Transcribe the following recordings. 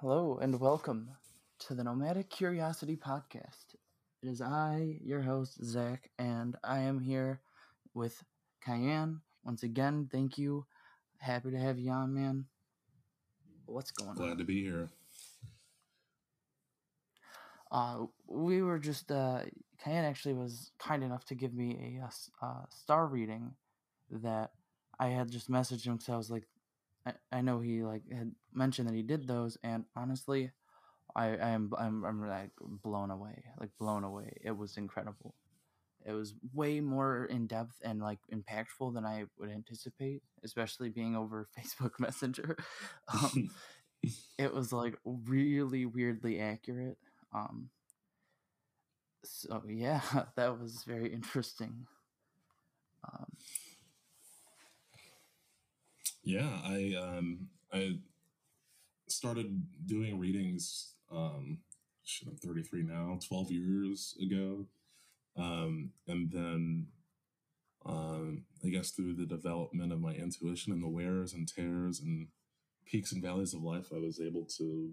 Hello and welcome to the Nomadic Curiosity Podcast. It is I, your host, Zach, and I am here with Kyan. Once again, thank you. Happy to have you on, man. What's going Glad on? Glad to be here. Uh, we were just, uh, Kyan actually was kind enough to give me a, uh, s- uh, star reading that I had just messaged him because I was like, I, I know he like had mentioned that he did those, and honestly, I, I am I'm I'm like blown away, like blown away. It was incredible. It was way more in depth and like impactful than I would anticipate, especially being over Facebook Messenger. Um, it was like really weirdly accurate. Um, so yeah, that was very interesting. Um, yeah, I um I started doing readings um shit, I'm 33 now, 12 years ago. Um and then um I guess through the development of my intuition and the wears and tears and peaks and valleys of life, I was able to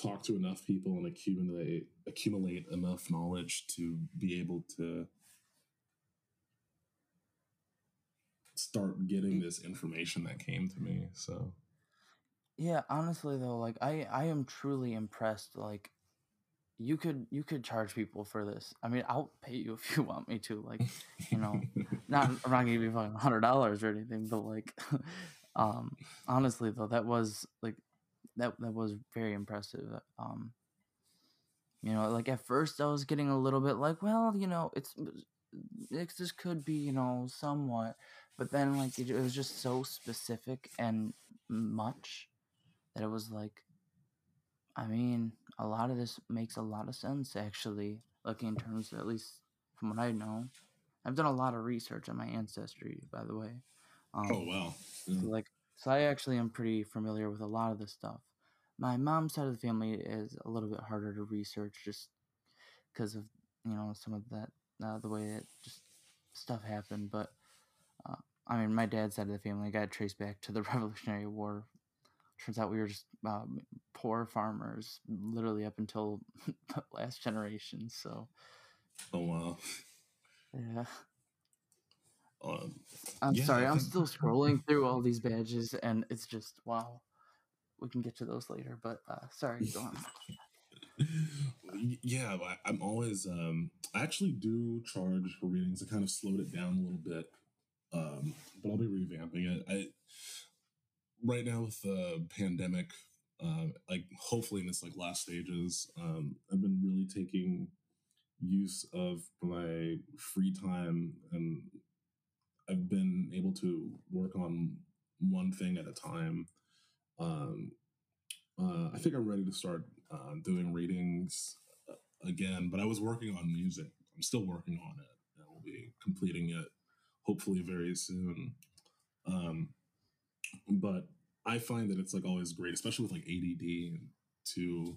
talk to enough people and accumulate accumulate enough knowledge to be able to start getting this information that came to me. So yeah, honestly though, like I I am truly impressed. Like you could you could charge people for this. I mean, I'll pay you if you want me to. Like, you know, not I'm not gonna you fucking hundred dollars or anything, but like, um, honestly though, that was like that that was very impressive. Um, you know, like at first I was getting a little bit like, well, you know, it's it's this could be you know somewhat, but then like it, it was just so specific and much that it was like I mean, a lot of this makes a lot of sense actually, like in terms of, at least from what I know. I've done a lot of research on my ancestry, by the way. Um, Oh wow. so, like, so I actually am pretty familiar with a lot of this stuff. My mom's side of the family is a little bit harder to research, just because of you know some of that uh, the way that just stuff happened. But I mean, my dad's side of the family got traced back to the Revolutionary War turns out we were just um, poor farmers literally up until the last generation so Oh wow. yeah Um, i'm Yeah, sorry i'm still scrolling through all these badges and it's just wow we can get to those later but uh sorry go on yeah, I, I'm always. Um, I actually do charge for readings. I kind of slowed it down a little bit, um, but I'll be revamping it. I right now with the pandemic, um, like hopefully in its like last stages, um, I've been really taking use of my free time, and I've been able to work on one thing at a time. Um, uh, I think I'm ready to start uh, doing readings uh, again, but I was working on music. I'm still working on it. and I will be completing it hopefully very soon. Um, but I find that it's like always great, especially with like ADD, to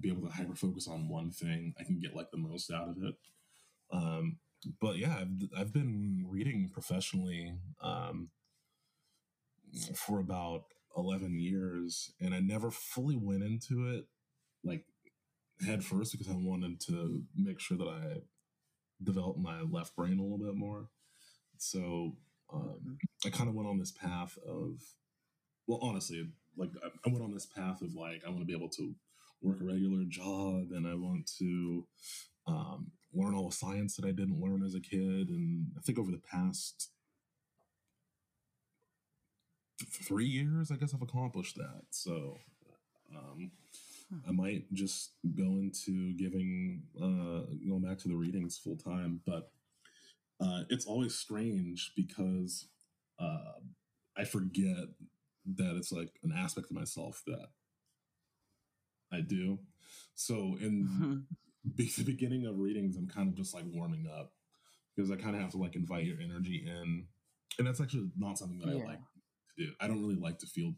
be able to hyper focus on one thing. I can get like the most out of it. Um, but yeah, I've, I've been reading professionally um, for about 11 years and I never fully went into it like head first because I wanted to make sure that I developed my left brain a little bit more. So um, I kind of went on this path of, well, honestly, like I went on this path of like, I want to be able to work a regular job and I want to um, learn all the science that I didn't learn as a kid. And I think over the past three years, I guess I've accomplished that. So um, I might just go into giving, uh, going back to the readings full time. But uh, it's always strange because uh, I forget that it's like an aspect of myself that I do. So in be- the beginning of readings, I'm kind of just like warming up because I kind of have to like invite your energy in, and that's actually not something that Yeah. I like to do. I don't really like to feel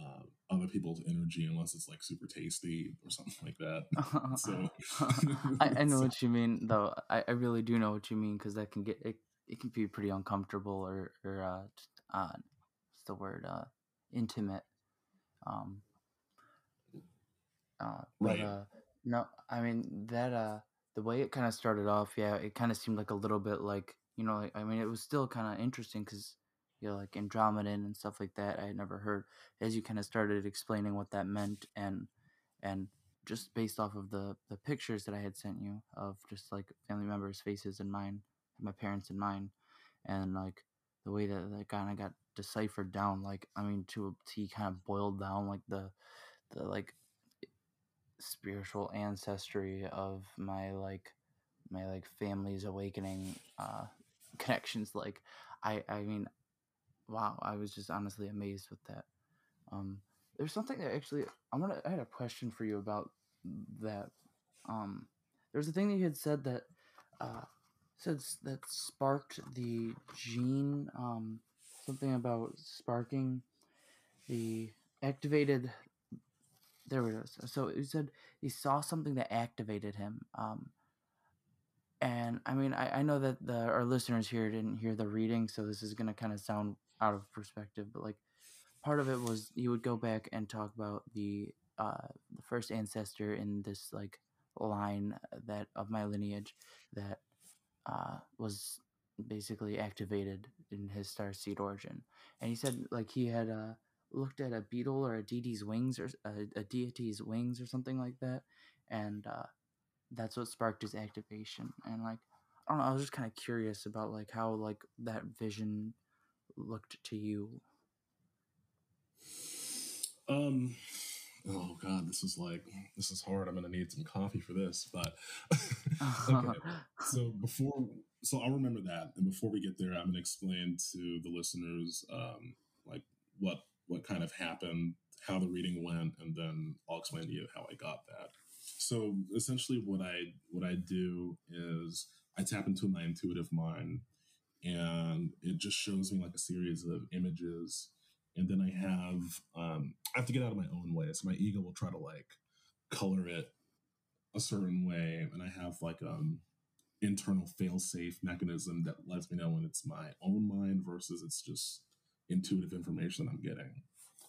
uh, other people's energy unless it's like super tasty or something like that. So I, I know what you mean though I, I really do know what you mean because that can get it, it can be pretty uncomfortable or or uh, uh what's the word uh intimate um Uh, but, Right. uh, no, I mean that uh, the way it kind of started off, yeah, it kind of seemed like a little bit like you know, like I mean, it was still kind of interesting because you know, like Andromedan and stuff like that, I had never heard. As you kind of started explaining what that meant, and and just based off of the the pictures that I had sent you of just like family members' faces and mine, my parents and mine, and like the way that that kind of got deciphered down, like I mean, to a T, kind of boiled down like the the like spiritual ancestry of my like my like family's awakening uh connections like i i mean wow i was just honestly amazed with that um there's something that actually i want to i had a question for you about that um there's a thing that you had said that uh said that sparked the gene um something about sparking the activated there it is. So he said he saw something that activated him. Um, and I mean, I, I know that the our listeners here didn't hear the reading, so this is gonna kind of sound out of perspective, but like part of it was he would go back and talk about the uh the first ancestor in this like line that of my lineage that uh was basically activated in his star seed origin. And he said like he had uh looked at a beetle or a deity's wings or a deity's wings or something like that and uh that's what sparked his activation. And like i don't know i was just kind of curious about like how like that vision looked to you Um. Oh God, this is like this is hard. I'm gonna need some coffee for this, but okay. So before, so I'll remember that, and before we get there, I'm gonna explain to the listeners, um, like what what kind of happened, how the reading went, and then I'll explain to you how I got that. So essentially, what I what I do is I tap into my intuitive mind, and it just shows me like a series of images and then I have um, I have to get out of my own way. So my ego will try to like color it a certain way, and I have like um internal fail-safe mechanism that lets me know when it's my own mind versus it's just intuitive information I'm getting.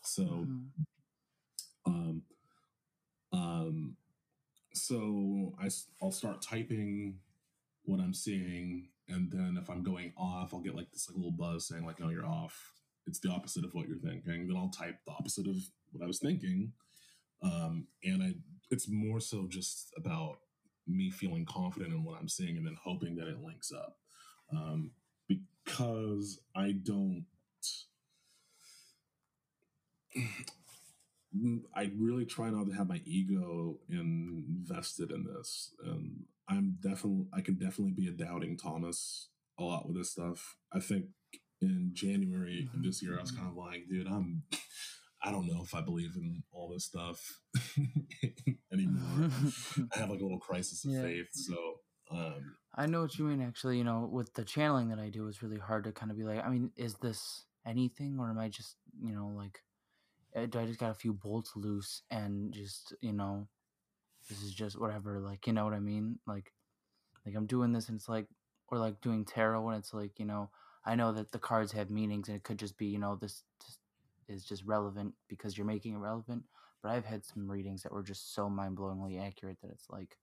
So Mhm. um um so I, i'll start typing what I'm seeing, and then if I'm going off, I'll get like this like little buzz saying like, "No, you're off." It's the opposite of what you're thinking. Then I'll type the opposite of what I was thinking, um, and I it's more so just about me feeling confident in what I'm seeing, and then hoping that it links up, um, because I don't. Mm, I really try not to have my ego invested in this, and I'm definitely I can definitely be a doubting Thomas a lot with this stuff. I think in January of mm-hmm, this year, I was mm-hmm. kind of like, dude, I'm I don't know if I believe in all this stuff anymore. I have like a little crisis of Yeah. faith, so um, I know what you mean. Actually, you know, with the channeling that I do, it's really hard to kind of be like, I mean, is this anything, or am I just, you know, like, Eh, I just got a few bolts loose and just, you know, this is just whatever, like, you know what I mean? Like, like I'm doing this, and it's like, or like doing tarot, and it's like, you know, I know that the cards have meanings, and it could just be, you know, this just is just relevant because you're making it relevant. But I've had some readings that were just so mind blowingly accurate that it's like,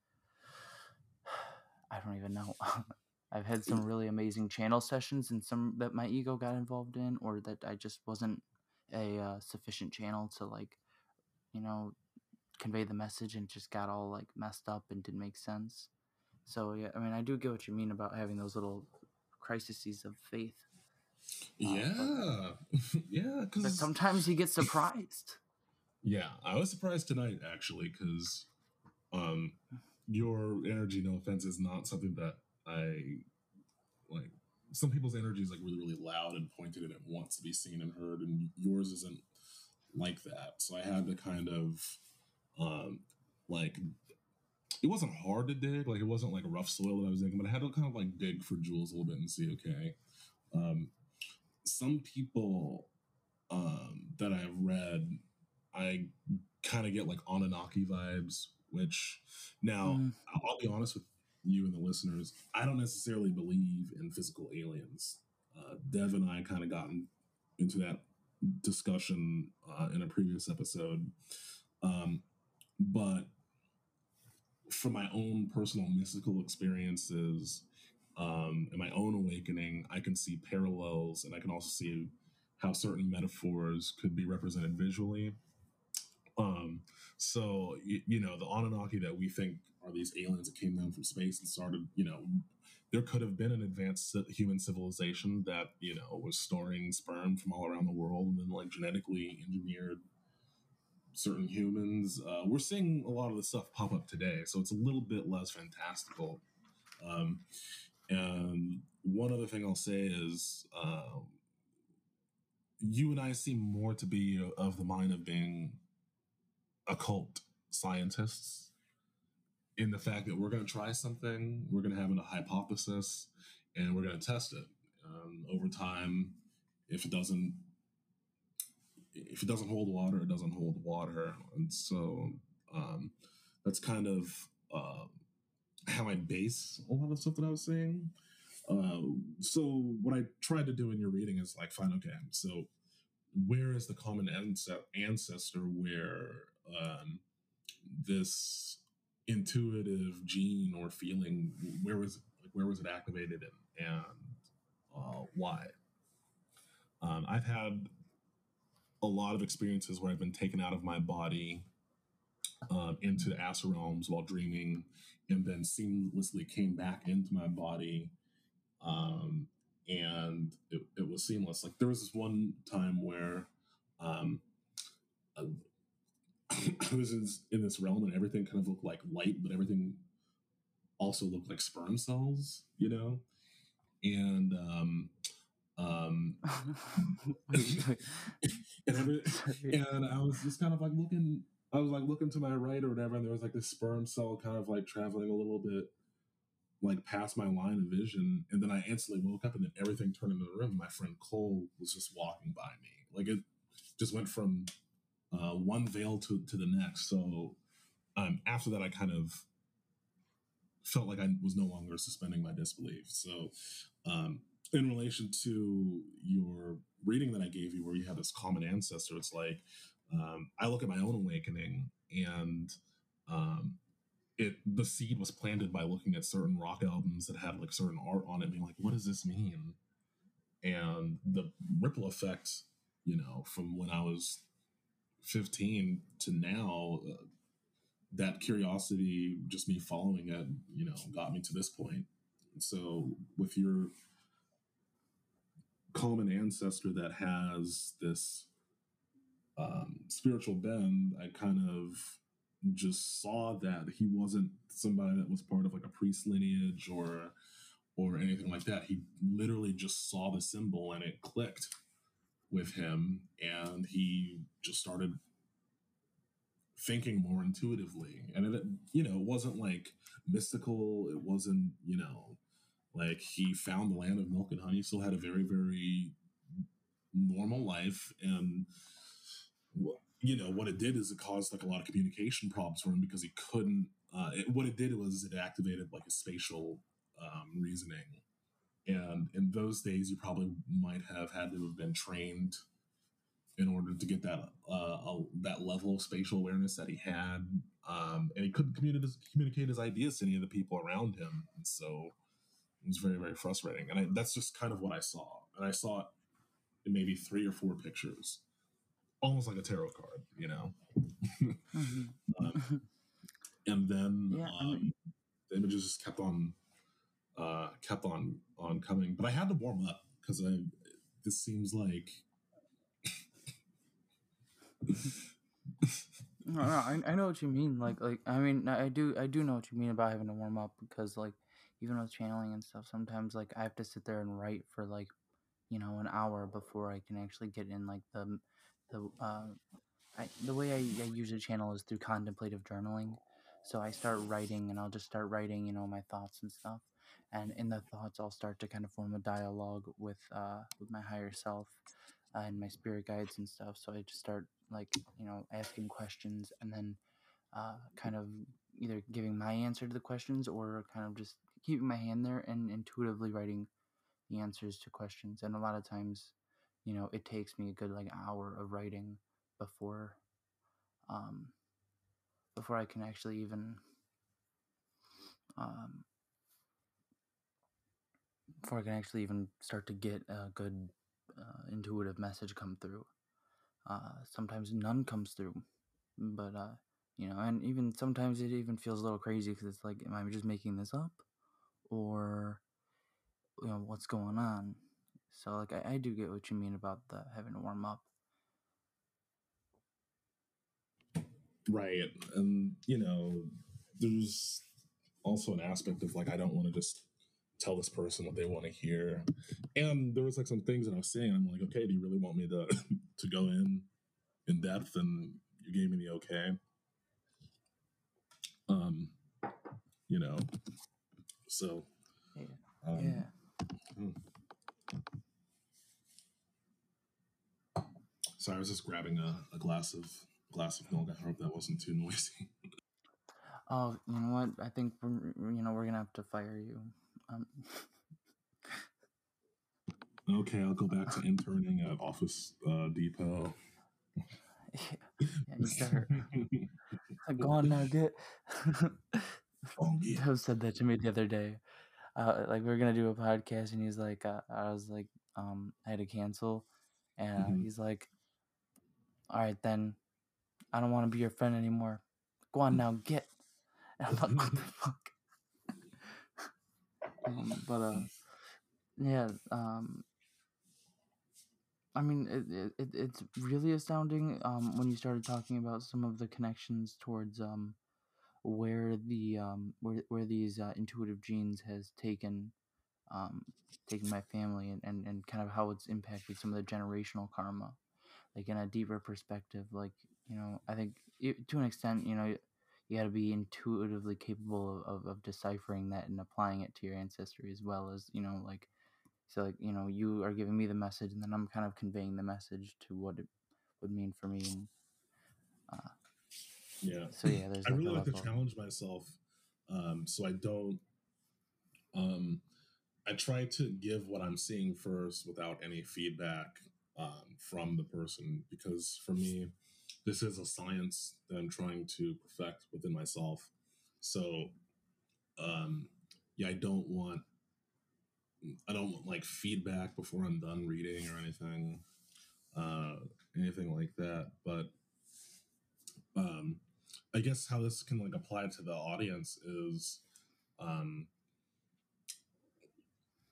I don't even know. I've had some really amazing channel sessions and some that my ego got involved in, or that I just wasn't a uh, sufficient channel to like, you know, convey the message and just got all like messed up and didn't make sense. So yeah, I mean, I do get what you mean about having those little crises of faith, yeah, yeah, but because sometimes you get surprised. Yeah, I was surprised tonight actually because um your energy, no offense, is not something that I like. Some people's energy is like really, really loud and pointed, and it wants to be seen and heard, and yours isn't like that. So I had to kind of um like it wasn't hard to dig, like it wasn't like rough soil that I was digging, but I had to kind of like dig for jewels a little bit and see, okay. Um some people um that I've read I kind of get like Anunnaki vibes, which now Mm. I'll I'll be honest with you and the listeners, I don't necessarily believe in physical aliens. Uh, Dev and I kind of gotten into that discussion uh, in a previous episode. Um, but from my own personal mystical experiences um, and my own awakening, I can see parallels, and I can also see how certain metaphors could be represented visually. Um, so you, you know, the Anunnaki that we think are these aliens that came down from space and started, you know, there could have been an advanced human civilization that you know was storing sperm from all around the world and then like genetically engineered certain humans. Uh, we're seeing a lot of the stuff pop up today, so it's a little bit less fantastical. Um, and one other thing I'll say is, um, you and I seem more to be of the mind of being occult scientists in the fact that we're going to try something, we're going to have a hypothesis, and we're going to test it um, over time. If it doesn't, if it doesn't hold water, it doesn't hold water, and so um, that's kind of uh, how I base a lot of stuff that I was saying. Uh, so what I tried to do in your reading is like, fine, okay, so where is the common ancestor where um, this intuitive gene or feeling where was like where was it activated and, and uh, why? Um, i've had a lot of experiences where i've been taken out of my body um, into the astral realms while dreaming and then seamlessly came back into my body um, and it, it, was seamless. Like there was this one time where um, I was in, in this realm and everything kind of looked like light, but everything also looked like sperm cells, you know? And um um and, every, and I was just kind of like looking I was like looking to my right or whatever, and there was like this sperm cell kind of like traveling a little bit like past my line of vision. And then I instantly woke up and then everything turned into the room. My friend Cole was just walking by me. Like it just went from uh, one veil to, to the next. So um, after that, I kind of felt like I was no longer suspending my disbelief. So, um, in relation to your reading that I gave you, where you have this common ancestor, it's like um, I look at my own awakening, and um, it the seed was planted by looking at certain rock albums that had like certain art on it, being like, "What does this mean?" And the ripple effect, you know, from when I was 15 to now, uh, that curiosity, just me following it, you know, got me to this point. so with your common ancestor that has this um, spiritual bend, I kind of just saw that he wasn't somebody that was part of like a priest lineage or or anything like that. He literally just saw the symbol and it clicked with him and he just started thinking more intuitively. And it you know it wasn't like mystical. It wasn't you know like he found the land of milk and honey. Still had a very very normal life. And you know what it did is it caused like a lot of communication problems for him because he couldn't uh, it, what it did was it activated like a spatial um, reasoning and in those days, you probably might have had to have been trained in order to get that uh, that level of spatial awareness that he had. Um, and he couldn't communicate his, communicate his ideas to any of the people around him, and so it was very very frustrating. And I, that's just kind of what I saw, and I saw it in maybe three or four pictures, almost like a tarot card, you know. um, and then yeah, um, the images just kept on uh, kept on on coming, but I had to warm up because I this seems like. no, no, I, I know what you mean. Like, like I mean, I do, I do know what you mean about having to warm up because, like, even with channeling and stuff, sometimes like I have to sit there and write for like, you know, an hour before I can actually get in like the, the, uh, I, the way I, I usually channel is through contemplative journaling. So I start writing and I'll just start writing, you know, my thoughts and stuff and in the thoughts i'll start to kind of form a dialogue with uh with my higher self uh, and my spirit guides and stuff so i just start like you know asking questions and then uh kind of either giving my answer to the questions or kind of just keeping my hand there and intuitively writing the answers to questions and a lot of times you know it takes me a good like hour of writing before um before I can actually even um, before I can actually even start to get a good uh, intuitive message come through. Uh, sometimes none comes through, but uh, you know, and even sometimes it even feels a little crazy because it's like, am I just making this up, or you know, what's going on? So like, I, I do get what you mean about the having to warm up. Right, and you know, there's also an aspect of like I don't want to just tell this person what they want to hear. And there was like some things that I was saying. I'm like, okay, do you really want me to to go in in depth? And you gave me the okay. Um, you know, so Yeah. um, yeah. hmm. Sorry, I was just grabbing a, a glass of glass of milk. I hope that wasn't too noisy. Oh, you know what? I think we're, you know we're gonna have to fire you. Um, okay, I'll go back to interning at Office uh, Depot. yeah, you start. Go on now, get. Oh, yeah. Said that to me the other day. Uh, like we were gonna do a podcast, and he's like, uh, I was like, um, I had to cancel, and uh, Mhm. he's like, all right then, I don't want to be your friend anymore. Go on now, get. And I'm like, what the fuck? Um, but uh, yeah, um, I mean, it, it, it it's really astounding um, when you started talking about some of the connections towards um, where the um, where where these uh, intuitive genes has taken um, taken my family and, and, and kind of how it's impacted some of the generational karma, like in a deeper perspective. Like you know, I think to an extent, you know, you got to be intuitively capable of, of, of deciphering that and applying it to your ancestry as well as you know, like so like you know, you are giving me the message, and then I'm kind of conveying the message to what it would mean for me. And uh, Yeah. so yeah, there's I like really like to challenge myself, um, so I don't. Um, I try to give what I'm seeing first without any feedback um, from the person because for me, this is a science that I'm trying to perfect within myself. So, um, yeah, I don't want. I don't want like feedback before I'm done reading or anything, uh, anything like that. But um, I guess how this can like apply to the audience is um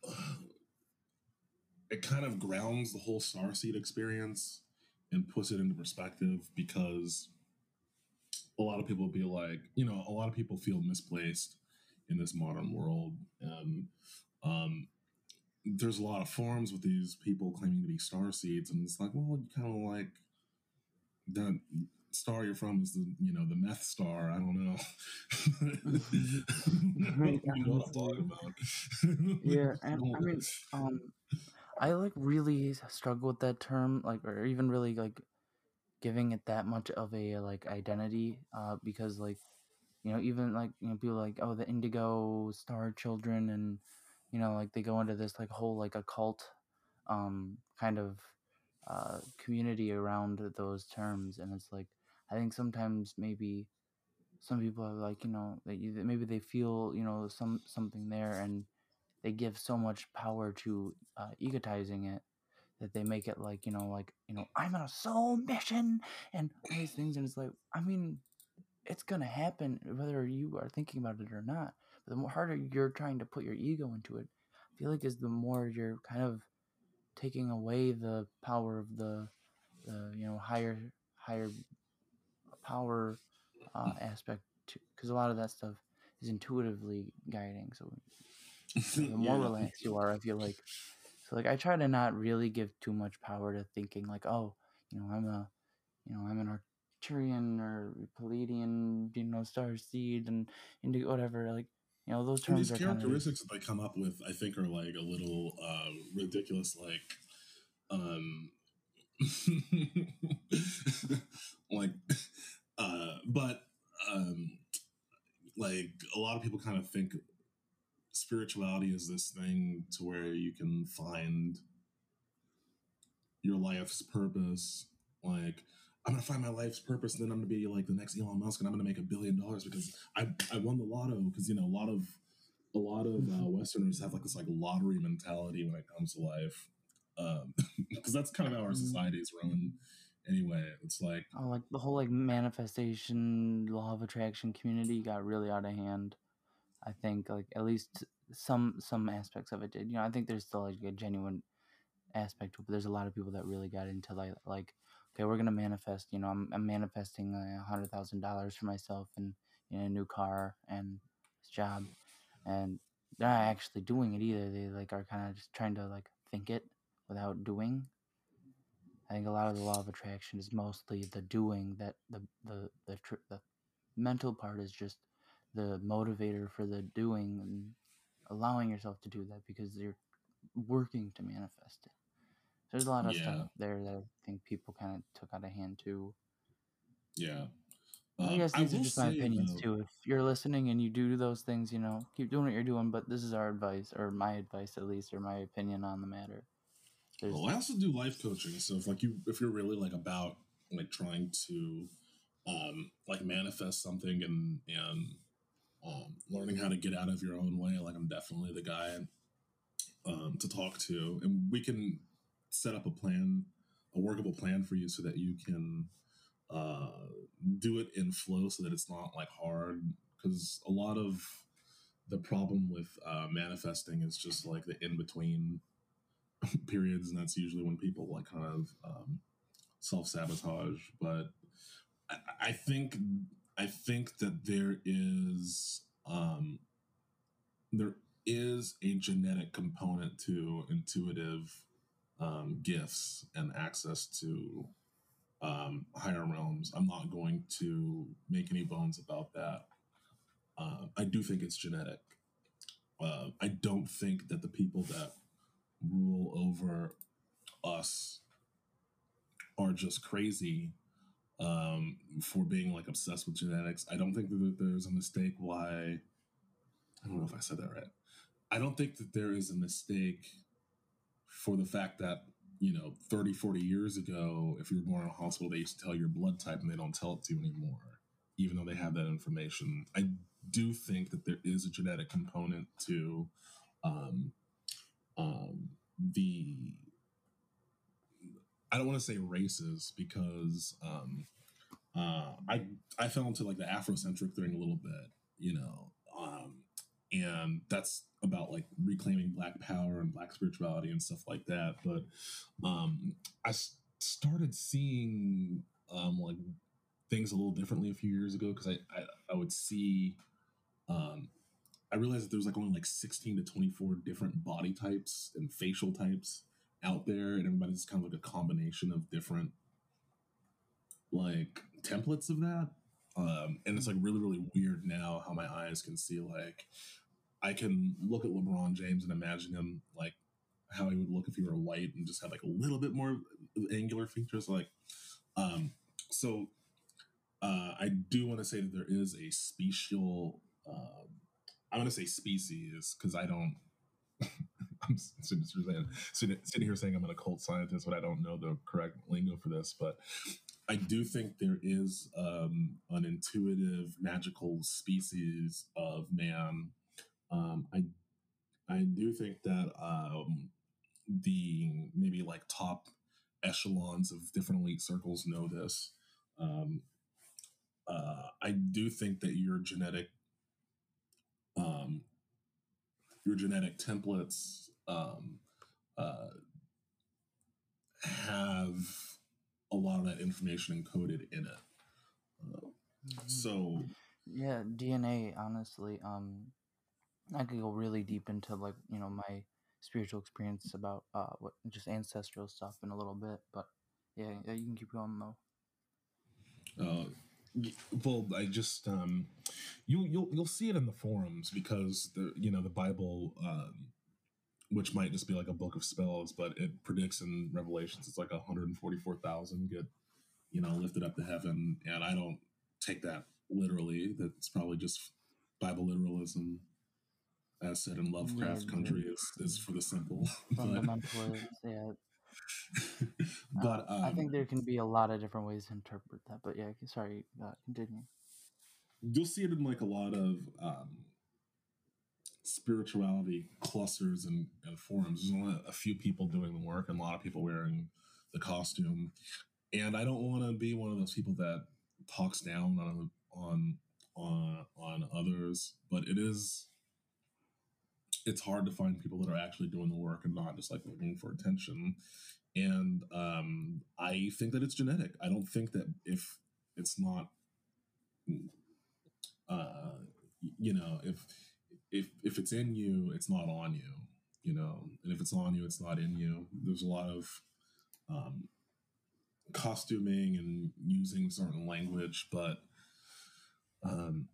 it kind of grounds the whole starseed experience and puts it into perspective because a lot of people be like you know a lot of people feel misplaced in this modern world. And um there's a lot of forums with these people claiming to be star seeds and it's like well you kind of like that star you're from is the you know the meth star. I don't know. You know what i'm talking about. Yeah, and I mean, um, I like really struggle with that term, like, or even really like giving it that much of a like identity, uh, because like, you know, even like you know, people like, oh, the Indigo Star Children, and you know, like they go into this like whole like occult, um, kind of, uh, community around those terms, and it's like, I think sometimes maybe some people are like, you know, that maybe they feel, you know, some something there, and they give so much power to uh, egotizing it that they make it like you know like you know i'm on a soul mission and all these things and it's like i mean it's gonna happen whether you are thinking about it or not but the more harder you're trying to put your ego into it i feel like is the more you're kind of taking away the power of the the you know higher higher power uh, aspect because a lot of that stuff is intuitively guiding so the more Yeah. relaxed you are, I feel like. So like I try to not really give too much power to thinking like, oh, you know, I'm a, you know, I'm an Arcturian or Pleiadian, you know, star seed and indigo, whatever. Like, you know, those And terms these are kind of characteristics that they come up with, I think, are like a little uh, ridiculous. Like, um, like, uh, but um, like a lot of people kind of think spirituality is this thing to where you can find your life's purpose. Like, I'm gonna find my life's purpose, and then I'm gonna be like the next Elon Musk, and I'm gonna make a billion dollars because I I won the lotto. Because you know a lot of a lot of uh, Westerners have like this like lottery mentality when it comes to life, because um, that's kind of how our mm-hmm. society is run. Anyway, it's like oh, like the whole like manifestation law of attraction community got really out of hand. I think like at least some some aspects of it did. You know, I think there's still like a genuine aspect to it, but there's a lot of people that really got into like like okay, we're gonna manifest. You know, I'm, I'm manifesting uh, a hundred thousand dollars for myself and you know, a new car and this job, and they're not actually doing it either. They like are kind of just trying to like think it without doing. I think a lot of the law of attraction is mostly the doing that the the the tr- the mental part is just the motivator for the doing and allowing yourself to do that because you're working to manifest it. There's a lot of yeah. stuff there that I think people kind of took out of hand too. Yeah. Uh, I guess these I are just my opinions though, too. If you're listening and you do those things, you know, keep doing what you're doing. But this is our advice, or my advice at least, or my opinion on the matter. There's, well, I also do life coaching. So if like you, if you're really like about like trying to, um, like manifest something and and um, learning how to get out of your own way, like I'm definitely the guy um, to talk to, and we can set up a plan, a workable plan for you, so that you can uh, do it in flow, so that it's not like hard. Because a lot of the problem with uh, manifesting is just like the in between periods, and that's usually when people like kind of um, self sabotage. But I, I think I think that there is um, there is a genetic component to intuitive um, gifts and access to um, higher realms. I'm not going to make any bones about that. Uh, I do think it's genetic. Uh, I don't think that the people that rule over us are just crazy um, for being like obsessed with genetics. I don't think that there's a mistake why. I don't know if I said that right. I don't think that there is a mistake for the fact that, you know, 30, 40 years ago, if you were born in a hospital, they used to tell your blood type and they don't tell it to you anymore, even though they have that information. I do think that there is a genetic component to um, um, the I don't want to say races because um, uh, I I fell into like the Afrocentric thing a little bit, you know, um, and that's about like reclaiming Black power and Black spirituality and stuff like that. But um, I s- started seeing um, like things a little differently a few years ago because I, I, I would see um, I realized that there was like only like 16 to 24 different body types and facial types out there, and everybody's kind of like a combination of different like templates of that. Um, and it's like really, really weird now how my eyes can see like I can look at LeBron James and imagine him like how he would look if he were white and just had like a little bit more angular features. Like, um, so uh, I do want to say that there is a special. Uh, I'm going to say species because I don't. I'm sitting, here saying I'm an occult scientist, but I don't know the correct lingo for this. But I do think there is um, an intuitive, magical species of man. Um, I I do think that um, the maybe like top echelons of different elite circles know this. Um, uh, I do think that your genetic um, your genetic templates um, uh, have a lot of that information encoded in it. Uh, so yeah, DNA. Honestly, um, I could go really deep into like you know my spiritual experience about uh what just ancestral stuff in a little bit, but yeah, yeah you can keep going though. Uh, well, I just um, you you'll you'll see it in the forums because the you know the Bible, um, which might just be like a book of spells, but it predicts in Revelations it's like 144,000 get you know lifted up to heaven, and I don't take that literally. That's probably just Bible literalism, as said in Lovecraft yeah, Country, is, is for the simple. Fundamentalist, yeah. but uh, I think um, there can be a lot of different ways to interpret that. But yeah, sorry, uh, continue. You'll see it in like a lot of um, spirituality clusters and, and forums. There's only a few people doing the work and a lot of people wearing the costume. And I don't want to be one of those people that talks down on on on on others, but it is it's hard to find people that are actually doing the work and not just like looking for attention. And um, I think that it's genetic. I don't think that if it's not, uh, you know, if if if it's in you, it's not on you. You know, and if it's on you, it's not in you. There's a lot of um, costuming and using certain language, but um,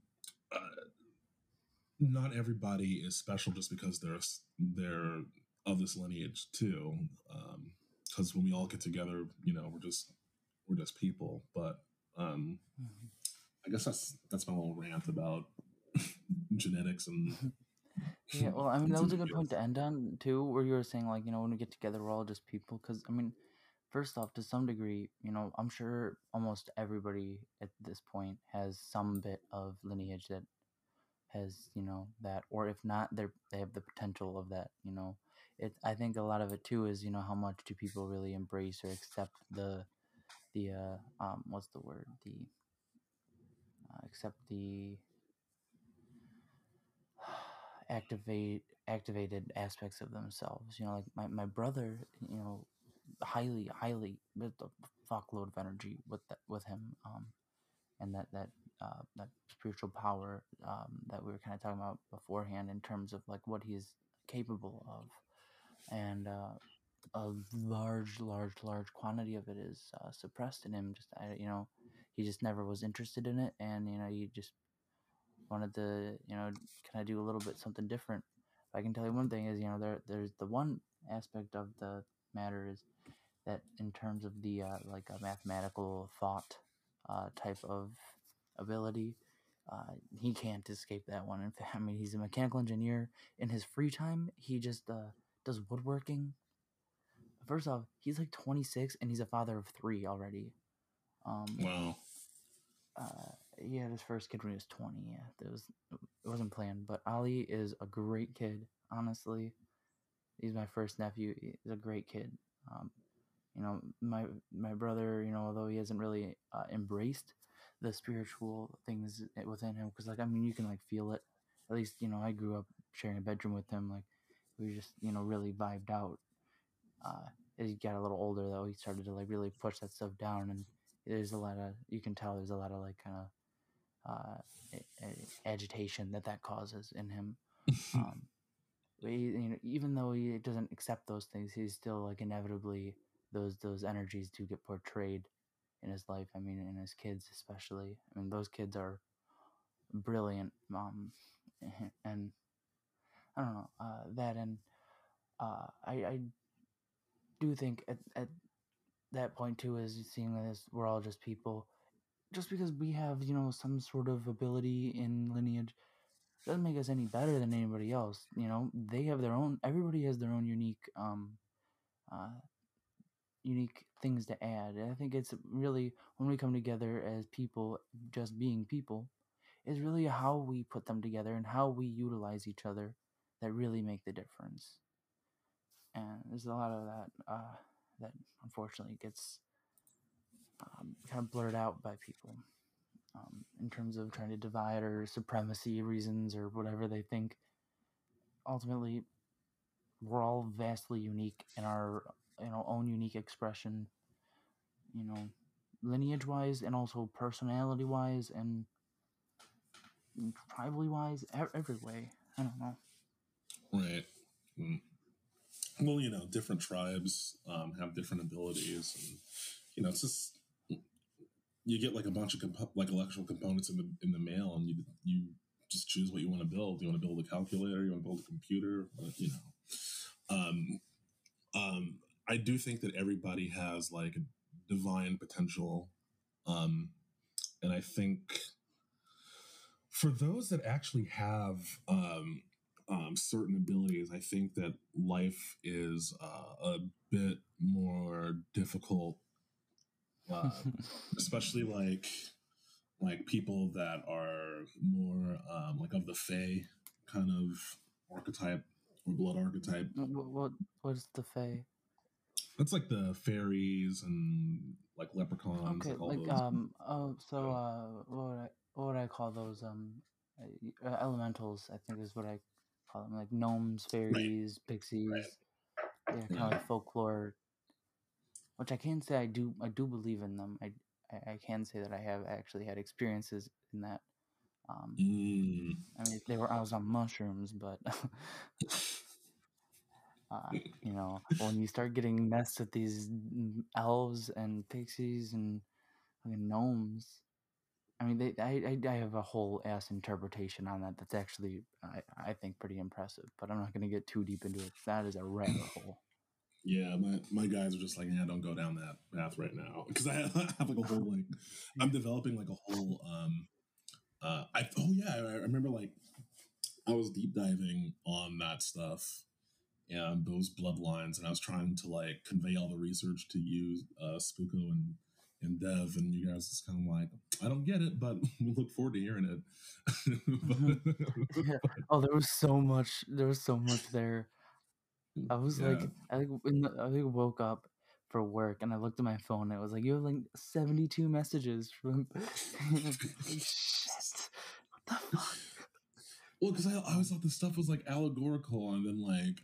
uh, not everybody is special just because they're they're of this lineage too. Because um, when we all get together, you know, we're just we're just people. But um, mm-hmm. I guess that's that's my little rant about genetics and. yeah, well, I mean, that was a good point to end on too, where you were saying like, you know, when we get together, we're all just people. Because I mean, first off, to some degree, you know, I'm sure almost everybody at this point has some bit of lineage that has you know that or if not they're they have the potential of that you know it i think a lot of it too is you know how much do people really embrace or accept the the uh um what's the word the uh, accept the activate activated aspects of themselves you know like my, my brother you know highly highly with a fuckload of energy with that with him um and that that uh, that spiritual power um, that we were kind of talking about beforehand in terms of like what he's capable of, and uh, a large, large, large quantity of it is uh, suppressed in him. Just you know, he just never was interested in it, and you know, he just wanted to you know kind of do a little bit something different. I can tell you one thing is you know there there's the one aspect of the matter is that in terms of the uh, like a mathematical thought uh, type of ability. Uh, he can't escape that one. In fact, I mean, he's a mechanical engineer. In his free time, he just uh, does woodworking. First off, he's like 26 and he's a father of three already. Um, wow. He had his first kid when he was 20. Yeah, it was it wasn't planned, but Ali is a great kid. Honestly, he's my first nephew. He's a great kid. Um, you know, my my brother. You know, although he hasn't really uh, embraced the spiritual things within him because like i mean you can like feel it at least you know i grew up sharing a bedroom with him like we just you know really vibed out uh as he got a little older though he started to like really push that stuff down and there's a lot of you can tell there's a lot of like kind of uh agitation that that causes in him um he, you know, even though he doesn't accept those things he's still like inevitably those those energies do get portrayed in his life. I mean, in his kids especially. I mean, those kids are brilliant. Um, and I don't know uh, that, and uh, I, I do think at, at that point too is seeing this we're all just people. Just because we have you know some sort of ability in lineage doesn't make us any better than anybody else. You know, they have their own. Everybody has their own unique um, uh, unique things to add. And I think it's really when we come together as people, just being people, is really how we put them together and how we utilize each other that really make the difference. And there's a lot of that uh, that unfortunately gets kind of blurred out by people um, in terms of trying to divide or supremacy reasons or whatever they think. Ultimately, we're all vastly unique in our you know own unique expression you know lineage wise and also personality wise and tribally wise every way i don't know right mm. well you know different tribes um, have different abilities and you know it's just you get like a bunch of comp- like electrical components in the in the mail and you you just choose what you want to build you want to build a calculator you want to build a computer you know um, um, I do think that everybody has like divine potential. Um, and I think for those that actually have um, um, certain abilities, I think that life is uh, a bit more difficult, uh, especially like like people that are more um, like of the Fae kind of archetype or blood archetype. what, what what's the Fae? That's like the fairies and like leprechauns. Okay, all like um oh so uh what would I what would I call those um uh, uh, elementals? I think is what I call them like gnomes, fairies, pixies. Yeah, kind of like folklore. Which I can say I do I do believe in them. I I, can say that I have actually had experiences in that. Um, Mm. I mean, they were I was on mushrooms, but uh, you know, when you start getting messed with these elves and pixies and gnomes, I mean, they I, I I have a whole ass interpretation on that. That's actually I I think pretty impressive. But I'm not going to get too deep into it. That is a rabbit hole. Yeah, my, my guys are just like, yeah, don't go down that path right now because I have, I have like a whole like I'm developing like a whole um uh I oh yeah I, I remember like I was deep diving on that stuff and those bloodlines and I was trying to like convey all the research to you uh Spooko and and Dev and you guys just kind of like I don't get it but we look forward to hearing it. Yeah. Oh, there was so much. There was so much there. I was like, I think the- I think woke up for work and I looked at my phone. And it was like you have like seventy two messages from. shit. What the fuck? Well, because I, I always thought this stuff was like allegorical, and then like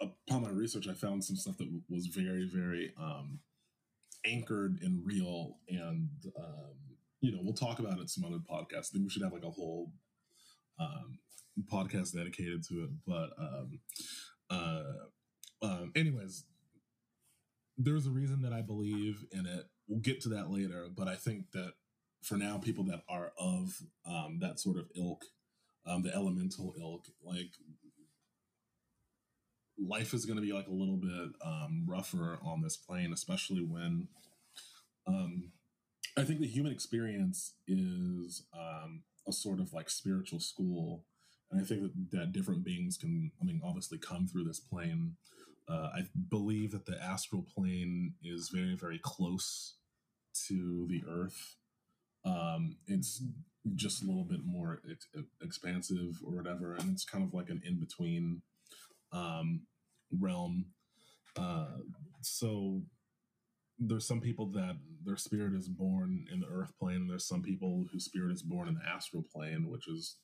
upon my research, I found some stuff that was very, very um, anchored in real. And um, you know, we'll talk about it some other podcasts. I think we should have like a whole um, podcast dedicated to it. But um, uh, um, anyways, there's a reason that I believe in it. We'll get to that later, but I think that for now, people that are of um, that sort of ilk um, the elemental ilk, like life is going to be like a little bit um, rougher on this plane, especially when um, I think the human experience is um, a sort of like spiritual school. And I think that, that different beings can, I mean, obviously come through this plane. Uh, I believe that the astral plane is very, very close to the earth. Um, it's just a little bit more ex- expansive or whatever, and it's kind of like an in between um, realm. Uh, so there's some people that their spirit is born in the earth plane, and there's some people whose spirit is born in the astral plane, which is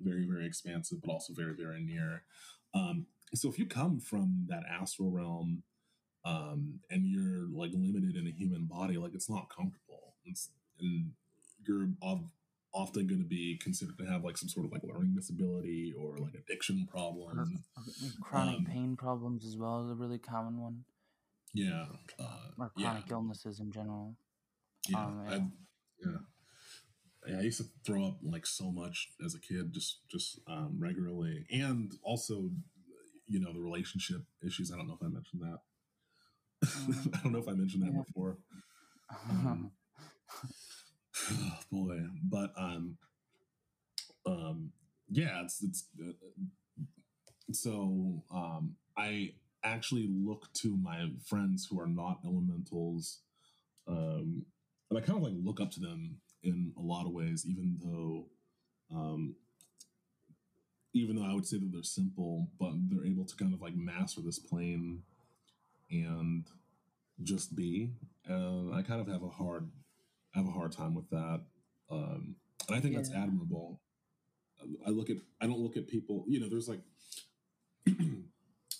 very very expansive, but also very very near. Um, so if you come from that astral realm um, and you're like limited in a human body, like it's not comfortable. It's, and you're of, often going to be considered to have like some sort of like learning disability or like addiction problem. Chronic Um, pain problems as well is a really common one, Yeah, uh, or yeah, chronic illnesses in general. yeah, um, I, yeah. Yeah, I used to throw up like so much as a kid, just just um, regularly, and also, you know, the relationship issues. I don't know if I mentioned that. Um, I don't know if I mentioned that yeah. before. Um, oh boy but um um yeah it's it's uh, so um i actually look to my friends who are not elementals um and i kind of like look up to them in a lot of ways even though um even though i would say that they're simple but they're able to kind of like master this plane and just be and i kind of have a hard I have a hard time with that. Um, and I think that's admirable. I look at, I don't look at people, you know, there's like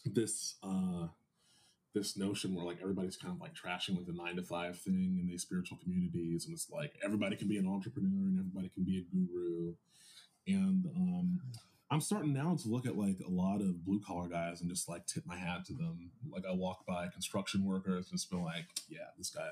this, uh, this notion where like everybody's kind of like trashing like the nine to five thing in these spiritual communities. And it's like everybody can be an entrepreneur and everybody can be a guru. And, um, I'm starting now to look at like a lot of blue collar guys and just like tip my hat to them. Like I walk by construction workers and just feel like, yeah, this guy,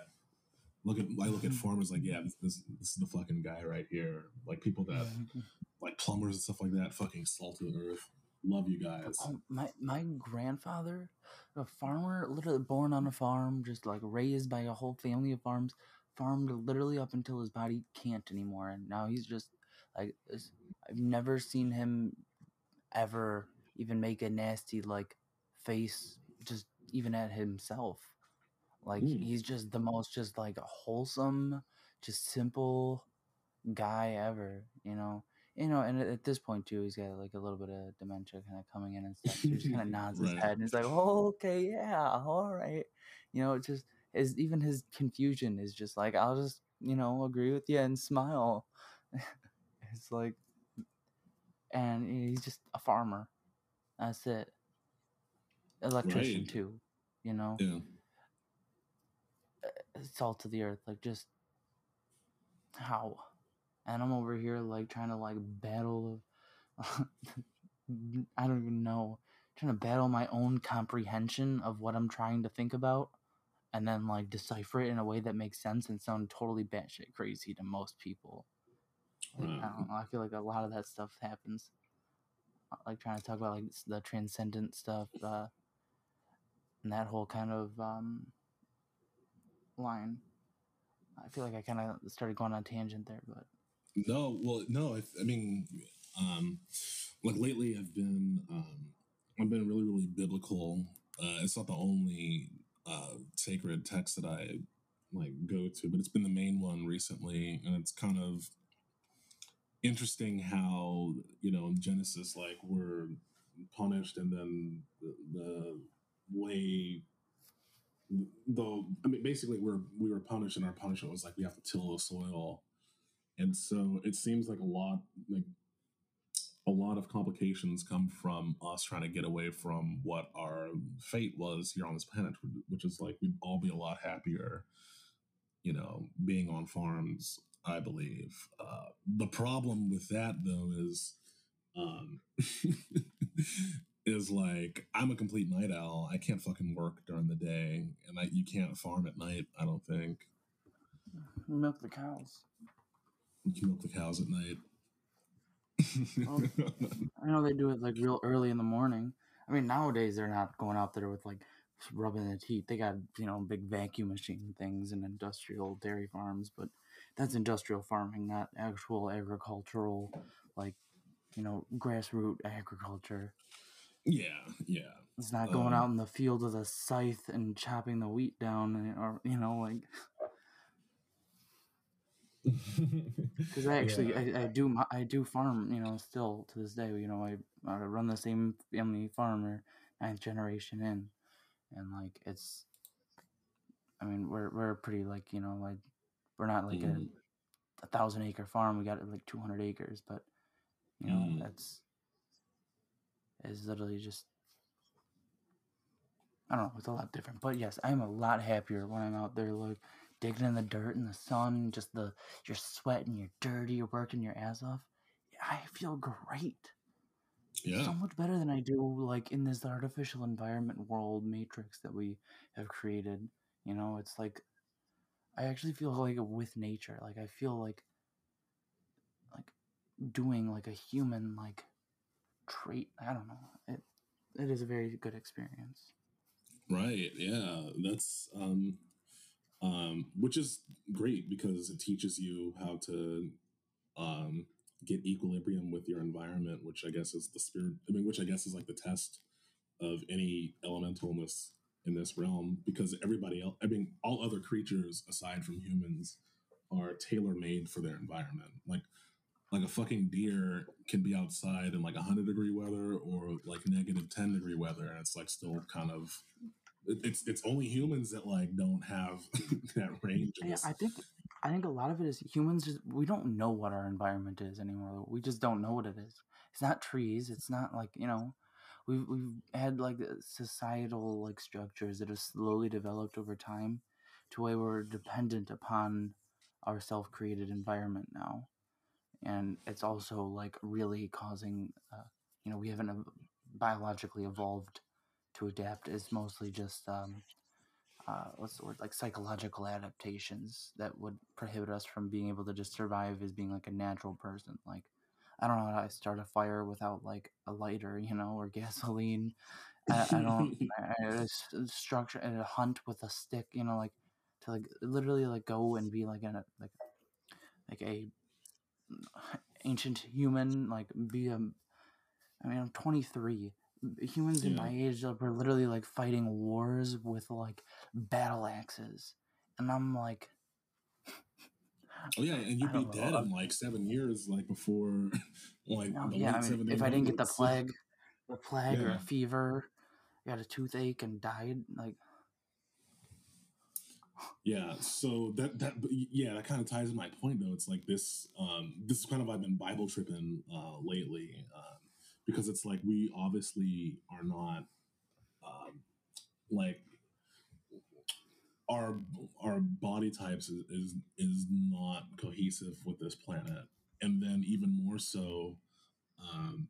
look at I look at mm-hmm. farmers like yeah this, this this is the fucking guy right here. Like people that mm-hmm. like plumbers and stuff like that fucking salt of the earth. Love you guys. Oh, my my grandfather, a farmer, literally born on a farm, just like raised by a whole family of farms, farmed literally up until his body can't anymore, and now he's just like I've never seen him ever even make a nasty like face just even at himself. Like Mm. he's just the most just like wholesome, just simple guy ever, you know. You know, and at- this point too, he's got like a little bit of dementia kind of coming in and stuff. He just kind of nods his head and he's like, "Oh, okay, yeah, all right." You know, it just is even his confusion is just like, "I'll just, you know, agree with you and smile." it's like, and he's just a farmer. That's it. Electrician Right. too, you know. Yeah. Uh, salt to the earth, like just how and i'm over here like trying to like battle of, i don't even know trying to battle my own comprehension of what i'm trying to think about and then like decipher it in a way that makes sense and sound totally batshit crazy to most people like, i don't know i feel like a lot of that stuff happens like trying to talk about like the transcendent stuff uh and that whole kind of um line i feel like i kind of started going on a tangent there but No, well, no. I, I mean, um, like lately, I've been, um, I've been really, really biblical. Uh, it's not the only uh, sacred text that I like go to, but it's been the main one recently, and it's kind of interesting how you know in Genesis, like we're punished, and then the, the way. Though I mean, basically, we're we were punished, and our punishment was like we have to till the soil, and so it seems like a lot like a lot of complications come from us trying to get away from what our fate was here on this planet which is like we'd all be a lot happier you know being on farms i believe. Uh, the problem with that though is um is like i'm a complete night owl. I can't fucking work during the day and I, you can't farm at night i don't think. Milk the cows. You can milk the cows at night. Well, I know they do it like real early in the morning. I mean, nowadays they're not going out there with like rubbing the teeth. They got you know big vacuum machine things and industrial dairy farms, but that's industrial farming, not actual agricultural, like you know grassroots agriculture. yeah yeah It's not going Um, out in the field with a scythe and chopping the wheat down, and, or you know like because I actually Yeah. I, I do I do farm you know still to this day you know I, I run the same family farmer ninth generation in and like it's I mean we're we're pretty like you know like we're not like Mhm. a, a thousand acre farm we got like 200 acres but you know Mm. that's it's literally just I don't know it's a lot different but yes I'm a lot happier when I'm out there like digging in the dirt in the sun just the you're sweating you're dirty you're working your ass off I feel great yeah so much better than I do like in this artificial environment world matrix that we have created. You know, it's like I actually feel like with nature. Like I feel like like doing like a human like trait. I don't know. It it is a very good experience. Right. Yeah. That's um um which is great because it teaches you how to um get equilibrium with your environment, which I guess is the spirit I mean, which I guess is like the test of any elemental in this realm because everybody else I mean all other creatures aside from humans are tailor made for their environment. Like like a fucking deer can be outside in like 100 degree weather or like negative 10 degree weather and it's like still kind of it's it's only humans that like don't have that range Yeah. I think I think a lot of it is humans just we don't know what our environment is anymore. We just don't know what it is. It's not trees. It's not like you know, we've we've had like societal like structures that have slowly developed over time, to where we're dependent upon our self created environment now, and it's also like really causing, uh, you know, we haven't biologically evolved to adapt. It's mostly just um, uh, what's the word? Like psychological adaptations that would prohibit us from being able to just survive as being like a natural person. Like i don't know how to start a fire without like a lighter you know or gasoline. I, I don't I, I structure and a hunt with a stick you know like to like literally like go and be like a like like a ancient human like be a i mean i'm 23 humans in my age were literally like fighting wars with like battle axes, and I'm like, oh yeah, and you'd be dead in like seven years, like before, like no, yeah. I mean, if I didn't get the plague, the plague yeah. or a fever, got a toothache and died, like. Yeah, so that that yeah, that kind of ties to my point though. It's like this um this is kind of I've been Bible tripping uh lately. Um because it's like we obviously are not um, like our our body types is, is is not cohesive with this planet. And then even more so um,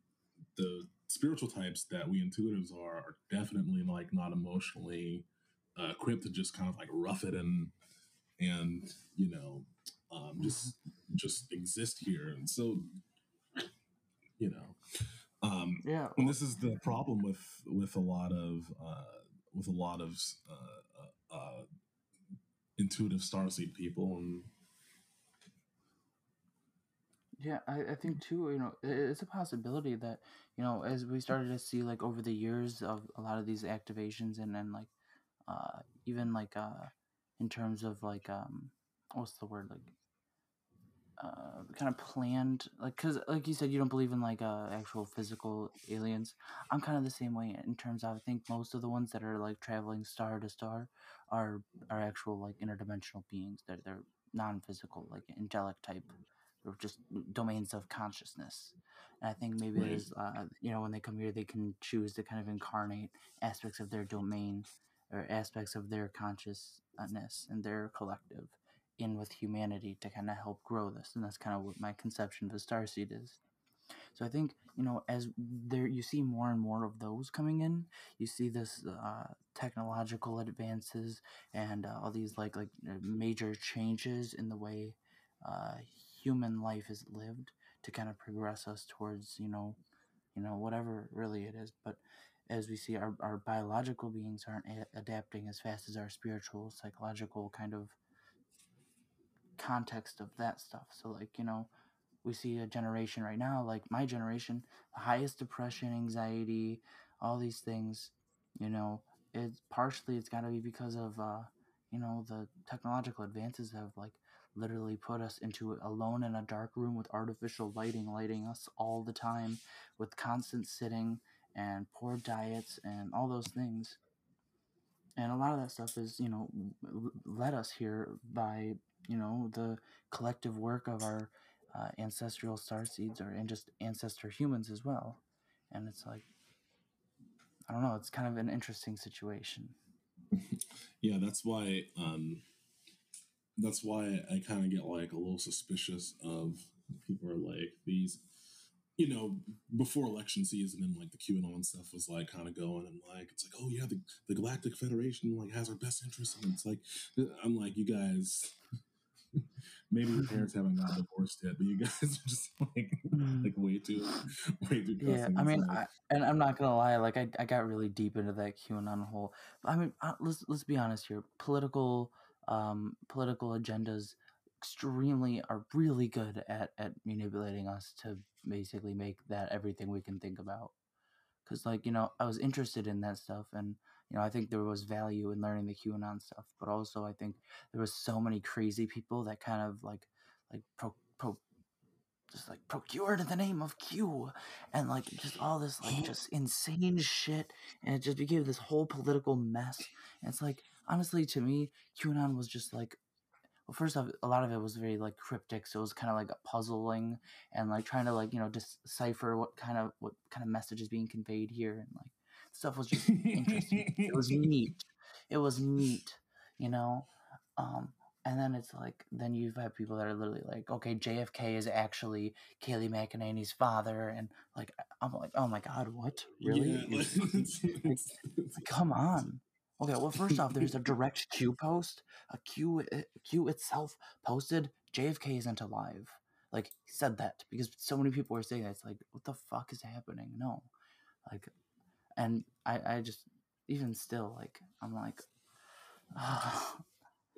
the spiritual types that we intuitives are are definitely like not emotionally uh, equipped to just kind of like rough it and and you know um, just just exist here. And so you know um, yeah, and this is the problem with with a lot of uh, with a lot of uh, uh, uh intuitive starseed people, and yeah, I, I think too. You know, it's a possibility that you know as we started to see like over the years of a lot of these activations, and then like uh, even like uh, in terms of like um, what's the word like uh, kind of planned like because like you said you don't believe in like uh, actual physical aliens. I'm kind of the same way in terms of i think most of the ones that are like traveling star to star are are actual like interdimensional beings. They're, they're non-physical like angelic type or just domains of consciousness. And i think maybe there's uh, you know when they come here they can choose to kind of incarnate aspects of their domain or aspects of their consciousness and their collective in with humanity to kind of help grow this and that's kind of what my conception of a star seed is. So i think you know as there you see more and more of those coming in you see this uh, technological advances and uh, all these like like uh, major changes in the way uh, human life is lived to kind of progress us towards you know you know whatever really it is. But as we see our, our biological beings aren't a- adapting as fast as our spiritual psychological kind of context of that stuff. So like, you know, we see a generation right now, like my generation, the highest depression, anxiety, all these things, you know, it's partially it's got to be because of uh, you know, the technological advances have like literally put us into alone in a dark room with artificial lighting lighting us all the time with constant sitting and poor diets and all those things and a lot of that stuff is you know led us here by you know the collective work of our uh, ancestral star seeds or and just ancestor humans as well. And it's like i don't know it's kind of an interesting situation. Yeah that's why um that's why i kind of get like a little suspicious of people are like these you know, before election season and like the QAnon stuff was like kind of going and like it's like, oh yeah, the, the Galactic Federation like has our best interests. And it's like I'm like, you guys maybe your parents haven't got divorced yet, but you guys are just like mm. like way too way too Yeah, I mean I, and I'm not gonna lie, like I, I got really deep into that QAnon hole. I mean let's let's be honest here. Political um political agendas extremely are really good at at manipulating us to basically make that everything we can think about because like you know i was interested in that stuff and you know i think there was value in learning the qanon stuff but also i think there was so many crazy people that kind of like like pro, pro just like procured in the name of q and like just all this like just insane shit and it just became this whole political mess. And it's like honestly to me qanon was just like well, first off, a lot of it was very like cryptic, so it was kind of like puzzling and like trying to like you know decipher what kind of what kind of message is being conveyed here, and like stuff was just interesting. it was neat. It was neat, you know. Um, and then it's like then you've had people that are literally like, okay, JFK is actually Kayleigh McEnany's father, and like I'm like, oh my god, what really? Yeah, like, come on. Okay, well, first off, there's a direct Q post. A Q, uh, itself posted JFK isn't alive. Like said that because so many people were saying that. It's like, what the fuck is happening? No, like, and I, I just even still like I'm like,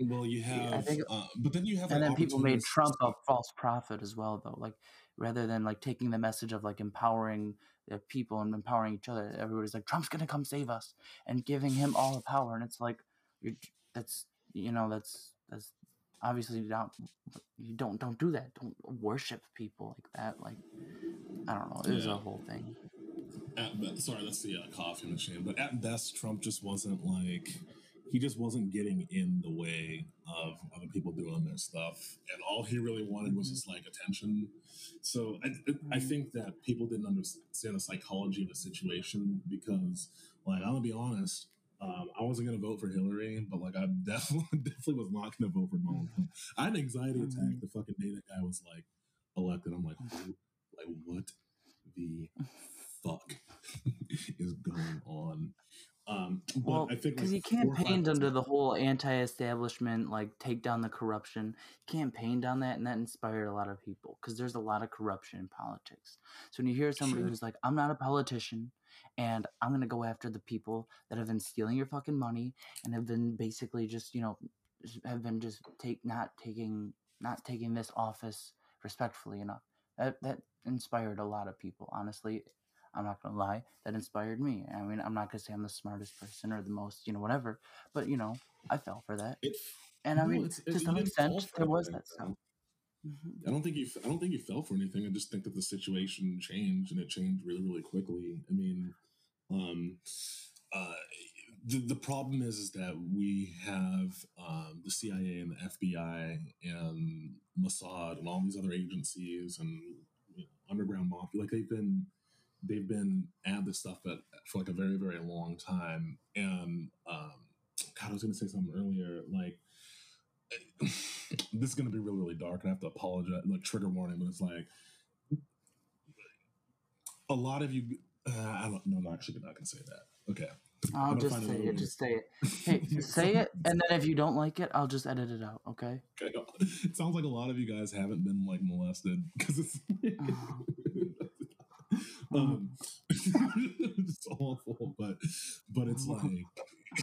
well, you have, I think, uh, but then you have, and then people made Trump a false prophet as well, though. Like rather than like taking the message of like empowering the people and empowering each other, everybody's like Trump's gonna come save us and giving him all the power, and it's like you're that's you know that's that's obviously not you don't don't do that. Don't worship people like that. Like I don't know. It was yeah. a whole thing. At best, sorry, that's the uh, coffee machine. But at best, Trump just wasn't like he just wasn't getting in the way of other people doing their stuff, and all he really wanted was just like attention. So I, I mm-hmm. think that people didn't understand the psychology of the situation because, like, I'm gonna be honest. Um, I wasn't going to vote for Hillary, but like I definitely definitely was not going to vote for Donald Trump. I had an anxiety attack mm-hmm. the fucking day that guy was like elected. I'm like, like what the fuck is going on? Um, well, I think because like he campaigned under the whole anti-establishment, like take down the corruption. He campaigned on that, and that inspired a lot of people because there's a lot of corruption in politics. So when you hear somebody sure. who's like, "I'm not a politician," and I'm gonna go after the people that have been stealing your fucking money and have been basically just, you know, have been just take not taking not taking this office respectfully enough. That that inspired a lot of people, honestly. I'm not gonna lie, that inspired me. I mean, I'm not gonna say I'm the smartest person or the most, you know, whatever, but you know, I fell for that. It, and I mean, to some extent, there was that stuff. Mm-hmm. I don't think you. I don't think you fell for anything. I just think that the situation changed, and it changed really, really quickly. I mean, um, uh, the the problem is is that we have um, the CIA and the FBI and Mossad and all these other agencies and you know, underground mafia. Like they've been they've been at this stuff for like a very very long time and um god i was going to say something earlier like this is going to be really really dark and i have to apologize like trigger warning but it's like a lot of you uh, i don't no i'm actually not going to say that okay I'll just say it. Just say it. Hey, say it, and then if you don't like it, I'll just edit it out. Okay. Okay. It sounds like a lot of you guys haven't been like molested because it's. um, it's awful, but but it's like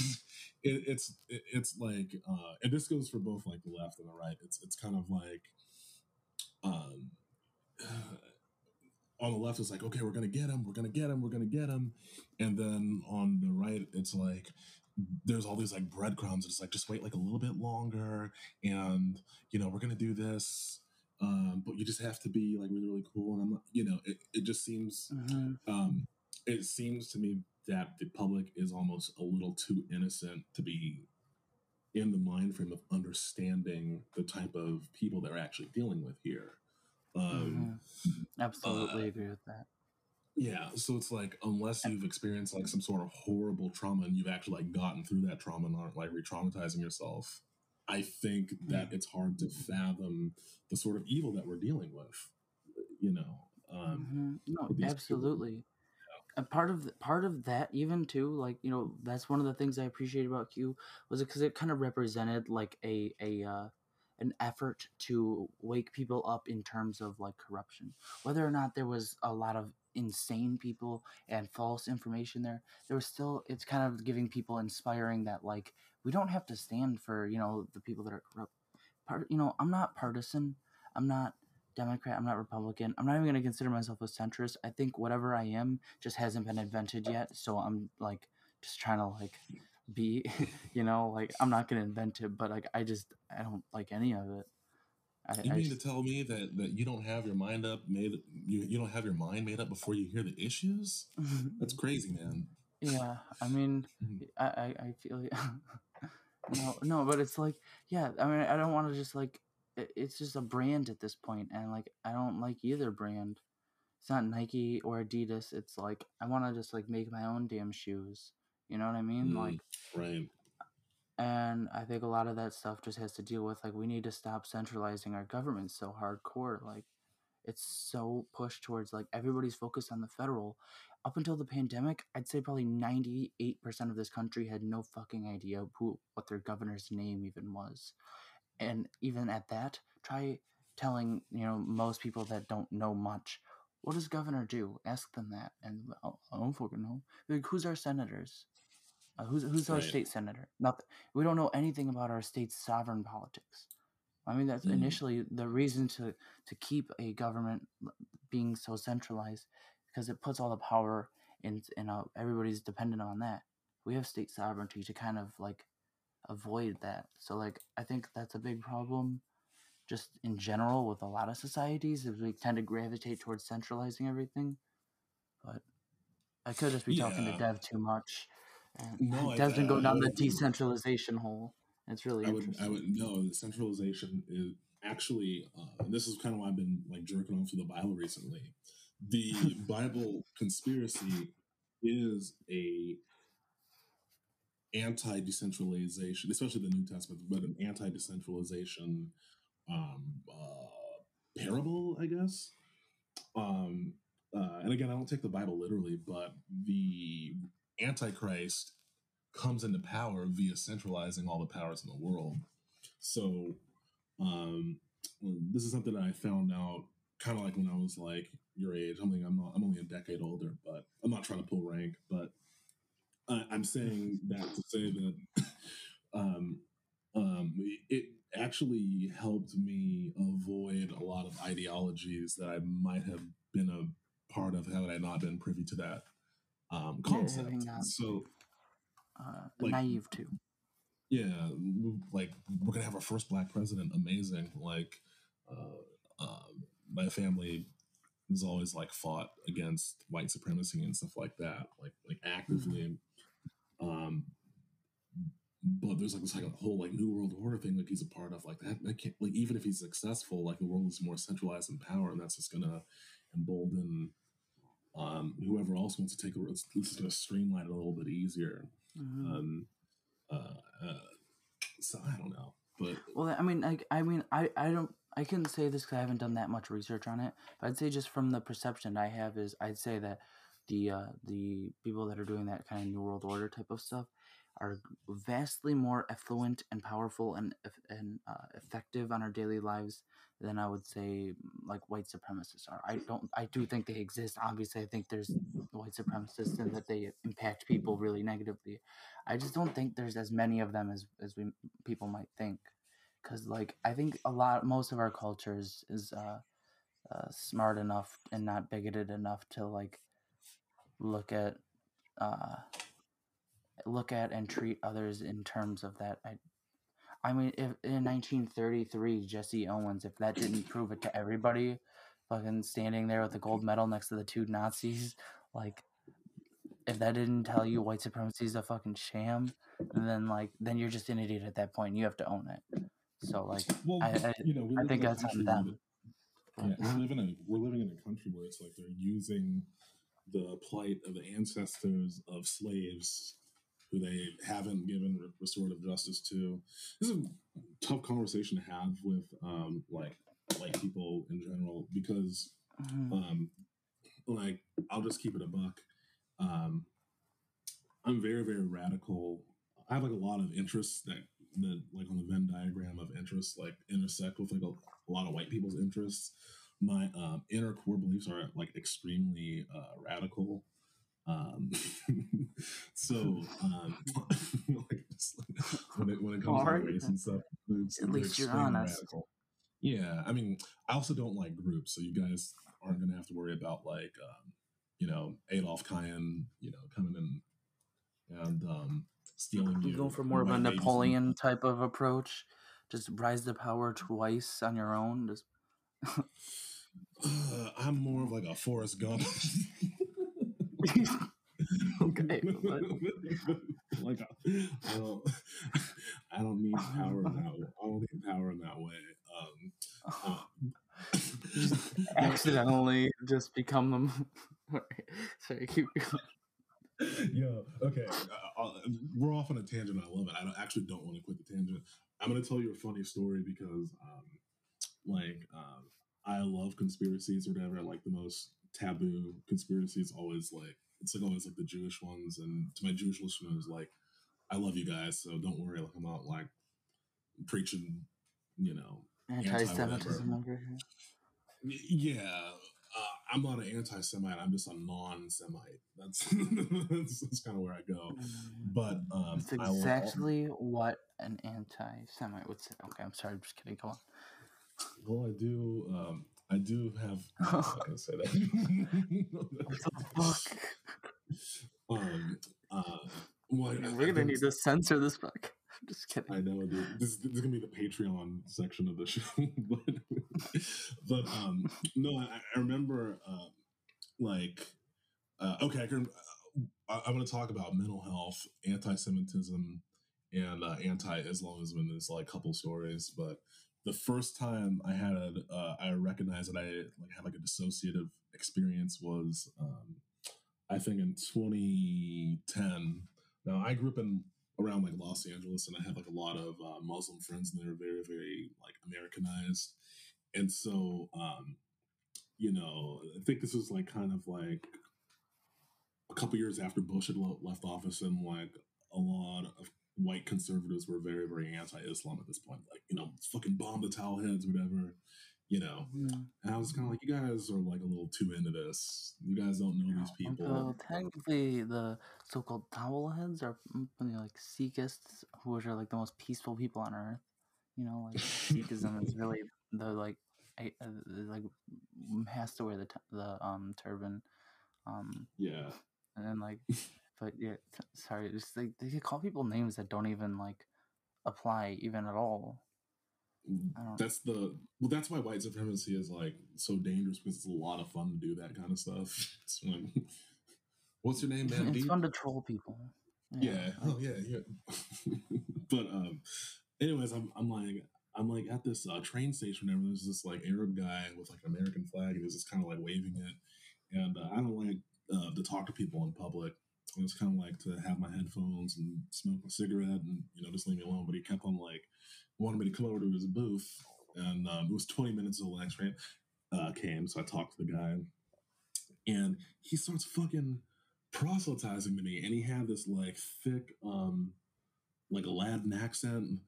it, it's it, it's like uh, and this goes for both like the left and the right. It's it's kind of like um. on the left, it's like, okay, we're gonna get him, we're gonna get him, we're gonna get him, and then on the right, it's like there's all these like breadcrumbs. It's like just wait like a little bit longer, and you know we're gonna do this, um, but you just have to be like really really cool and i'm not you know it, it just seems mm-hmm. um, it seems to me that the public is almost a little too innocent to be in the mind frame of understanding the type of people they're actually dealing with here um, mm-hmm. absolutely uh, agree with that yeah so it's like unless you've experienced like some sort of horrible trauma and you've actually like gotten through that trauma and aren't like re-traumatizing yourself I think that it's hard to fathom the sort of evil that we're dealing with. You know, um, mm-hmm. no, absolutely. People. And part of the, part of that, even too, like you know, that's one of the things I appreciate about Q was because it kind of represented like a a uh, an effort to wake people up in terms of like corruption, whether or not there was a lot of insane people and false information there there was still it's kind of giving people inspiring that like we don't have to stand for you know the people that are corrupt. Part you know i'm not partisan. I'm not democrat. I'm not republican. I'm not even going to consider myself a centrist. I think whatever i am just hasn't been invented yet. So i'm like just trying to like be you know like i'm not to invent it but like i just i don't like any of it I, you I mean just, to tell me that that you don't have your mind up made you you don't have your mind made up before you hear the issues? That's crazy, man. Yeah, I mean, mm-hmm. I I, I feel no no, but it's like yeah, I mean, I don't want to just like it, it's just a brand at this point, and like I don't like either brand. It's not Nike or Adidas. It's like I want to just like make my own damn shoes. You know what I mean? Mm, like right. and i think a lot of that stuff just has to deal with like we need to stop centralizing our government so hardcore like it's so pushed towards like everybody's focused on the federal. Up until the pandemic i'd say probably 98% of this country had no fucking idea who what their governor's name even was. And even at that try telling you know most people that don't know much what does governor do? Ask them that and i don't fucking know. Like who's our senators Uh, who's who's our state senator? Nothing. We don't know anything about our state's sovereign politics. I mean, that's Mm. initially the reason to to keep a government being so centralized because it puts all the power in in uh, everybody's dependent on that. We have state sovereignty to kind of like avoid that. So like I think that's a big problem just in general with a lot of societies is we tend to gravitate towards centralizing everything. But I could just be talking to Dev too much. And No, I- Dev's been I- I down the decentralization hole. It's really I would, interesting. I would no. The centralization is actually, uh, and this is kind of why I've been like jerking off to the Bible recently. The Bible conspiracy is a anti-decentralization, especially the New Testament, but an anti-decentralization um, uh, parable, I guess. Um, uh, and again, I don't take the Bible literally, but the Antichrist comes into power via centralizing all the powers in the world. So, um, this is something I found out kind of like when I was like your age. I mean, I'm not, I'm only a decade older, but I'm not trying to pull rank. But I'm saying that to say that um, um, it actually helped me avoid a lot of ideologies that I might have been a part of had I not been privy to that um, concept. not- so uh, like- naive too. yeah, like we're gonna have our first black president. Amazing. Like, uh, um, my family has always like fought against white supremacy and stuff like that, like like actively. Um, but there's like this like a whole like new world order thing like he's a part of like that. That can't like even if he's successful, like the world is more centralized in power, and that's just gonna embolden um whoever else wants to take over. It's, it's just gonna streamline it a little bit easier. Mhm. Um, uh, uh, so I don't know, but Well, I mean, like, I mean, I, I don't, I couldn't say this because I haven't done that much research on it. But I'd say just from the perception I have is, I'd say that the uh, the people that are doing that kind of new world order type of stuff are vastly more affluent and powerful and and uh, effective on our daily lives than I would say like white supremacists are. I don't, I do think they exist. Obviously, I think there's white supremacists and that they impact people really negatively. I just don't think there's as many of them as as we people might think because like i think a lot most of our cultures is uh, uh smart enough and not bigoted enough to like look at uh look at and treat others in terms of that i i mean if in 1933 jesse owens if that didn't prove it to everybody fucking standing there with the gold medal next to the two nazis like if that didn't tell you white supremacy is a fucking sham then like then you're just an idiot at that point you have to own it so like well, I- I- you know, I think that's on them. Yeah, we're living in a we're living in a country where it's like they're using the plight of the ancestors of slaves who they haven't given restorative justice to. This is a tough conversation to have with um, like white people in general because Mhm. um, like I'll just keep it a buck. Um, I'm very very radical. I have like a lot of interests that that like on the Venn diagram of interests like intersect with like a, a lot of white people's interests. My um, inner core beliefs are like extremely uh, radical. Um, so um, like, just, when it when it comes to race and stuff, it's, At least you're honest. Radical. Yeah, I mean, I also don't like groups, so you guys aren't going to have to worry about like, um, you know, Adolf Kyan, you know, coming in and um, stealing you. go for more of a napoleon type of approach just rise to power twice on your own just Uh, I'm more of like a Forrest Gump. Okay, like I don't, I don't need power in that. Way. I don't need power in that way. Um, uh, accidentally just become them sorry keep going. Yo, okay, uh, uh, we're off on a tangent. I love it. I don't, actually don't want to quit the tangent. I'm going to tell you a funny story because, um, like, um, I love conspiracies or whatever. I like the most taboo conspiracies, always like it's like always like the Jewish ones. And to my Jewish listeners, like, I love you guys, so don't worry. Like I'm not like preaching, you know, anti-semitism over here Yeah, uh, I'm not an anti-Semite. I'm just a non-Semite. That's that's, that's kind of where I go. But um, That's exactly what an anti-Semite would say. Okay, I'm sorry. I'm just kidding. Go on. Well, I do. Um, I do have. I'm gonna say that. What the fuck? um, uh, well, I- I We're gonna need to censor this book. I'm just kidding. I know, dude. This, this is gonna be the Patreon section of the show, but but um, no, I, I remember uh, like uh, okay, I can. I, I'm gonna talk about mental health, anti-Semitism, and uh, anti-Islamism in this like couple stories. But the first time I had uh, I recognized that I like had like a dissociative experience was um, I think in 2010. Now I grew up in around like Los Angeles, and I had like a lot of uh, Muslim friends, and they were very, very like Americanized. And so, um, you know, I think this was like kind of like a couple years after Bush had le- left office, and like a lot of white conservatives were very, very anti-Islam at this point. Like, you know, fucking bomb the towel heads, whatever. You know, Mm. and I was kind of like, you guys are like a little too into this. You guys don't know these people. Although technically, the so-called towel heads are mm, you know, like Sikhists, which are like the most peaceful people on earth. You know, like Sikhism is really the like, I, uh, like has to wear the t- the um turban, um, yeah. and then like, but yeah, sorry, just like they call people names that don't even like apply even at all. That's the well that's why white supremacy is like so dangerous because it's a lot of fun to do that kind of stuff. It's what's your name man it's fun to troll people. yeah oh yeah yeah. But um anyways i'm, I'm like i'm like at this uh, train station whenever there's this like arab guy with like an american flag and he's just kind of like waving it. And uh, i don't like uh, to talk to people in public I was kind of like to have my headphones and smoke a cigarette and you know just leave me alone. But he kept on like wanted me to come over to his booth, and um, it was 20 minutes until the next train uh, came. So I talked to the guy, and he starts fucking proselytizing to me, and he had this like thick, um, like Aladdin accent,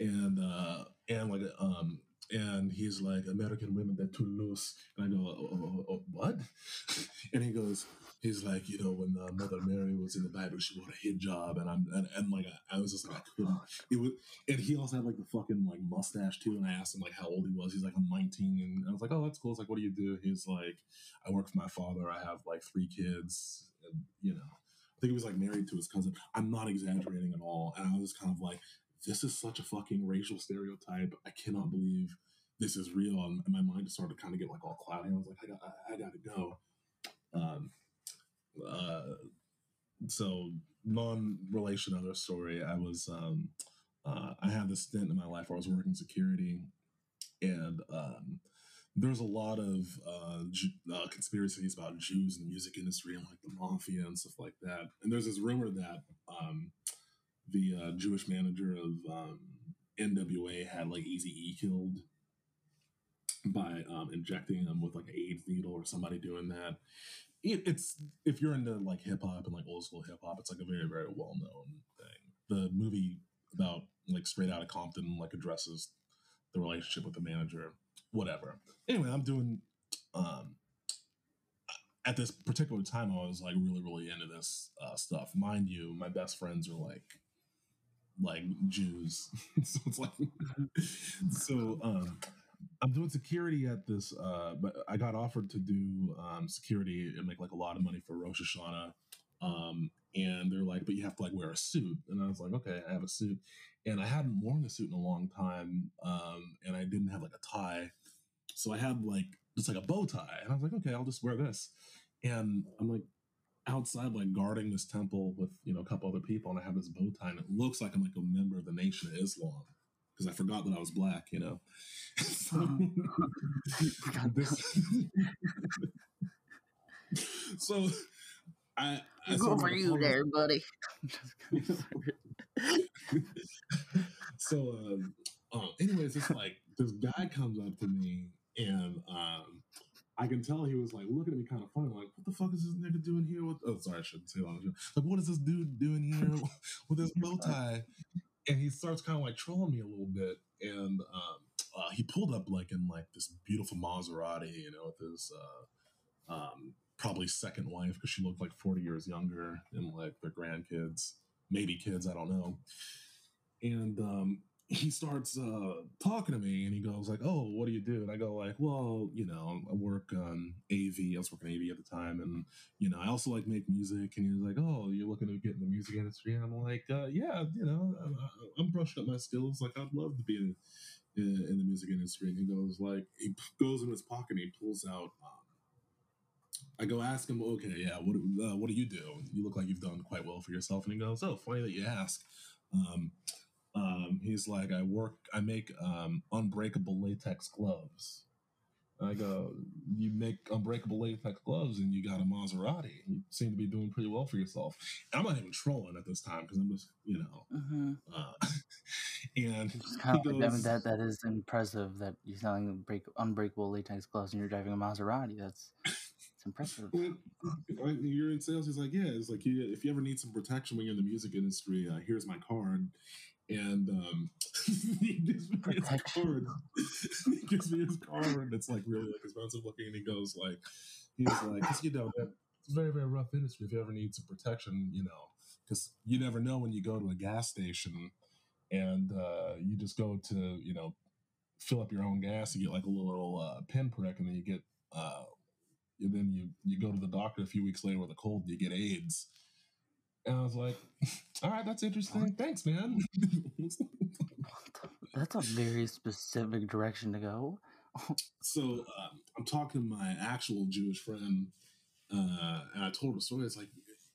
and uh, and like um. And he's like, American women, they're too loose. And I go, oh, oh, oh, oh, what? And he goes, he's like, you know, when uh, Mother Mary was in the Bible, she wore a hijab, and I'm and, and like I, I was just like I couldn't. It was, and he also had like the fucking like mustache too. And I asked him like how old he was. He's like I'm 19, and I was like, oh, that's cool. It's like, what do you do? He's like, I work for my father. I have like three kids, and you know, I think he was like married to his cousin. I'm not exaggerating at all. And I was kind of like, this is such a fucking racial stereotype. I cannot believe this is real. And, my mind just started to kind of get like all cloudy. I was like, I got, I, I got to go. Um, uh, so non-relation other story i was um uh, i had this stint in my life where i was working security and um there's a lot of uh, uh, conspiracies about Jews in the music industry and like the mafia and stuff like that. And there's this rumor that um, the uh, Jewish manager of um, NWA had like Easy E killed by um, injecting him with like an AIDS needle or somebody doing that it, it's if you're into like hip hop and like old school hip hop, it's like a very very well known thing. The movie about like Straight Out of Compton like addresses the relationship with the manager, whatever. Anyway, I'm doing um at this particular time I was like really really into this uh, stuff. Mind you, my best friends are like like Jews, so it's like so um I'm doing security at this, uh, but I got offered to do um, security and make like a lot of money for Rosh Hashanah. Um, and they're like, but you have to like wear a suit. And I was like, okay, I have a suit. And I hadn't worn a suit in a long time. Um, and I didn't have like a tie. So I had like just like a bow tie. And I was like, okay, I'll just wear this. And I'm like outside, like guarding this temple with, you know, a couple other people. And I have this bow tie. And it looks like I'm like a member of the Nation of Islam because I forgot that I was black, you know. so, this, so I, I for you there, buddy. so um, um anyways it's like this guy comes up to me and um I can tell he was like looking at me kind of funny, like, what the fuck is this nigga doing here with oh sorry, I shouldn't say that. Like, what is this dude doing here with this bow tie? And he starts kind of like trolling me a little bit. And um uh, he pulled up like in like this beautiful Maserati, you know, with his uh um, probably second wife because she looked like 40 years younger and like their grandkids, maybe kids, I don't know. And um, he starts uh, talking to me and he goes like, "Oh, what do you do?" And I go like, "Well, you know, I work on AV. I was working AV at the time, and you know, I also like make music." And he was like, "Oh, you're looking to get in the music industry?" And I'm like, uh, "Yeah, you know, I'm, I'm, brushing up my skills. Like, I'd love to be in, in, in the music industry." And he goes like, he goes in his pocket and he pulls out. Um, I go ask him, "Okay, yeah, what uh, what do you do? You look like you've done quite well for yourself." And he goes, "Oh, funny that you ask." Um, um, he's like, I work, I make um, unbreakable latex gloves. I go, you make unbreakable latex gloves and you got a Maserati. You seem to be doing pretty well for yourself. I'm not even trolling at this time because I'm just, you know. Mm-hmm. Uh, and kind of goes, like, that that is impressive that you're selling break, unbreakable latex gloves and you're driving a Maserati. That's it's impressive. you're in sales. He's like, yeah, it's like if you ever need some protection when you're in the music industry, uh, here's my card and um, he gives me his card. he gives me his card. It's like really like expensive looking, and he goes like, he's like, you know, it's a very very rough industry. If you ever need some protection, you know, because you never know when you go to a gas station and uh, you just go to you know fill up your own gas, you get like a little uh, pinprick, and then you get. Uh, and then you you go to the doctor a few weeks later with a cold, and you get AIDS and I was like, all right, that's interesting. Thanks, man. that's a very specific direction to go. so um, I'm talking to my actual Jewish friend, uh, and I told her a story. It's like,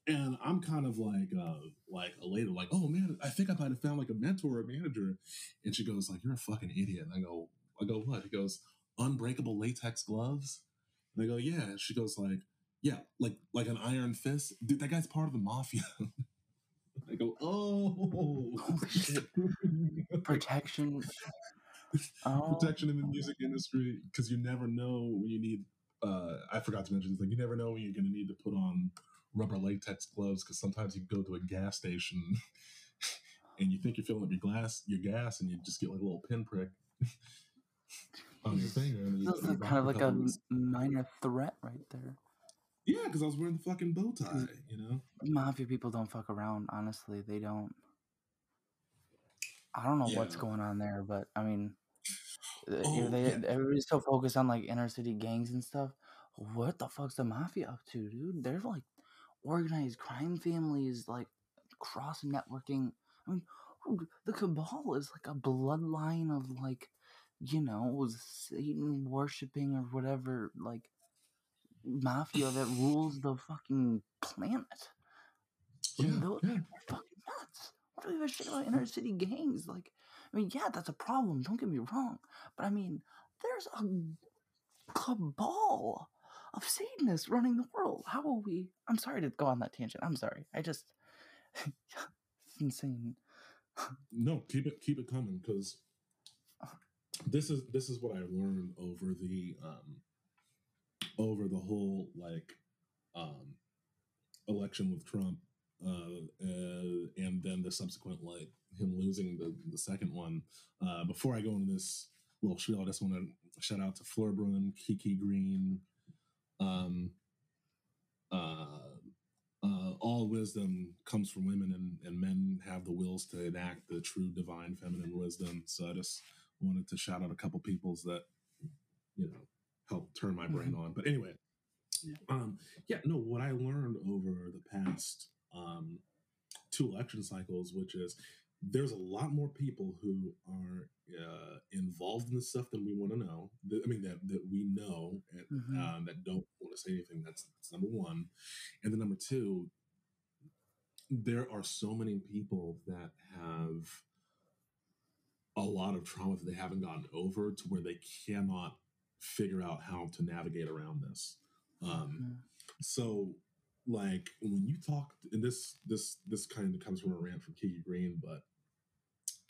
and I'm kind of like, uh, like elated, like, oh man, I think I might have found like a mentor or a manager. And she goes, like, you're a fucking idiot. And I go, I go, what? He goes, unbreakable latex gloves. And I go, yeah. And she goes, like, yeah, like like an iron fist. Dude, that guy's part of the mafia. I go, oh, shit. protection. Oh. Protection in the music industry because you never know when you need. Uh, I forgot to mention this Like You never know when you're going to need to put on rubber latex gloves because sometimes you go to a gas station and you think you're filling up your glass, your gas, and you just get like a little pinprick on your finger. That's kind of like a minor threat right there. Yeah, because I was wearing the fucking bow tie, mm. you know? Mafia people don't fuck around, honestly. They don't. I don't know yeah. what's going on there, but I mean, uh, oh, they, yeah. everybody's so focused on like inner city gangs and stuff. What the fuck's the mafia up to, dude? They're like organized crime families, like cross networking. I mean, the cabal is like a bloodline of like, you know, Satan worshiping or whatever, like mafia that rules the fucking planet. Yeah, those yeah. are fucking nuts. What do we give a shit about inner city gangs? Like, I mean, yeah, that's a problem. Don't get me wrong, but I mean, there's a cabal of Satanists running the world. How will we? I'm sorry to go on that tangent. I'm sorry. I just it's insane. no, keep it keep it coming because this is this is what I learned over the um over the whole like um, election with Trump, uh, uh, and then the subsequent like him losing the the second one. Uh, before I go into this little spiel, I just want to shout out to Florbrun, Kiki Green, um, uh, uh, all wisdom comes from women, and, and men have the wills to enact the true divine feminine wisdom. So I just wanted to shout out a couple peoples that you know help turn my brain mm-hmm. on. But anyway, yeah. Um, yeah, no, what I learned over the past um, two election cycles, which is there's a lot more people who are uh, involved in this stuff than we want to know. I mean, that that we know and mm-hmm. um, that don't want to say anything. That's, that's number one, and then number two, there are so many people that have a lot of trauma that they haven't gotten over to where they cannot figure out how to navigate around this. Um, mm-hmm. So, like when you talk, and this this this kind of comes from a rant from Kiki Green, but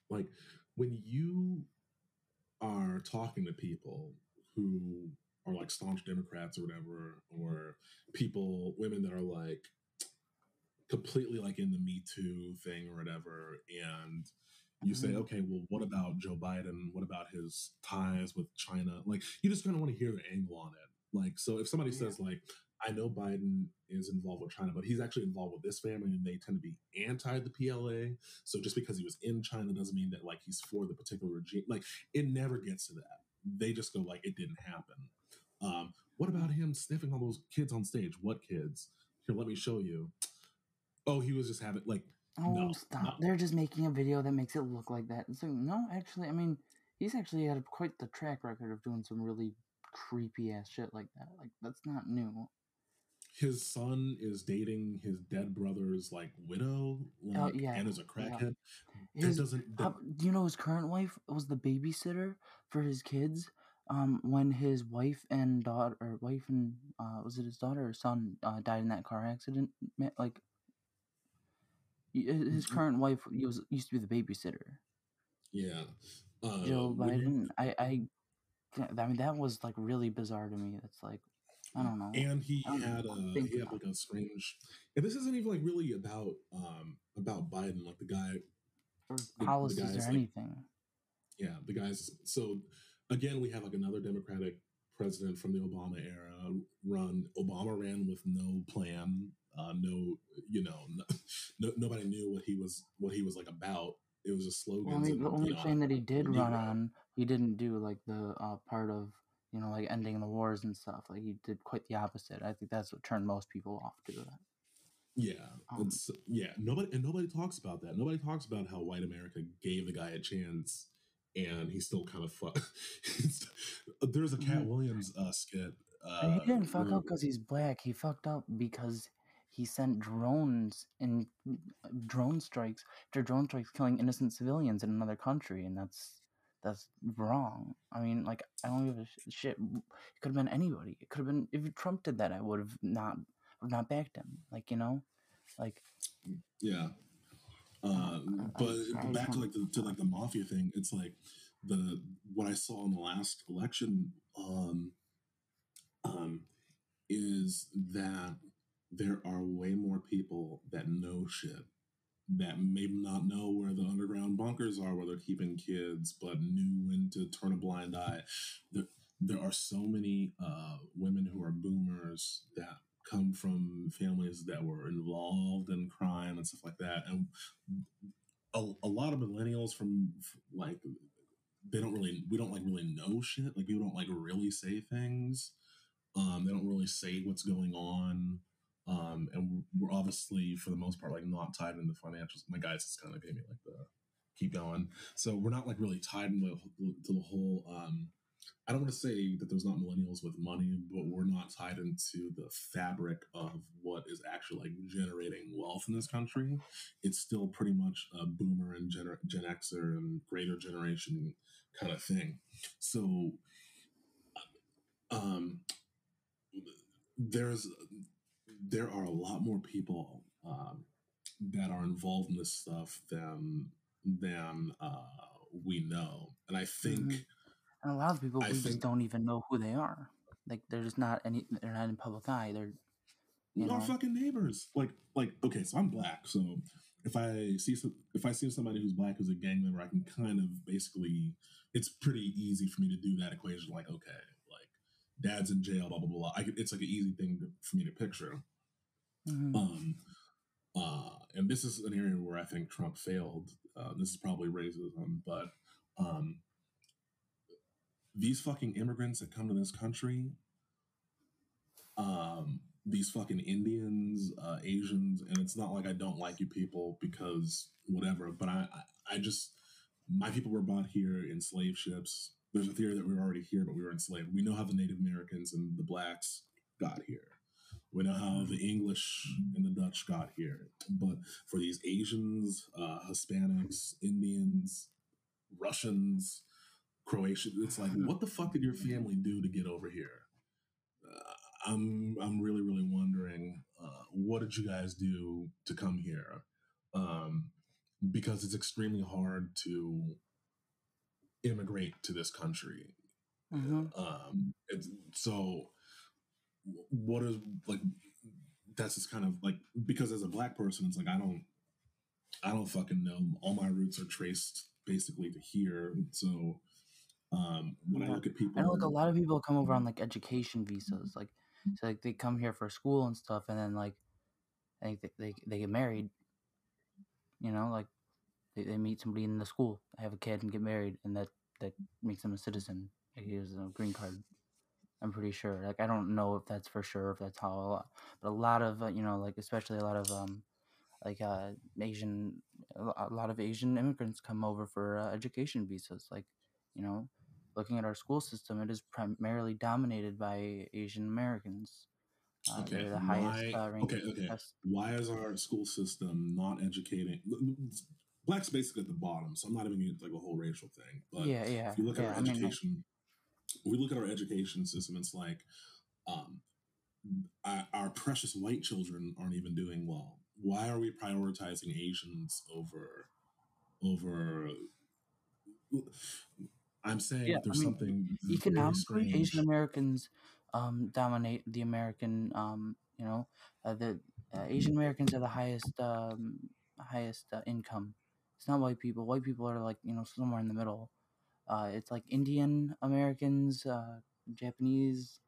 like when you are talking to people who are like staunch Democrats or whatever, or people, women that are like completely like in the Me Too thing or whatever, and you say, mm-hmm. okay, well, what about Joe Biden? What about his ties with China? Like, you just kind of want to hear the angle on it. Like, so if somebody says like, I know Biden is involved with China, but he's actually involved with this family and they tend to be anti the PLA. So just because he was in China doesn't mean that like he's for the particular regime. Like it never gets to that. They just go like it didn't happen. Um, what about him sniffing all those kids on stage? What kids? Here, let me show you. Oh, he was just having like Oh, no, stop. no. They're just making a video that makes it look like that. It's like, no, actually, I mean, he's actually had quite the track record of doing some really creepy ass shit like that. Like, that's not new. his son is dating his dead brother's like widow, like, Oh, yeah, and is a crackhead. That His, doesn't. How, do you know his current wife was the babysitter for his kids? Um, when his wife and daughter, or wife and uh, was it his daughter or son, uh, died in that car accident? Like, uh, his Mhm. current wife was used to be the babysitter. yeah. Uh, Joe Biden. I, I, I mean, that was like really bizarre to me. It's like, I don't know. and he had know. a he had like a strange. And this isn't even like really about um about Biden. Like the guy, or the policies guy's, or like, anything. yeah, the guys. So again, we have like another Democratic president from the Obama era run. Obama ran with no plan. Uh, no, you know, no, no, nobody knew what he was what he was like about. It was just slogans. Well, I mean, and, the only know, that he did run on, he didn't do like the uh, part of you know like ending the wars and stuff. Like he did quite the opposite. I think that's what turned most people off to that. Yeah, Um, it's yeah. Nobody and nobody talks about that. Nobody talks about how white America gave the guy a chance, and he still kind of fuck. There's a Katt Mhm. Williams uh, skit. Uh, he didn't fuck where- up because he's black. He fucked up because he sent drones and drone strikes after drone strikes killing innocent civilians in another country, and that's that's wrong. I mean, like I don't give a sh- shit. It could have been anybody. It could have been if Trump did that, I would have not not backed him. Like you know, like Yeah. Uh, but back to like the to like the mafia thing, it's like the what I saw in the last election um, um, is that there are way more people that know shit that may not know where the underground bunkers are where they're keeping kids, but knew when to turn a blind eye. There, there are so many uh, women who are boomers that come from families that were involved in crime and stuff like that, and a, a lot of millennials from like they don't really we don't like really know shit. Like people don't like really say things. Um, they don't really say what's going on. Um, and we're obviously for the most part like not tied into financials. My guys just kind of gave me like the keep going. So we're not like really tied into the, to the whole. Um, I don't want to say that there's not millennials with money, but we're not tied into the fabric of what is actually like generating wealth in this country. It's still pretty much a boomer and Gen, Gen Xer and greater generation kind of thing. So, um, there's there are a lot more people um, that are involved in this stuff than than uh, we know, and I think. Mhm. And a lot of people I we just don't even know who they are. Like they're just not any. They're not in public eye. They're you our fucking neighbors. Like, like, okay, so I'm black. So if I see some, if I see somebody who's black who's a gang member, I can kind of basically, it's pretty easy for me to do that equation. Like, okay, like dad's in jail, blah blah blah. I could, it's like an easy thing to, for me to picture. Mhm. Um, uh, and this is an area where I think Trump failed. Uh, this is probably racism, but um, these fucking immigrants that come to this country, um, these fucking Indians, uh, Asians, and it's not like I don't like you people because whatever, but I, I, I just, my people were brought here in slave ships. There's a theory that we were already here, but we were enslaved. We know how the Native Americans and the blacks got here. We know how the English and the Dutch got here. But for these Asians, uh, Hispanics, Indians, Russians, Croatians, it's like, what the fuck did your family do to get over here? Uh, I'm I'm really really wondering uh, what did you guys do to come here? Um, because it's extremely hard to immigrate to this country. Mhm. Um, it's, so what is like that's just kind of like because as a black person it's like i don't i don't fucking know all my roots are traced basically to here so Um, when I look at people, I know like a lot of people come over on like education visas, like so like they come here for school and stuff, and then like I think they they, they get married. You know, like they, they meet somebody in the school, have a kid, and get married, and that that makes them a citizen. Like, he has a green card. I'm pretty sure. Like I don't know if that's for sure, if that's how a lot, but a lot of uh, you know, like especially a lot of um, like uh, Asian, a a lot of Asian immigrants come over for uh, education visas. Like, you know, looking at our school system, it is primarily dominated by Asian Americans. Uh, okay, they're the highest why? uh. Okay, okay. test- Why is our school system not educating? Black's basically at the bottom, so I'm not even going to like a whole racial thing. But yeah, yeah, if you look yeah. at our I mean, education, we look at our education system. It's like um, our, our precious white children aren't even doing well. Why are we prioritizing Asians over over? I'm saying Yeah, there's I mean, something economically. Asian Americans um, dominate the American. Um, you know, uh, the uh, Asian Americans are the highest um, highest uh, income. It's not white people. White people are like you know somewhere in the middle. Uh, it's like Indian Americans, uh, Japanese,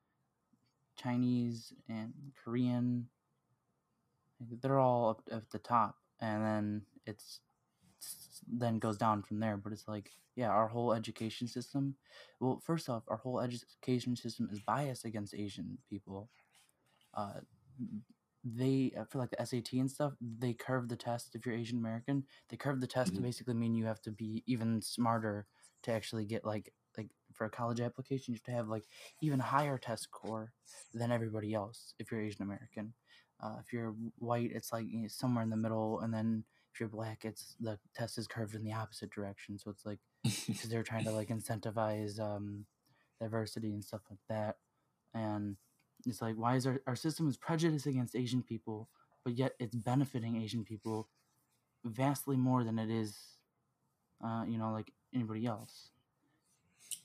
Chinese, and Korean. They're all up at the top, and then it's then goes down from there. But it's like, yeah, our whole education system. Well, first off, our whole education system is biased against Asian people. Uh, they for like the SAT and stuff, they curve the test if you're Asian American. They curve the test to Mhm. basically mean you have to be even smarter to actually get like like for a college application, you have to have like even higher test score than everybody else if you're Asian American. Uh, if you're white, it's like you know, somewhere in the middle, and then if you're black, it's the test is curved in the opposite direction. So it's like because they're trying to like incentivize um, diversity and stuff like that. And it's like, why is our, our system is prejudiced against Asian people, but yet it's benefiting Asian people vastly more than it is, uh, you know, like anybody else.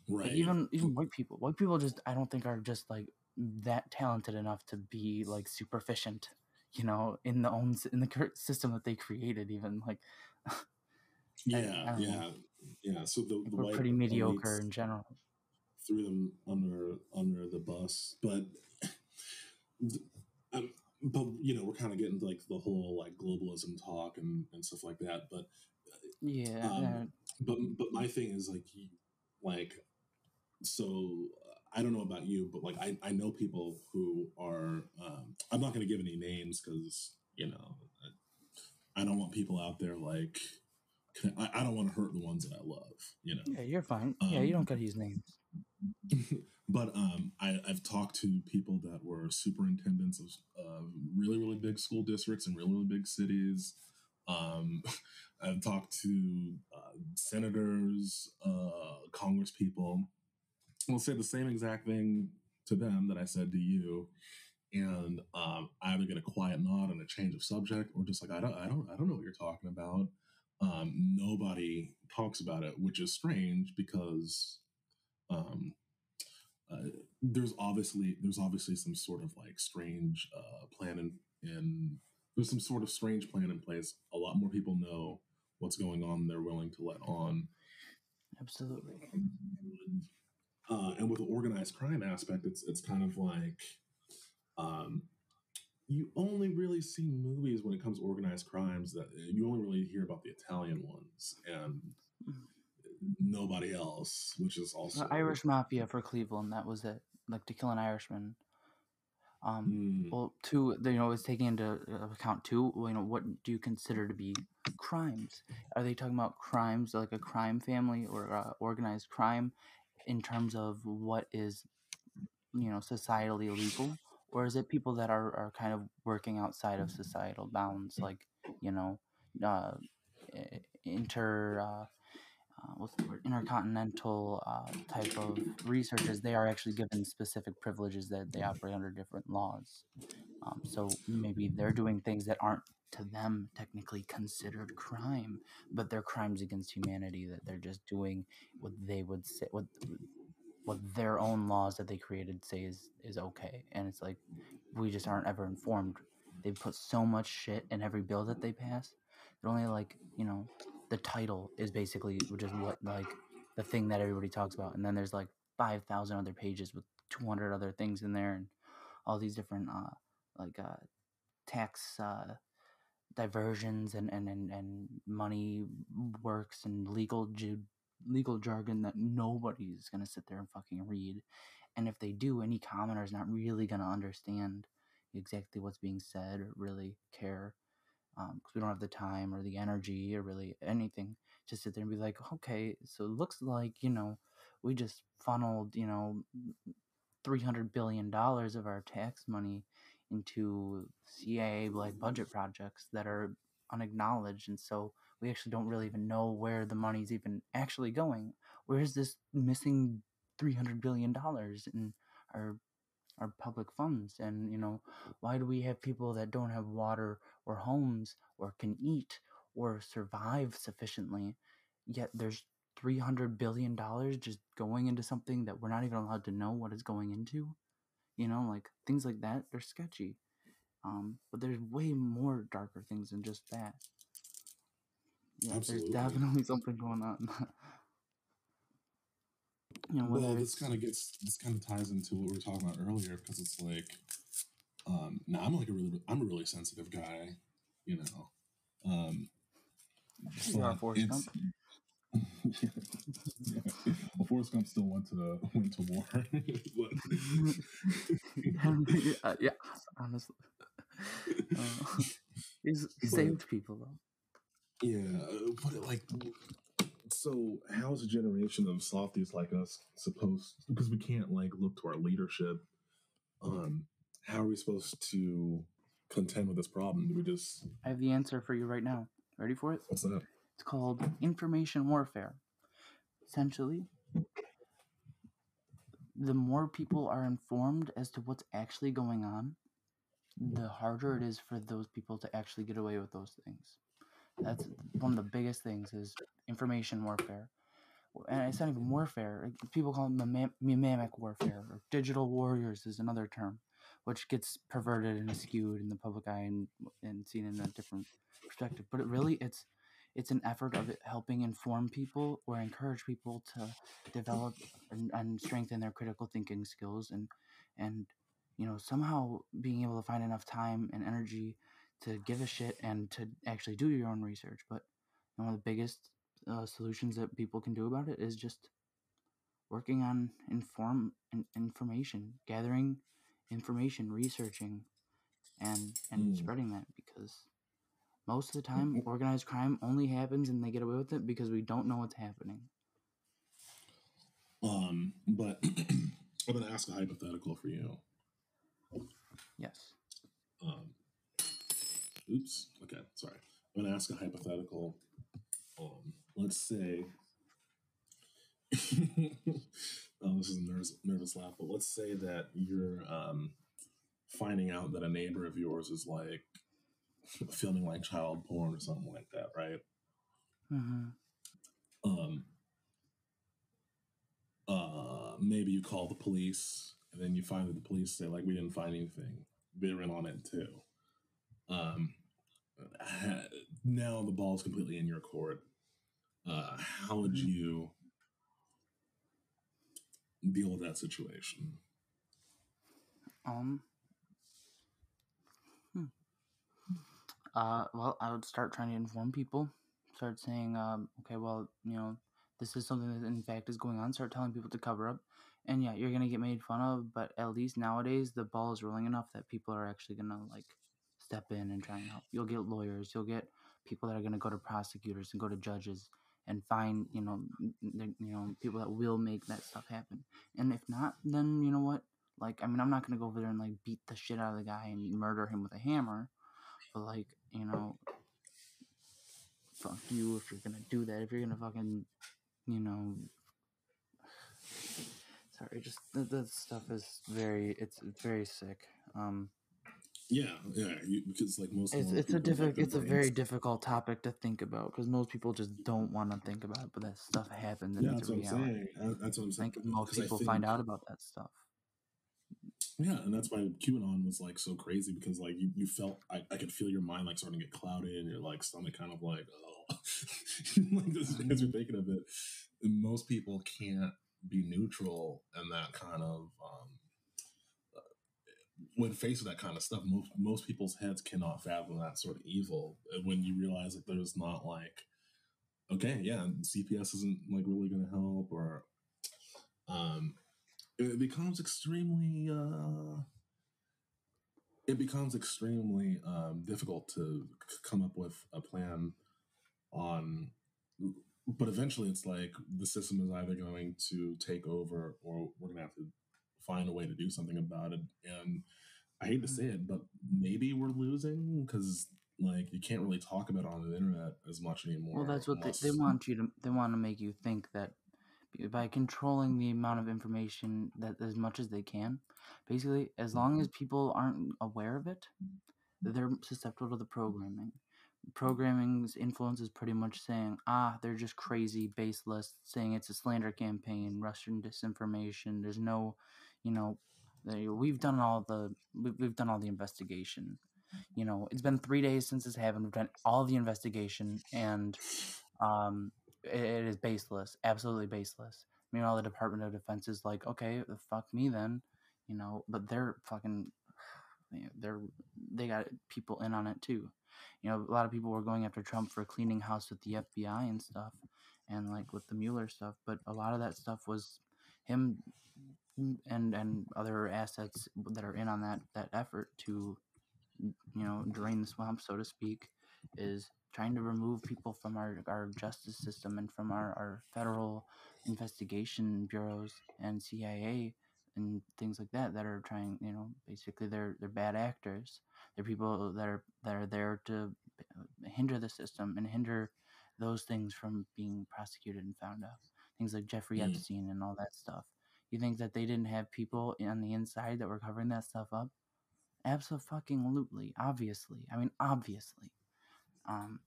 right. Like even even white people, white people just I don't think are just like that talented enough to be like super efficient, you know, in the own in the cur- system that they created. Even like yeah, know. yeah, yeah. So the, like the we're pretty mediocre in general. threw them under under the bus, but um, but you know we're kind of getting to, like the whole like globalism talk and, and stuff like that. But Yeah, Um, yeah. but but my thing is like like so I don't know about you, but like I, I know people who are um, I'm not going to give any names because you know I, I don't want people out there like I, I don't want to hurt the ones that I love, you know. Yeah, you're fine. yeah, you Um, don't gotta use names. but um, I, I've talked to people that were superintendents of uh, really, really big school districts in really, really big cities. Um, I've talked to uh, senators, uh, Congress people. I'll say the same exact thing to them that I said to you, and um, I either get a quiet nod and a change of subject, or just like I don't, I don't, I don't know what you're talking about. Um, nobody talks about it, which is strange because um, uh, there's obviously there's obviously some sort of like strange uh, plan in, in there's some sort of strange plan in place. A lot more people know what's going on. They're willing to let on. Absolutely. Uh, and with the organized crime aspect, it's it's kind of like um, you only really see movies when it comes to organized crimes that you only really hear about the Italian ones and nobody else, which is also The Irish Mafia for Cleveland. That was it. Like to kill an Irishman. Um, Mm, well, two, you know, it's taking into account too. You know, what do you consider to be crimes? Are they talking about crimes like a crime family or uh, organized crime in terms of what is, you know, societally illegal, or is it people that are are kind of working outside of societal bounds, like you know, uh, inter. Uh, uh, what's the word intercontinental uh, type of researchers they are actually given specific privileges that they operate under different laws um, so maybe they're doing things that aren't to them technically considered crime but they're crimes against humanity that they're just doing what they would say what what their own laws that they created say is is okay. And it's like we just aren't ever informed. They put so much shit in every bill that they pass they're only like you know the title is basically just what like the thing that everybody talks about, and then there's like five thousand other pages with two hundred other things in there, and all these different uh like uh tax uh diversions and and and, and money works and legal ju- legal jargon that nobody's gonna sit there and fucking read, and if they do, any commenter is not really gonna understand exactly what's being said or really care because um, we don't have the time or the energy or really anything to sit there and be like, okay, so it looks like you know we just funneled you know three hundred billion dollars of our tax money into CIA like budget projects that are unacknowledged, and so we actually don't really even know where the money's even actually going. Where is this missing three hundred billion dollars in our our public funds? And you know, why do we have people that don't have water or homes or can eat or survive sufficiently? Yet there's three hundred billion dollars just going into something that we're not even allowed to know what it's going into. You know, like things like that, they're sketchy. Um, but there's way more darker things than just that. Yeah, Absolutely. there's definitely something going on. you know, well, this kind of gets this kind of ties into what we were talking about earlier because it's like, um, now I'm like a really I'm a really sensitive guy, you know. Um, you are Forrest Gump. Yeah. Well, Forrest Gump still went to the went to war. uh, yeah, honestly, uh, he's, he but, saved people though. Yeah, but like, so how is a generation of softies like us supposed? Because we can't like look to our leadership. Um, how are we supposed to contend with this problem? Do we just? I have the answer for you right now. Ready for it? What's that? It's called information warfare. Essentially, the more people are informed as to what's actually going on, the harder it is for those people to actually get away with those things. That's one of the biggest things is information warfare. And it's not even warfare. People call it mimic warfare or digital warriors is another term, which gets perverted and skewed in the public eye and, and seen in a different perspective. But it really, it's it's an effort of helping inform people or encourage people to develop and, and strengthen their critical thinking skills and and you know somehow being able to find enough time and energy to give a shit and to actually do your own research but one of the biggest uh, solutions that people can do about it is just working on inform in, information gathering information researching and and mm. spreading that because most of the time, mm-hmm. organized crime only happens and they get away with it because we don't know what's happening. Um, but I'm going to ask a hypothetical for you. Yes. Um, oops. Okay. Sorry. I'm going to ask a hypothetical. Um, let's say. oh, this is a nervous, nervous laugh, but let's say that you're um, finding out that a neighbor of yours is like filming like child porn or something like that, right? Mm-hmm. Um, uh, maybe you call the police, and then you find that the police say like we didn't find anything. They're in on it too. Um, now the ball's completely in your court. Uh, how would mm-hmm. you deal with that situation? Um, Uh, well, I would start trying to inform people. Start saying, um, okay, well, you know, this is something that in fact is going on. Start telling people to cover up. And yeah, you're gonna get made fun of, but at least nowadays the ball is rolling enough that people are actually gonna like step in and try and help. You'll get lawyers. You'll get people that are gonna go to prosecutors and go to judges and find you know you know people that will make that stuff happen. And if not, then you know what? Like, I mean, I'm not gonna go over there and like beat the shit out of the guy and murder him with a hammer, but like you know, fuck you if you're gonna do that. If you're gonna fucking, you know, sorry, just that, that stuff is very, it's, it's very sick. Um, yeah, yeah, you, because like most, it's, it's a difficult, it's a very difficult topic to think about because most people just don't want to think about it, but that stuff happens. And yeah, that's what reality. I'm saying. That's what I'm saying. I think most people think, find out about that stuff. Yeah, and that's why QAnon was like so crazy because like you, you felt I, I could feel your mind like starting to get clouded and your like stomach kind of like oh like this as you're thinking of it. And most people can't be neutral and that kind of um, when faced with that kind of stuff. Most most people's heads cannot fathom that sort of evil. And when you realize that there's not like okay, yeah, CPS isn't like really going to help or um it becomes extremely uh, it becomes extremely um, difficult to c- come up with a plan on but eventually it's like the system is either going to take over or we're going to have to find a way to do something about it and i hate to say it but maybe we're losing because like you can't really talk about it on the internet as much anymore Well, that's what they, they want you to. They want to make you think that by controlling the amount of information that as much as they can, basically, as long as people aren't aware of it, they're susceptible to the programming. Programming's influence is pretty much saying, ah, they're just crazy, baseless, saying it's a slander campaign, Russian disinformation. There's no, you know, they, we've done all the we've, we've done all the investigation. You know, it's been three days since this happened. We've done all the investigation, and um, it, is baseless, absolutely baseless. Meanwhile, the Department of Defense is like, okay, fuck me then, you know, but they're fucking, they- they're they got people in on it too. You know, a lot of people were going after Trump for cleaning house with the FBI and stuff, and like with the Mueller stuff, but a lot of that stuff was him and and other assets that are in on that that effort to you know drain the swamp so to speak is trying to remove people from our, our justice system and from our, our federal investigation bureaus and CIA and things like that that are trying you know basically they're they're bad actors they're people that are that are there to hinder the system and hinder those things from being prosecuted and found out things like Jeffrey Mm. Epstein and all that stuff you think that they didn't have people on the inside that were covering that stuff up Absolutely, obviously. I mean, obviously. Um,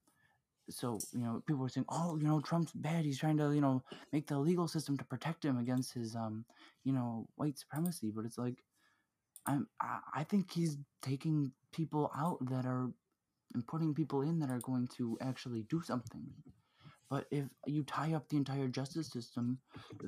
so you know, people were saying, "Oh, you know, Trump's bad. He's trying to, you know, make the legal system to protect him against his, um, you know, white supremacy." But it's like, I'm, I, I think he's taking people out that are, and putting people in that are going to actually do something. But if you tie up the entire justice system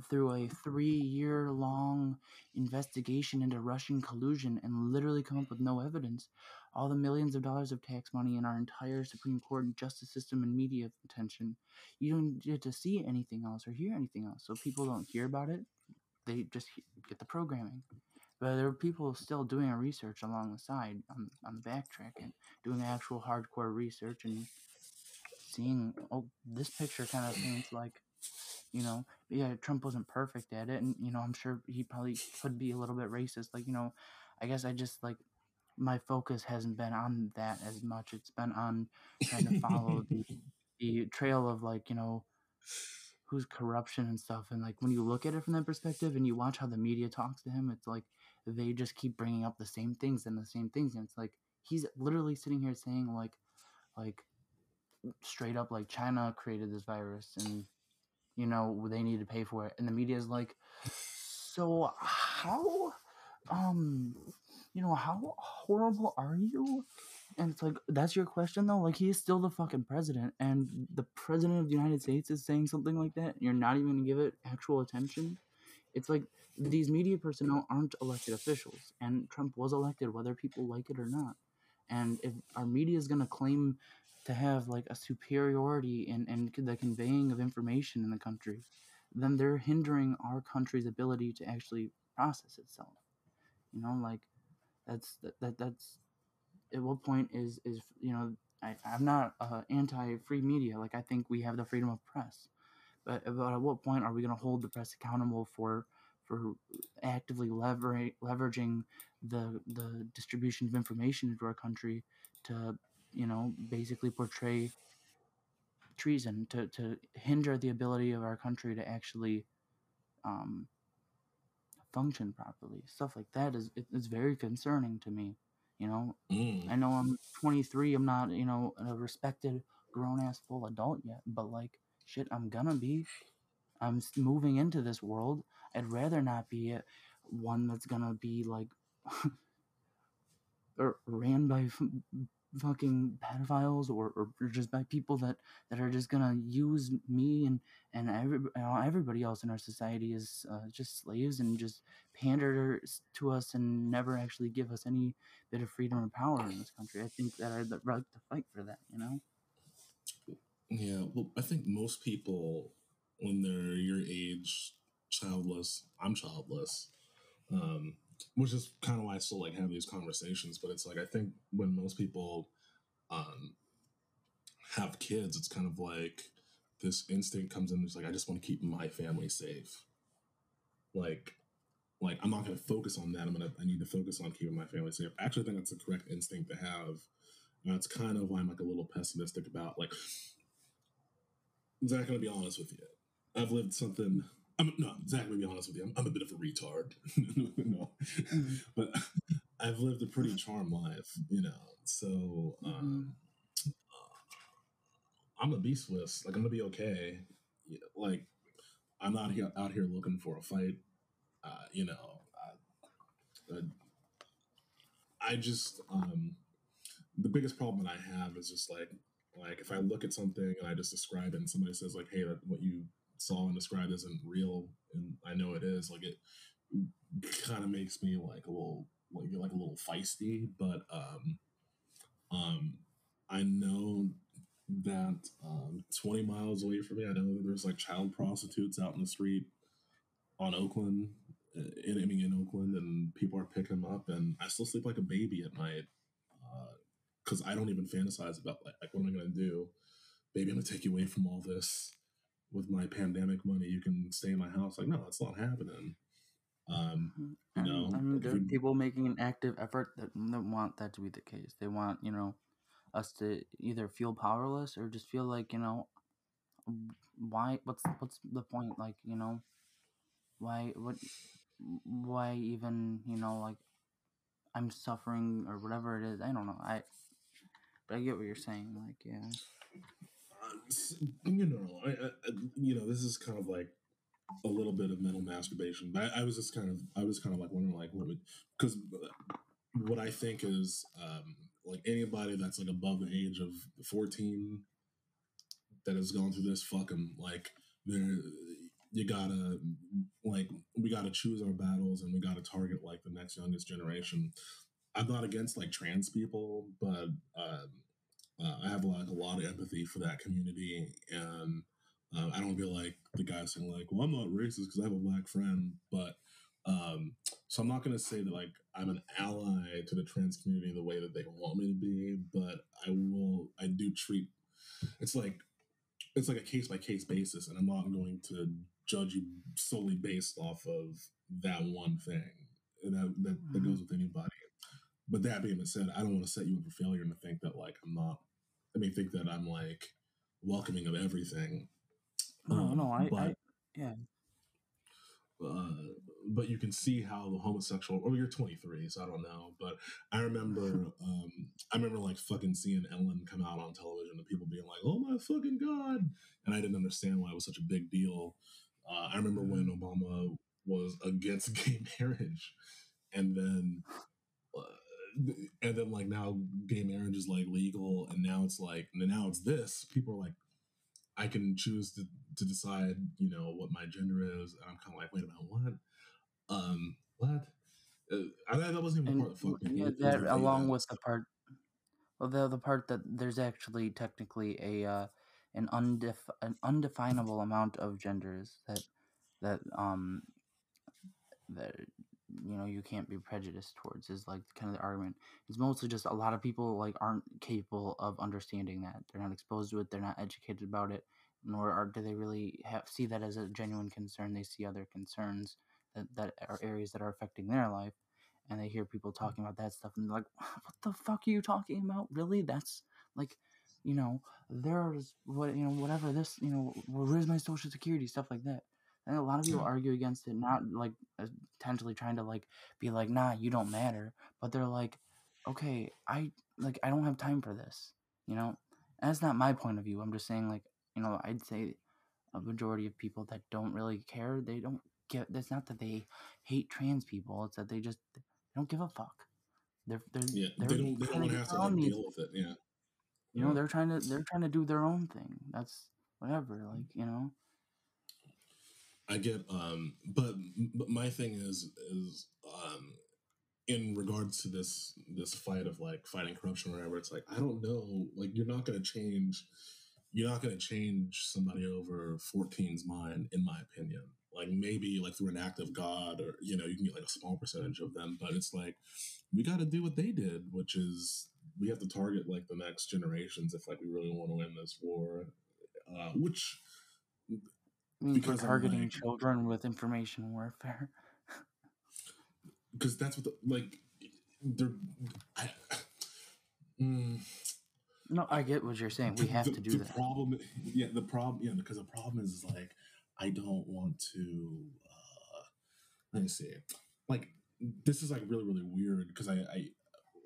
through a three-year-long investigation into Russian collusion and literally come up with no evidence, all the millions of dollars of tax money in our entire Supreme Court and justice system and media attention, you don't get to see anything else or hear anything else. So people don't hear about it. They just get the programming. But there are people still doing research along the side on, on the backtrack and doing actual hardcore research and seeing, oh, this picture kind of seems like you know, yeah, Trump wasn't perfect at it, and you know, I'm sure he probably could be a little bit racist. Like, you know, I guess I just like my focus hasn't been on that as much. It's been on trying to follow the the trail of like you know who's corruption and stuff. And like when you look at it from that perspective, and you watch how the media talks to him, it's like they just keep bringing up the same things and the same things, and it's like he's literally sitting here saying like like straight up like China created this virus and you know they need to pay for it and the media is like so how um you know how horrible are you? And it's like that's your question though? Like he is still the fucking president and the president of the united states is saying something like that and you're not even gonna give it actual attention? It's like these media personnel aren't elected officials and trump was elected whether people like it or not. And if our media is gonna claim to have like a superiority in, in the conveying of information in the country, then they're hindering our country's ability to actually process itself. You know, like that's that, that that's at what point is is you know I, I'm not uh, anti free media. Like I think we have the freedom of press, but about at what point are we going to hold the press accountable for for actively lever- leveraging the the distribution of information into our country to you know basically portray treason to to hinder the ability of our country to actually um, function properly. Stuff like that is it, it's very concerning to me. You know, Mm. I know I'm 23. I'm not you know a respected grown ass full adult yet, but like shit, I'm gonna be. I'm moving into this world. I'd rather not be one that's gonna be like or ran by fucking pedophiles or, or just by people that, that are just gonna use me and and every, everybody else in our society is uh, just slaves and just pander to us and never actually give us any bit of freedom or power in this country. I think that I'd like to fight for that, you know. Yeah, well, I think most people when they're your age, childless. I'm childless. Um, which is kind of why I still like have these conversations. But it's like I think when most people um, have kids, it's kind of like this instinct comes in. It's like I just want to keep my family safe. Like, like I'm not going to focus on that. I'm gonna I need to focus on keeping my family safe. I actually think that's the correct instinct to have. That's kind of why I'm like a little pessimistic about like. Zach, gonna be honest with you. I've lived something I'm no, Zach. To be honest with you, I'm, I'm a bit of a retard. no, mm-hmm. but I've lived a pretty charmed life, you know. So um, mm-hmm. uh, I'm a be Swiss. Like I'm gonna be okay. Like I'm not here, out here looking for a fight. Uh, you know, I, I, I just um, the biggest problem that I have is just like like if I look at something and I just describe it and somebody says like, "Hey, that what you saw and described isn't real, and I know it is. Like it kind of makes me like a little like like a little feisty, but um, um, I know that um, 20 miles away from me, I know that there's like child prostitutes out in the street on Oakland, uh, in, I mean in Oakland, and people are picking them up, and I still sleep like a baby at night because uh, I don't even fantasize about like, like what am I gonna do? Baby, I'm gonna take you away from all this with my pandemic money, you can stay in my house. Like, no, that's not happening. Um, you know, there are people making an active effort that, that want that to be the case. They want, you know, us to either feel powerless or just feel like, you know, why? What's what's the point? Like, you know, why? What? Why even? You know, like, I'm suffering or whatever it is. I don't know. I, but I get what you're saying. Like, yeah you know, I, I, you know, this is kind of like a little bit of mental masturbation. But I, I was just kind of, I was kind of like wondering, like, what would, because what I think is, um, like anybody that's like above the age of 14 that has gone through this, fuck them. Like, there, you gotta, like, we gotta choose our battles and we gotta target like the next youngest generation. I'm not against like trans people, but um, uh, I have like a lot of empathy for that community, and uh, I don't feel like the guy saying like, "Well, I'm not racist because I have a black friend," but um, so I'm not going to say that like I'm an ally to the trans community the way that they want me to be, but I will. I do treat it's like it's like a case by case basis, and I'm not going to judge you solely based off of that one thing. And that that, that goes with anybody. But that being said, I don't want to set you up for failure and to think that like I'm not. I mean, think that I'm like welcoming of everything. No, um, no, I, but, I yeah. Uh, but you can see how the homosexual. Or you're 23, so I don't know. But I remember, um, I remember like fucking seeing Ellen come out on television and people being like, "Oh my fucking god!" And I didn't understand why it was such a big deal. Uh, I remember when mm-hmm. Obama was against gay marriage, and then and then like now gay marriage is like legal and now it's like and now it's this people are like i can choose to, to decide you know what my gender is and i'm kind of like wait a minute what? Um what? Uh, I, that wasn't even and, part of the fucking yeah, that, along with the part well the the part that there's actually technically a uh an undef an undefinable amount of genders that that um that you know you can't be prejudiced towards is like kind of the argument. It's mostly just a lot of people like aren't capable of understanding that. They're not exposed to it they're not educated about it nor are, do they really have, see that as a genuine concern. They see other concerns that, that are areas that are affecting their life and they hear people hmm. talking about that stuff and they're like what the fuck are you talking about? Really? That's like you know there's what you know whatever this you know where's my social security? Stuff like that and a lot of people argue against it, not like intentionally trying to like be like, nah, you don't matter. But they're like, okay, I like I don't have time for this, you know. And that's not my point of view. I'm just saying like, you know, I'd say a majority of people that don't really care, they don't get. It's not that they hate trans people. It's that they just don't give a fuck. They're they're Yeah, they're they don't they don't trying want to to get have to like deal with it. Yeah, You know, they're trying to they're trying to do their own thing. That's whatever. Like you know. I get um but but my thing is is um in regards to this this fight of like fighting corruption or whatever it's like I don't know like you're not going to change you're not going to change somebody over 14's mind in my opinion. Like maybe like through an act of god or you know you can get like a small percentage of them but it's like we got to do what they did which is we have to target like the next generations if like we really want to win this war uh, which Because targeting like- children with information warfare. because that's what the, like they're I, mm, No, I get what you're saying. We have the, to do the that. problem yeah the problem yeah because the problem is, is like i don't want to uh let me see like this is like really really weird because i i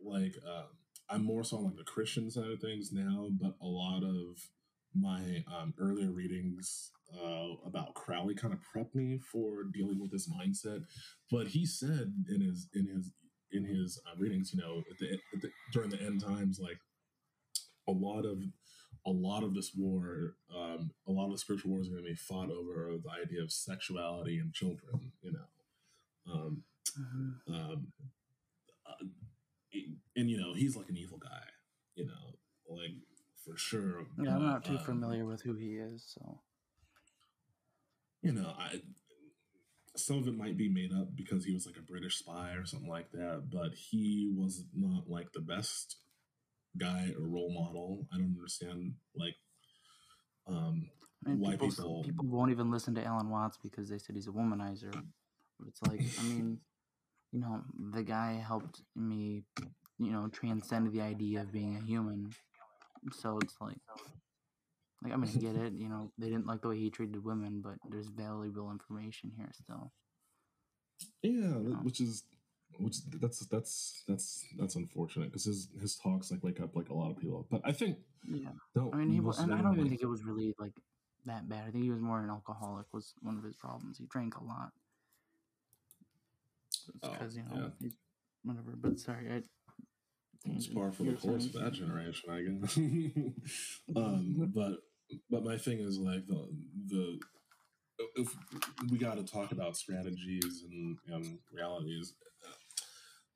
like um i'm more so on like the christian side of things now but a lot of my um earlier readings uh about crowley kind of prepped me for dealing with this mindset but he said in his in his in his uh, readings you know at the, at the during the end times like a lot of a lot of this war um a lot of the spiritual wars are going to be fought over the idea of sexuality and children you know um Mhm. um uh, and you know he's like an evil guy you know like for sure Yeah, I'm not too um, familiar with who he is, so you know, I some of it might be made up because he was like a British spy or something like that, but he was not like the best guy or role model. I don't understand like um I mean, why people, people people won't even listen to Alan Watts because they said he's a womanizer. But it's like, I mean, you know, the guy helped me, you know, transcend the idea of being a human. So it's like, like I mean, I get it. You know, they didn't like the way he treated women, but there's valuable information here still. yeah, know. which is which that's that's that's that's unfortunate because his his talks like wake up like a lot of people. But I think Yeah, I mean, he was, and I don't even think it was really like that bad. I think he was more an alcoholic. Was one of his problems. He drank a lot. Oh, because you know yeah. whatever. But sorry, I. It's par for the course of that generation, I guess. um, but but my thing is like the the if we got to talk about strategies and, and realities.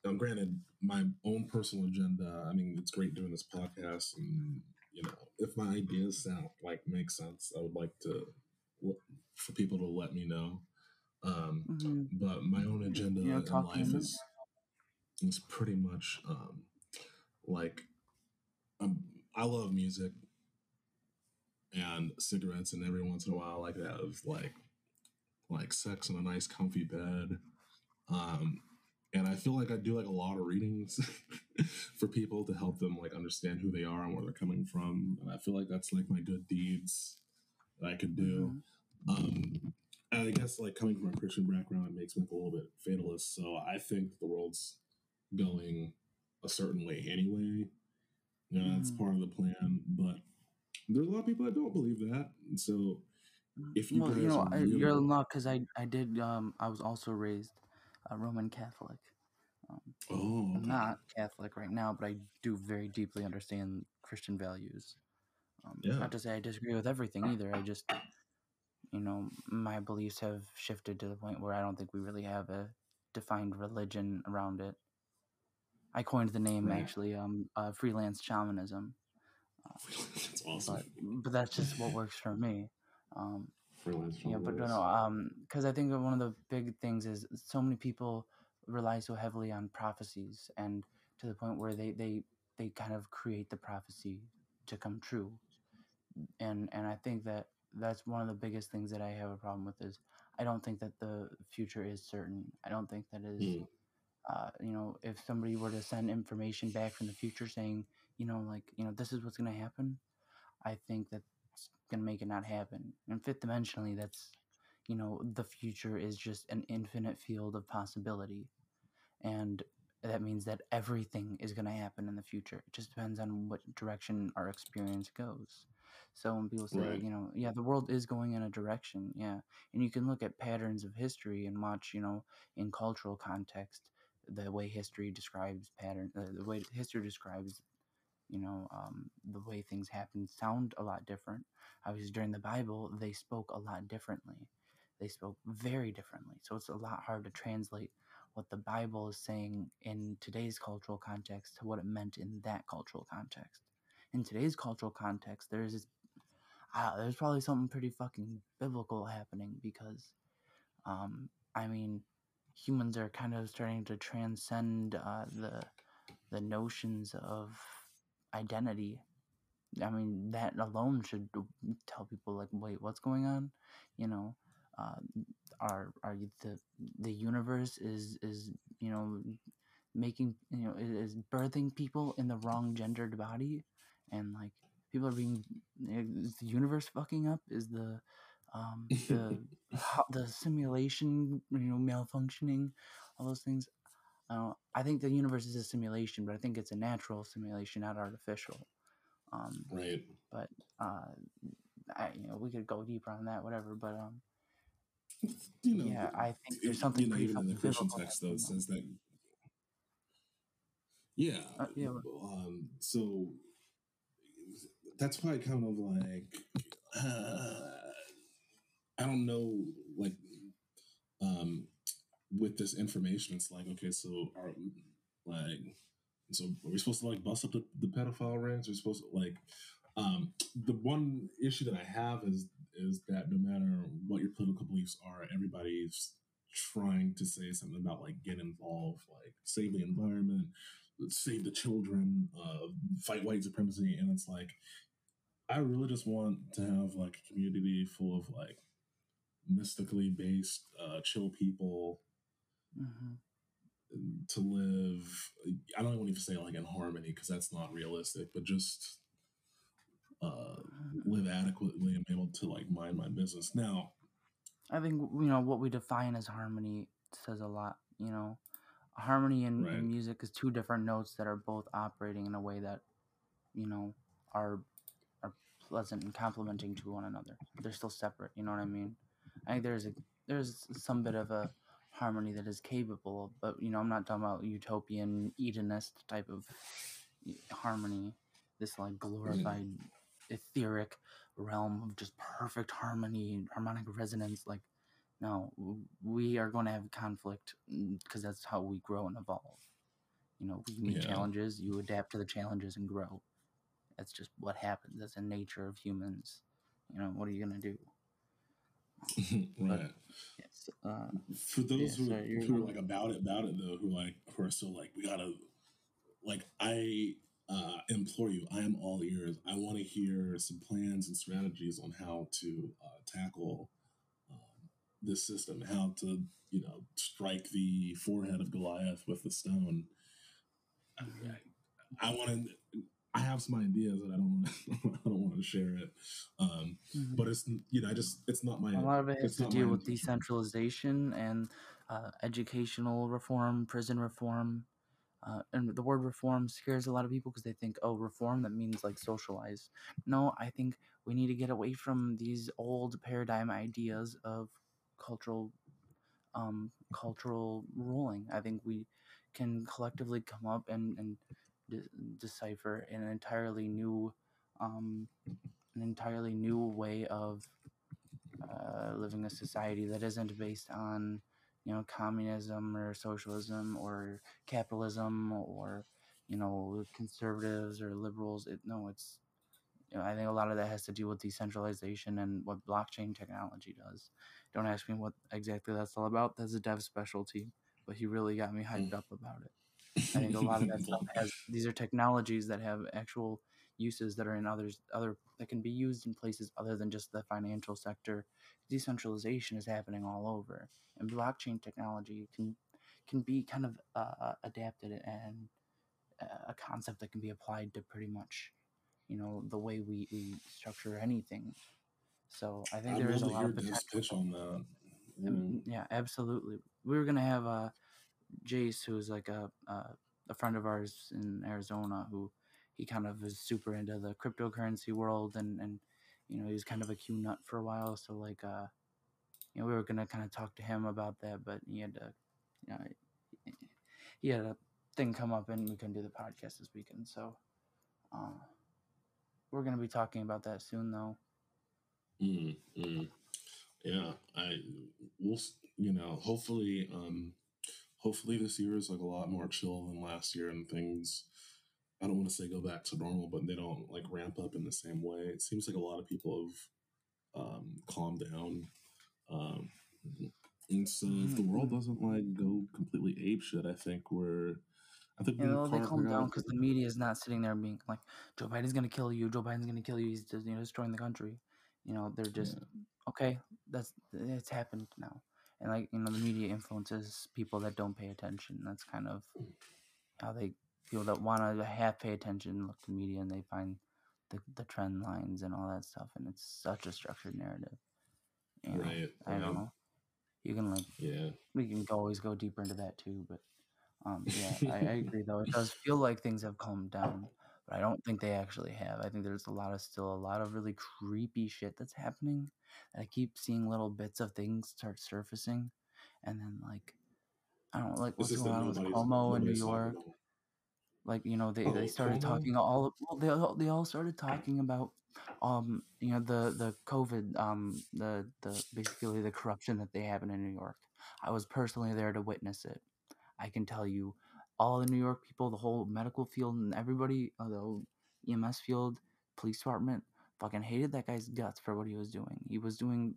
Now, granted, my own personal agenda. I mean, it's great doing this podcast, and you know, if my ideas sound like make sense, I would like to for people to let me know. Um, Mhm. but my own agenda Yeah, in life is is pretty much um, like um, I love music and cigarettes, and every once in a while, like that have like like sex in a nice, comfy bed. Um, and I feel like I do like a lot of readings for people to help them like understand who they are and where they're coming from. And I feel like that's like my good deeds that I could do. Mhm. Um, and I guess like coming from a Christian background, it makes me like a little bit fatalist. So I think the world's going a certain way anyway. You know, that's Mhm. part of the plan. But there's a lot of people that don't believe that. And so if you well, guys you know, I, really- you're in luck because I I did um I was also raised a Roman Catholic. Um, oh, I'm not Catholic right now, but I do very deeply understand Christian values. Um, Yeah. Not to say I disagree with everything either. I just, you know, my beliefs have shifted to the point where I don't think we really have a defined religion around it. I coined the name Right. actually, um, uh, freelance shamanism, that's awesome. but but that's just what works for me. Um, Freelance yeah, but no, no, um, because I think one of the big things is so many people rely so heavily on prophecies, and to the point where they they they kind of create the prophecy to come true, and and I think that that's one of the biggest things that I have a problem with is I don't think that the future is certain. I don't think that is. Mm. Uh, you know, if somebody were to send information back from the future saying, you know, like, you know, this is what's going to happen, I think that's going to make it not happen. And fifth dimensionally, that's, you know, the future is just an infinite field of possibility. And that means that everything is going to happen in the future. It just depends on what direction our experience goes. So when people say, Right. you know, yeah, the world is going in a direction, yeah. And you can look at patterns of history and watch, you know, in cultural context, the way history describes pattern, uh, the way history describes, you know, um, the way things happen sound a lot different. Obviously, during the Bible, they spoke a lot differently. They spoke very differently. So it's a lot hard to translate what the Bible is saying in today's cultural context to what it meant in that cultural context. In today's cultural context, there's uh, there's probably something pretty fucking biblical happening because, um, I mean, humans are kind of starting to transcend uh, the the notions of identity. I mean, that alone should tell people like, wait, what's going on? You know, uh, are are the the universe is is you know making you know is birthing people in the wrong gendered body, and like people are being is the universe fucking up? Is the um, the the simulation you know malfunctioning, all those things. Uh, I think the universe is a simulation, but I think it's a natural simulation, not artificial. Um, right. But uh, I, you know, we could go deeper on that, whatever. But um, you know, yeah, I think there's something you know, even in the Christian text though it says that. Yeah. Uh, yeah. Um, so that's why I kind of like uh, I don't know, like um, with this information, it's like okay, so are like so are we supposed to like bust up the, the pedophile rings? Are We're supposed to like um, the one issue that I have is is that no matter what your political beliefs are, everybody's trying to say something about like get involved, like save the environment, save the children, uh, fight white supremacy, and it's like I really just want to have like a community full of like mystically based, uh, chill people Mhm. to live. I don't even say like in harmony because that's not realistic, but just uh, live adequately and be able to like mind my business. Now, I think you know what we define as harmony says a lot. You know, harmony in, Right. in music is two different notes that are both operating in a way that you know are are pleasant and complementing to one another. They're still separate. You know what I mean? I think there's a there's some bit of a harmony that is capable, but you know I'm not talking about utopian Edenist type of harmony. This like mm-hmm. glorified etheric realm of just perfect harmony, harmonic resonance. Like, no, we are going to have conflict mm, because that's how we grow and evolve. You know, we meet Yeah. challenges, you adapt to the challenges and grow. That's just what happens. That's the nature of humans. You know, what are you going to do? right. Yes. Uh, For those Yeah, who, sorry, you're- who are like about it, about it though, who like who are still like, we gotta, like, I uh, implore you, I am all ears. I want to hear some plans and strategies on how to uh, tackle um, this system, how to, you know, strike the forehead of Goliath with the stone. I, I want to. I have some ideas that I don't want. to I don't want to share it. Um, mhm. but it's you know, I just it's not my. a lot of it has it's to not deal with intention. decentralization and uh, educational reform, prison reform. Uh, and the word reform scares a lot of people because they think, oh, reform, that means like socialize. No, I think we need to get away from these old paradigm ideas of cultural um, cultural ruling. I think we can collectively come up and, and de- decipher an entirely new um, an entirely new way of uh, living a society that isn't based on you know communism or socialism or capitalism or you know conservatives or liberals. It, no it's you know, i think a lot of that has to do with decentralization and what blockchain technology does. Don't ask me what exactly that's all about. That's a dev specialty but he really got me hyped up about it I think a lot of that stuff has these are technologies that have actual uses that are in others other that can be used in places other than just the financial sector. Decentralization is happening all over, and blockchain technology can can be kind of uh, adapted and a concept that can be applied to pretty much you know the way we, we structure anything. So I think I'd there is a lot of potential. on that. Yeah. Mm, Yeah, absolutely. We were gonna have uh, Jace, who's like a, a a friend of ours in Arizona, who he kind of is super into the cryptocurrency world, and and you know he was kind of a Q nut for a while. So like, uh, you know, we were gonna kind of talk to him about that, but he had to, you know, he had a thing come up and we couldn't do the podcast this weekend. So uh, we're gonna be talking about that soon, though. Mm. Yeah, I we'll you know hopefully um hopefully this year is like a lot more chill than last year and things. I don't want to say go back to normal, but they don't like ramp up in the same way. It seems like a lot of people have um, calmed down. Um, and so if the world doesn't like go completely ape shit, I think we're I think know, they calm down because the media is not sitting there being like, Joe Biden's gonna kill you. Joe Biden's gonna kill you. He's just, you know destroying the country. You know, they're just okay. That's it's happened now, and like you know, the media influences people that don't pay attention. That's kind of how they people that want to half pay attention look to media and they find the the trend lines and all that stuff, and it's such a structured narrative. Know, right, I right. don't know. You can like Yeah, we can always go deeper into that too, but um, yeah, I, I agree though. It does feel like things have calmed down, but I don't think they actually have. I think there's a lot of still a lot of really creepy shit that's happening. And I keep seeing little bits of things start surfacing, and then like I don't like what's going on with Cuomo in New York. Like you know they, Oh, they started Cuomo? talking all well they all, they all started talking about um you know the the COVID um the the basically the corruption that they have in New York. I was personally there to witness it. I can tell you, all the New York people, the whole medical field, and everybody, uh, the EMS field, police department, fucking hated that guy's guts for what he was doing. He was doing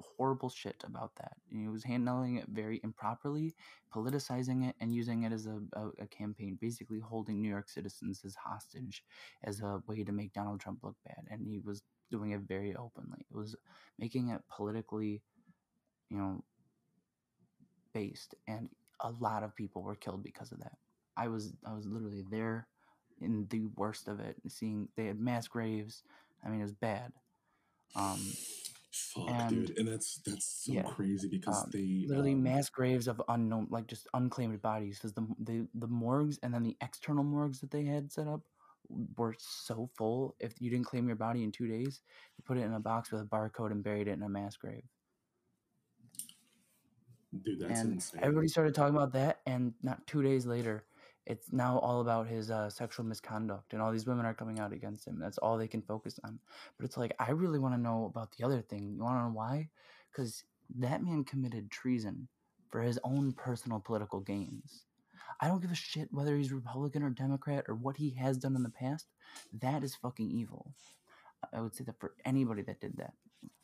horrible shit about that. And he was handling it very improperly, politicizing it, and using it as a, a, a campaign, basically holding New York citizens as hostage as a way to make Donald Trump look bad. And he was doing it very openly. It was making it politically, you know, based, and a lot of people were killed because of that. I was I was literally there in the worst of it, seeing they had mass graves. I mean, it was bad. Um, Fuck, And- dude, and that's that's so yeah, crazy because um, they literally um, mass graves of unknown, like just unclaimed bodies, because the, the the morgues and then the external morgues that they had set up were so full. If you didn't claim your body in two days, you put it in a box with a barcode and buried it in a mass grave. Dude, that's and insane. everybody started talking about that and not two days later it's now all about his uh, sexual misconduct and all these women are coming out against him that's all they can focus on. But it's like i really want to know about the other thing you want to know why? Because that man committed treason for his own personal political gains. I don't give a shit whether he's republican or democrat or what he has done in the past that is fucking evil. I would say that for anybody that did that.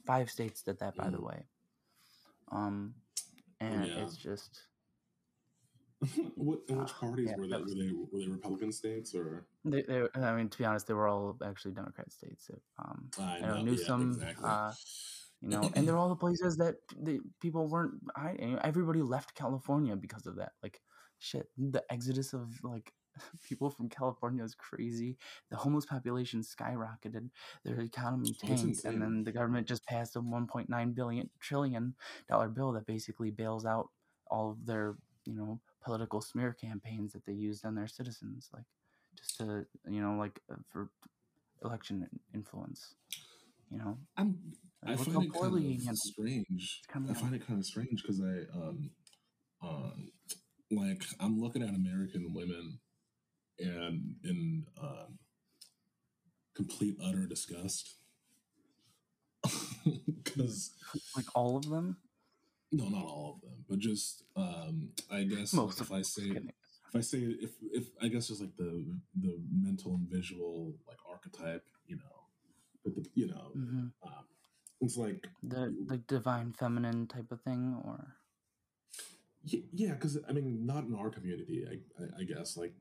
Five states did that by the Mm. way. Um and Yeah. it's just what which Ah, parties yeah, were that was- Were they were they Republican states or? they, they i mean to be honest they were all actually democrat states um I know, know, Newsom, yeah, exactly. uh, you know and they're all the places that the people weren't hiding everybody left california because of that like shit the exodus of like people from california is crazy the homeless population skyrocketed their economy tanked and then the government just passed a 1.9 billion trillion dollar bill that basically bails out all of their you know political smear campaigns that they used on their citizens like just to you know like uh, for election influence you know I'm. I Like, look find it poorly kind of strange. I find it kind of strange because I um um like I'm looking at American women and in um complete utter disgust. Because like all of them? No, not all of them, but just um I guess most if I say if I say if if I guess just like the the mental and visual like archetype, you know, but the you know, Mhm. um, it's like the like divine feminine type of thing or yeah, because I mean, not in our community, I, I, I guess like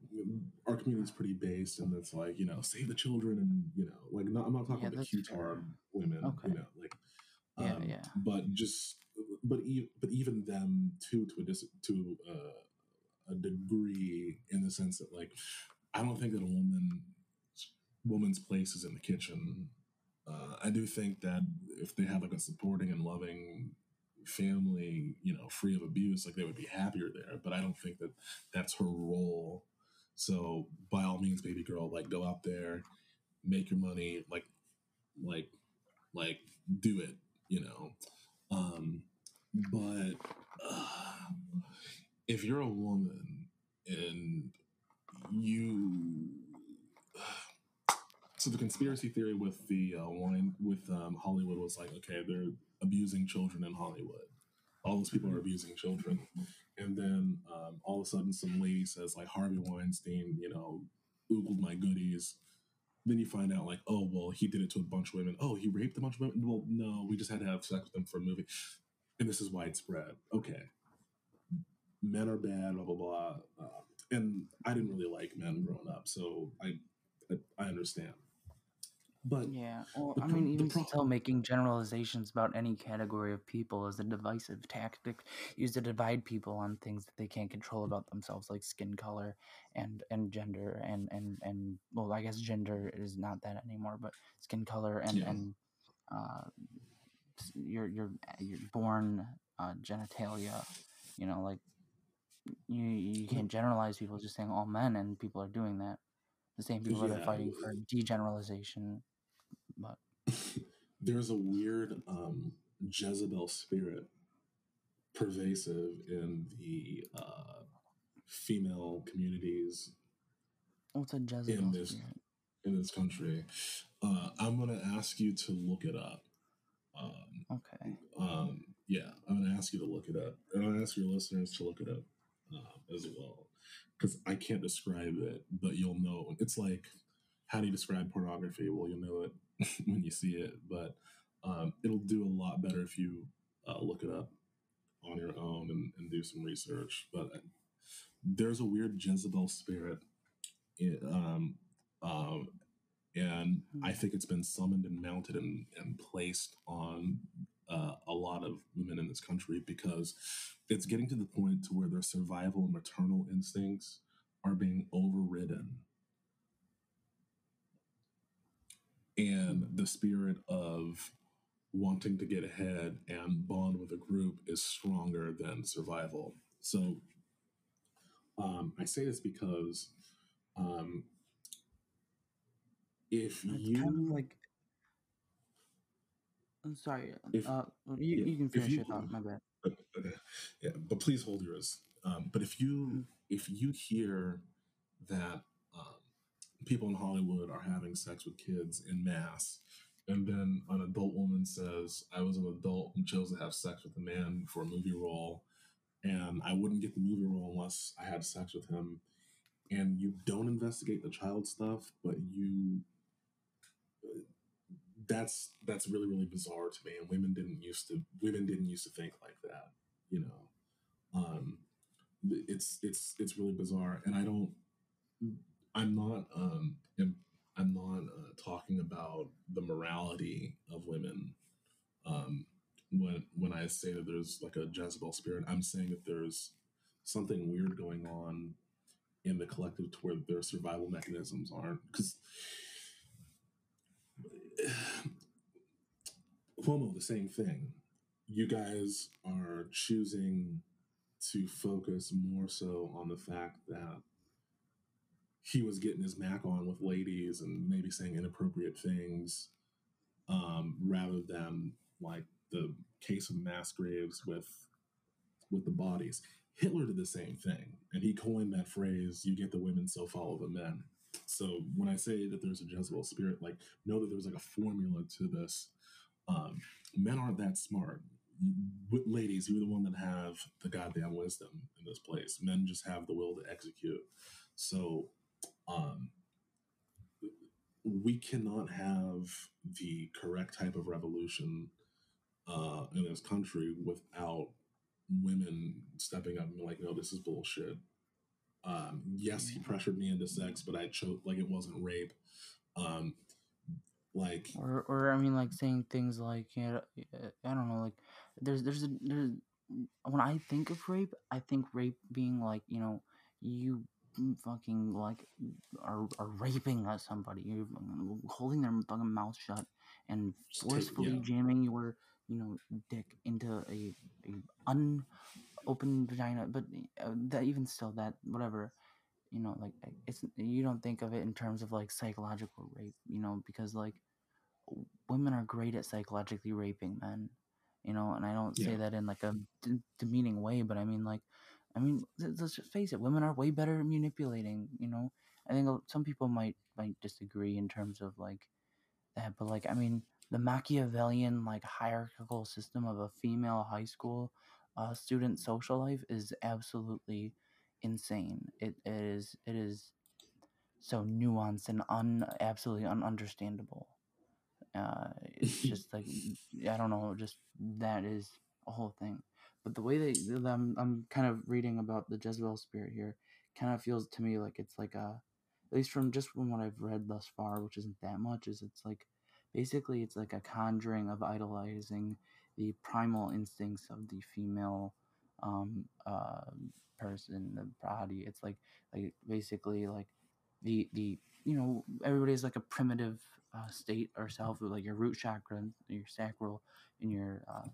our community is pretty based, and it's like you know, save the children, and you know, like not, I'm not talking Yeah, about the. Q-tard women, Okay. you know, like Yeah, um, yeah. but just but e- but even them too to a dis- to uh, a degree in the sense that like I don't think that a woman woman's place is in the kitchen. Uh, I do think that if they have like a supporting and loving family, you know, free of abuse, like they would be happier there. But I don't think that that's her role. So by all means, baby girl, like go out there, make your money, like, like, like do it, you know. Um, but uh, if you're a woman and you so the conspiracy theory with the uh, wine with um, Hollywood was like, okay, they're abusing children in Hollywood. All those people are abusing children, and then um, all of a sudden, some lady says like Harvey Weinstein, you know, oogled my goodies. Then you find out like, oh well, he did it to a bunch of women. Oh, he raped a bunch of women. Well, no, we just had to have sex with them for a movie, and this is widespread. Okay, men are bad. Blah blah blah. Uh, and I didn't really like men growing up, so I I, I understand. But Yeah, well, the I mean, even pro- still, making generalizations about any category of people is a divisive tactic used to divide people on things that they can't control about themselves, like skin color and and gender and and and well, I guess gender is not that anymore, but skin color and yeah, and uh, your your your born uh, genitalia. You know, like you you can't generalize people just saying all men, and people are doing that. The same people that are fighting for degeneralization. There's a weird um, Jezebel spirit pervasive in the uh, female communities What's a in this spirit? in this country. Uh, I'm gonna ask you to look it up. Um, Okay. um, yeah, I'm gonna ask you to look it up, and I'm gonna ask your listeners to look it up uh, as well, because I can't describe it, but you'll know. It's like, how do you describe pornography? Well, you'll know it when you see it, but um, it'll do a lot better if you uh, look it up on your own and, and do some research. But uh, there's a weird Jezebel spirit, in, um, um, and I think it's been summoned and mounted and, and placed on uh, a lot of women in this country because it's getting to the point to where their survival and maternal instincts are being overridden and the spirit of wanting to get ahead and bond with a group is stronger than survival so um, i say this because um, if It's kind of you like. I'm sorry. if Uh, you yeah, you can finish you your thought. My bad. yeah, but please hold yours. Um, but if you if you hear that people in Hollywood are having sex with kids in mass, and then an adult woman says, "I was an adult and chose to have sex with a man for a movie role, and I wouldn't get the movie role unless I had sex with him," and you don't investigate the child stuff, but you that's that's really really bizarre to me and women didn't used to women didn't used to think like that you know? Um it's it's it's really bizarre and i don't i'm not um i'm, not uh, talking about the morality of women um when when i say that there's like a jezebel spirit i'm saying that there's something weird going on in the collective to where their survival mechanisms aren't because Cuomo, the same thing. You guys are choosing to focus more so on the fact that he was getting his mac on with ladies and maybe saying inappropriate things, um, rather than like the case of mass graves with with the bodies. Hitler did the same thing, and he coined that phrase, "You get the women, so follow the men." So when I say that there's a Jezebel spirit, like know that there's like a formula to this. Um, men aren't that smart. You- ladies, you're the one that have the goddamn wisdom in this place. Men just have the will to execute. So um, we cannot have the correct type of revolution uh, in this country without women stepping up and being like, no, this is bullshit. Um, yes, he pressured me into sex, but I chose like it wasn't rape. Um, like Or or I mean, like saying things like you know, uh, I don't know, like there's there's a there's when I think of rape, I think rape being like you know you fucking like are, are raping somebody. You're holding their fucking mouth shut and forcefully yeah, jamming your you know dick into a, a unopened vagina. But uh, that even still that whatever you know like it's you don't think of it in terms of like psychological rape. You know because like women are great at psychologically raping men you know and i don't say that in like a d- demeaning way but i mean like I mean, let's just face it, women are way better at manipulating. You know, I think some people might might disagree in terms of like that, but like I mean, the Machiavellian like hierarchical system of a female high school uh, student social life is absolutely insane. It, it is it is so nuanced and un absolutely ununderstandable. Uh, it's just like I don't know, just that is a whole thing. But the way they, I'm, I'm kind of reading about the Jezebel spirit here, kind of feels to me like it's like a, at least from just from what I've read thus far, which isn't that much, is it's like basically it's like a conjuring of idolizing the primal instincts of the female um, uh, person, the body. It's like like basically like the the you know everybody's like a primitive uh, state or self, like your root chakra, your sacral, and your uh,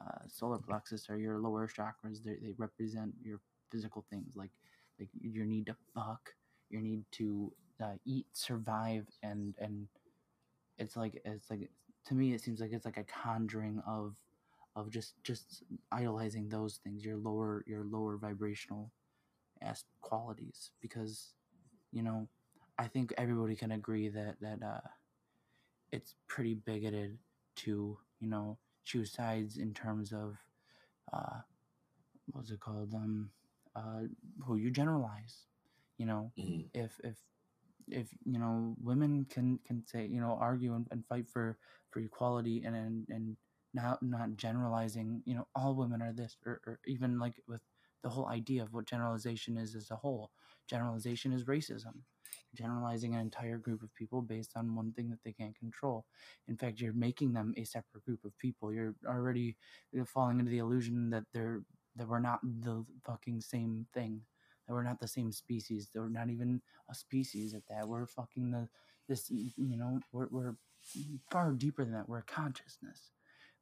uh, solar plexus or your lower chakras. They they represent your physical things like like your need to fuck, your need to uh, eat, survive, and and it's like it's like to me it seems like it's like a conjuring of of just just idolizing those things your lower your lower vibrational as qualities because you know i think everybody can agree that that uh it's pretty bigoted to you know choose sides in terms of uh what's it called? Um uh who you generalize you know? Mm-hmm. if if if you know women can can say you know argue and, and fight for for equality and and and not not generalizing you know all women are this or, or even like with the whole idea of what generalization is as a whole generalization is racism. Generalizing an entire group of people based on one thing that they can't control. In fact you're making them a separate group of people. You're already falling into the illusion that they're that we're not the fucking same thing that we're not the same species that we're not even a species at that. We're fucking the this you know we're, we're far deeper than that. We're consciousness.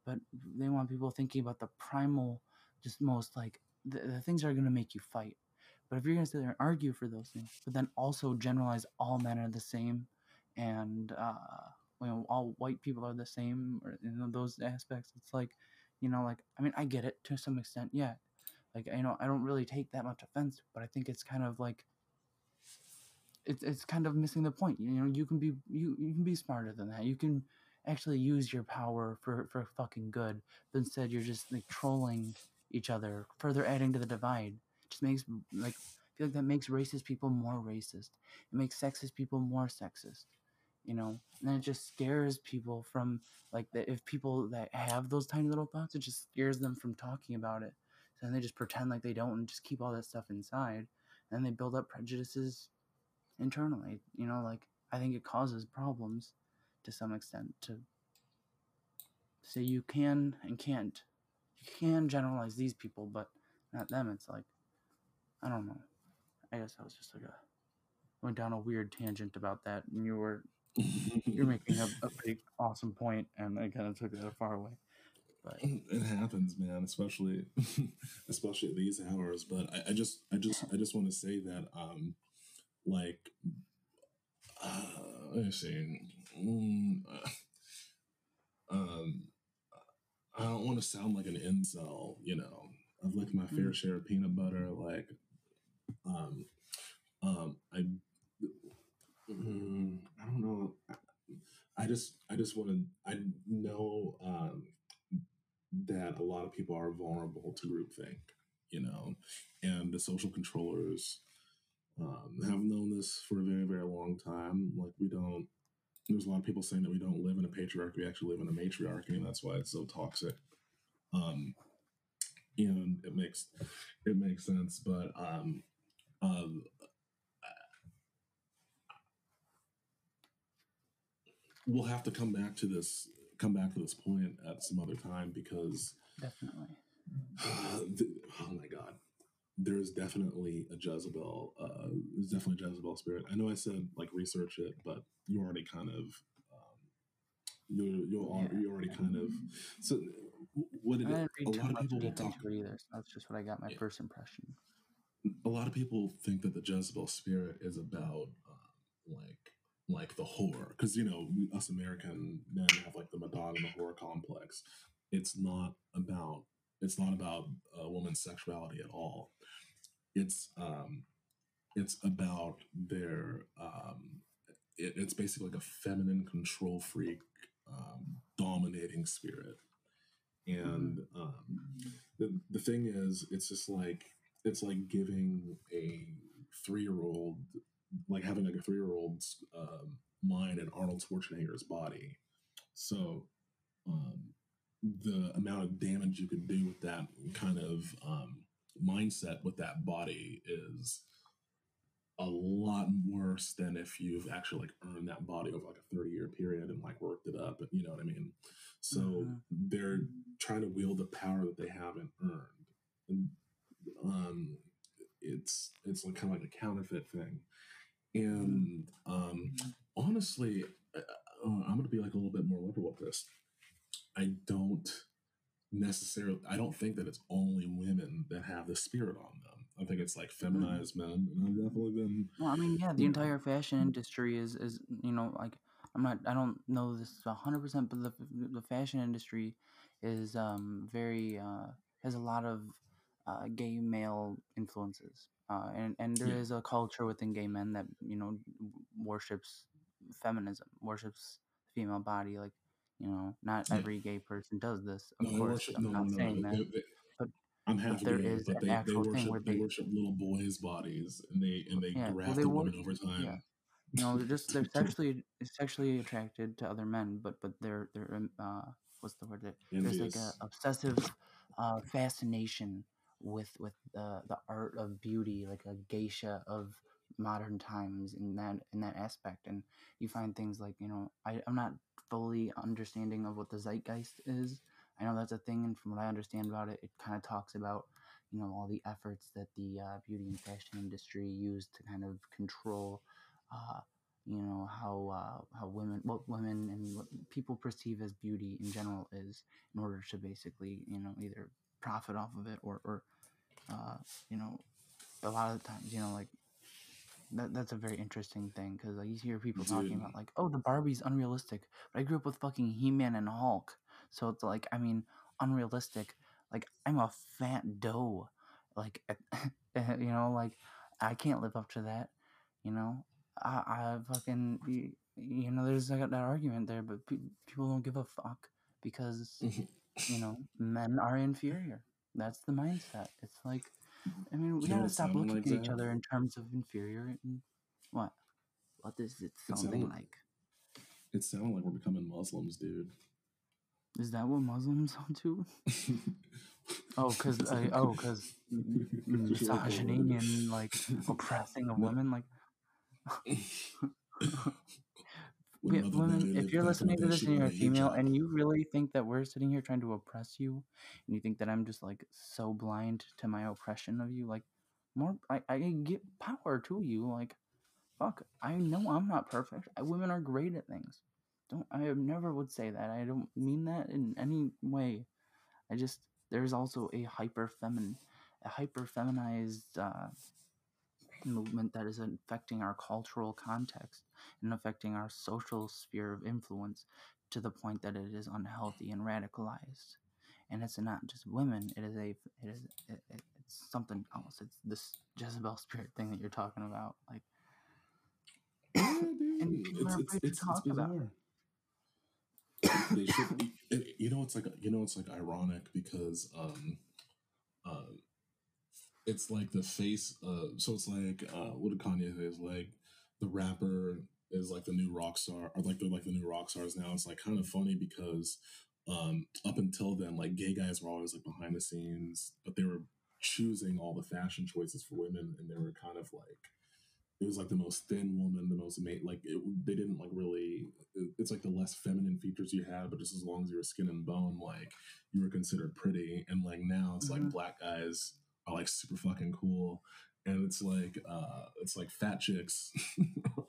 But they want people thinking about the primal, just most like the, the things that are going to make you fight. But if you're going to sit there and argue for those things, but then also generalize all men are the same, and uh, you know all white people are the same, or you know those aspects, it's like, you know, like I mean, I get it to some extent, yeah. Like you know, I don't really take that much offense, but I think it's kind of like it's it's kind of missing the point. You know, you can be you you can be smarter than that. You can actually use your power for for fucking good. But instead, you're just like trolling each other, further adding to the divide. Just makes like I feel like that makes racist people more racist. It makes sexist people more sexist. You know, and then it just scares people from like that. If people that have those tiny little thoughts, it just scares them from talking about it. So then they just pretend like they don't and just keep all that stuff inside, and they build up prejudices internally. You know, like I think it causes problems to some extent to say you can and can't. You can generalize these people, but not them. It's like I don't know. I guess that was just like a went down a weird tangent about that, and you were you're making a, a pretty awesome point, and I kind of took it far away. But it happens, man, especially especially at these hours. But I, I just I just I just want to say that um like uh, let me see mm, uh, um, I don't want to sound like an incel, you know. I've licked my fair mm. share of peanut butter. Like, um, um, I, mm, I don't know. I just, I just want to. I know um, that a lot of people are vulnerable to groupthink, you know, and the social controllers um, have known this for a very, very long time. Like, we don't there's a lot of people saying that we don't live in a patriarchy, we actually live in a matriarchy, and that's why it's so toxic. Um, and it makes it makes sense, but um, um, we'll have to come back to this come back to this point at some other time because definitely. the, oh my god, there is definitely a Jezebel. Uh, there's definitely a Jezebel spirit. I know I said like research it, but you already kind of um, you you yeah. you already kind of so what did it, a lot of people will talk either. So that's just what I got my yeah. first impression. A lot of people think that the Jezebel spirit is about uh, like like the whore because you know us American men have like the Madonna and the whore complex. It's not about it's not about a woman's sexuality at all. It's um, it's about their um, it, it's basically like a feminine control freak um, dominating spirit. And um, the, the thing is it's just like it's like giving a three-year-old like having like a three-year-old's um, mind in arnold schwarzenegger's body. So um, the amount of damage you can do with that kind of um, mindset with that body is a lot worse than if you've actually like earned that body over like a 30 year period and like worked it up and you know what i mean? So mm-hmm. they're trying to wield the power that they haven't earned. And um it's it's like kind of like a counterfeit thing and um honestly uh, i'm gonna be like a little bit more liberal with this i don't necessarily i don't think that it's only women that have the spirit on them I think it's like mm. feminized men, and I've definitely been. Well, I mean, yeah, the entire fashion industry is is you know like I'm not I don't know this hundred percent, but the the fashion industry is um very uh has a lot of uh, gay male influences, uh, and and there yeah. is a culture within gay men that you know worships feminism, worships the female body. Like you know, not yeah. every gay person does this. Of no, course, worship, I'm no, not no, saying that. They, they, I'm happy there is but they, they worship they, they, worship little boys' bodies and they and they yeah, graft well, women over time. Yeah. No, they're just they're sexually sexually attracted to other men, but but they're they're um, uh what's the word? There's like a obsessive uh, fascination with with the the art of beauty, like a geisha of modern times in that in that aspect. And you find things like you know I I'm not fully understanding of what the zeitgeist is I know that's a thing, and from what I understand about it, it kind of talks about you know all the efforts that the uh, beauty and fashion industry use to kind of control, uh, you know how uh, how women, what women and what people perceive as beauty in general is, in order to basically you know either profit off of it or or uh, you know a lot of the times you know like that, that's a very interesting thing because like you hear people Dude. talking about like oh the Barbie's unrealistic but I grew up with fucking He Man and Hulk so it's like, I mean, unrealistic. Like I'm a fat doe. Like, you know, like I can't live up to that. You know, I, I fucking, you know, there's like that argument there, but pe- people don't give a fuck because, you know, men are inferior. That's the mindset. It's like, I mean, we gotta stop looking like at that? each other in terms of inferior. And what? does it sounding like? It sounds like we're becoming Muslims, dude. Is that what Muslims are too? oh, because uh, oh, because misogyny and like oppressing of women, like. Women, if you're listening to this and you're a female and you really think that we're sitting here trying to oppress you, and you think that I'm just like so blind to my oppression of you, like more, I, I get power to you. Like, fuck, I know I'm not perfect. I, women are great at things don't I never would say that. I don't mean that in any way. I just there's also a hyper feminine, a hyper feminized uh, movement that is affecting our cultural context and affecting our social sphere of influence to the point that it is unhealthy and radicalized. And it's not just women; it is a it is it, it's something else. It's this Jezebel spirit thing that you're talking about, like. Yeah, dude. It's, it's, it's, it's, bizarre they should be, you know it's like you know it's like ironic because um uh it's like the face uh so it's like uh what did Kanye say is like the rapper is like the new rock star or like they're like the new rock stars now it's like kind of funny because um up until then like gay guys were always like behind the scenes but they were choosing all the fashion choices for women and they were kind of like it was like the most thin woman, the most mate. Like it, they didn't like really. It, it's like the less feminine features you had, but just as long as you were skin and bone, like you were considered pretty. And like now, it's mm-hmm. like black guys are like super fucking cool, and it's like uh it's like fat chicks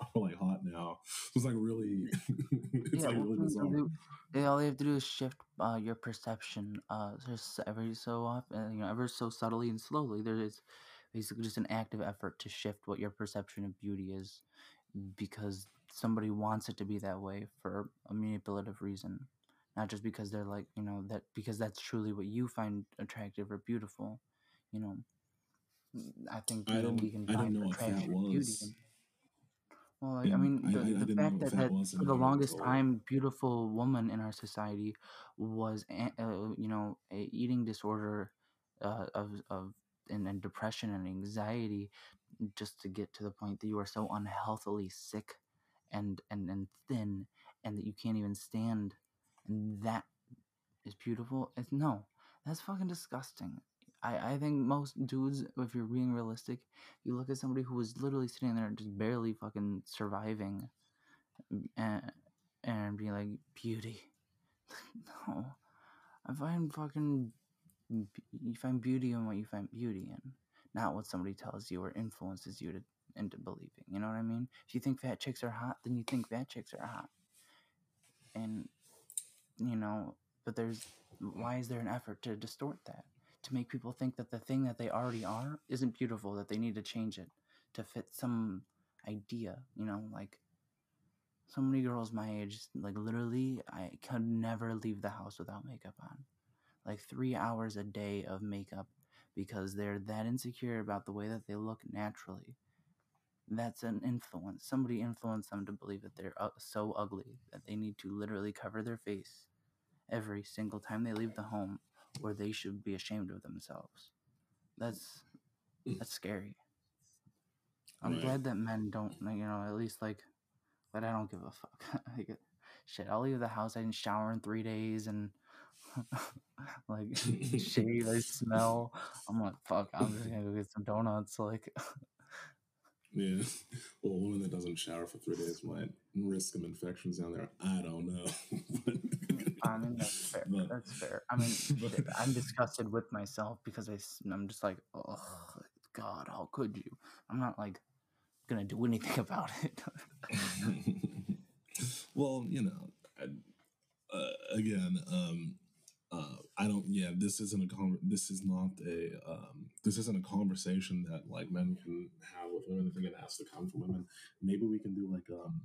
are like hot now. So it's like really, it's yeah, like really bizarre. They, all you have to do is shift uh, your perception, uh, just every so often, you know, ever so subtly and slowly. There is basically just an active effort to shift what your perception of beauty is because somebody wants it to be that way for a manipulative reason not just because they're like you know that because that's truly what you find attractive or beautiful you know I think I we can I didn't find know what fat was. well, like I mean, I, I, the I the fact that that for the until I was longest time, beautiful woman in our society was, uh, you know, a eating disorder, uh, of of and, and depression and anxiety, just to get to the point that you are so unhealthily sick, and and and thin, and that you can't even stand, and that is beautiful. It's no, that's fucking disgusting. I, I think most dudes, if you're being realistic, you look at somebody who was literally sitting there just barely fucking surviving and, and be like, beauty. no. I find fucking. You find beauty in what you find beauty in, not what somebody tells you or influences you to into believing. You know what I mean? If you think fat chicks are hot, then you think fat chicks are hot. And you know but there's why is there an effort to distort that to make people think that the thing that they already are isn't beautiful that they need to change it to fit some idea you know like so many girls my age like literally i could never leave the house without makeup on. Like three hours a day of makeup because they're that insecure about the way that they look naturally. That's an influence somebody influenced them to believe that they're uh, so ugly that they need to literally cover their face every single time they leave the home or they should be ashamed of themselves. That's mm. that's scary. I'm Right. glad that men don't you know at least like but i don't give a fuck. Like, shit i'll leave the house i didn't shower in three days and like shave i smell. I'm like fuck i'm just gonna go get some donuts like Yeah. Well, a woman that doesn't shower for three days might risk some infections down there. I don't know. I mean, that's fair. But- That's fair. I mean, but- shit, I'm disgusted with myself because I, am just like, oh, God, how could you? I'm not like gonna do anything about it. well, you know, I, uh, again, um, uh, I don't. Yeah, this isn't a con- This is not a. Um, this isn't a conversation that like men can have with women. I think it has to come from women. Maybe we can do like um,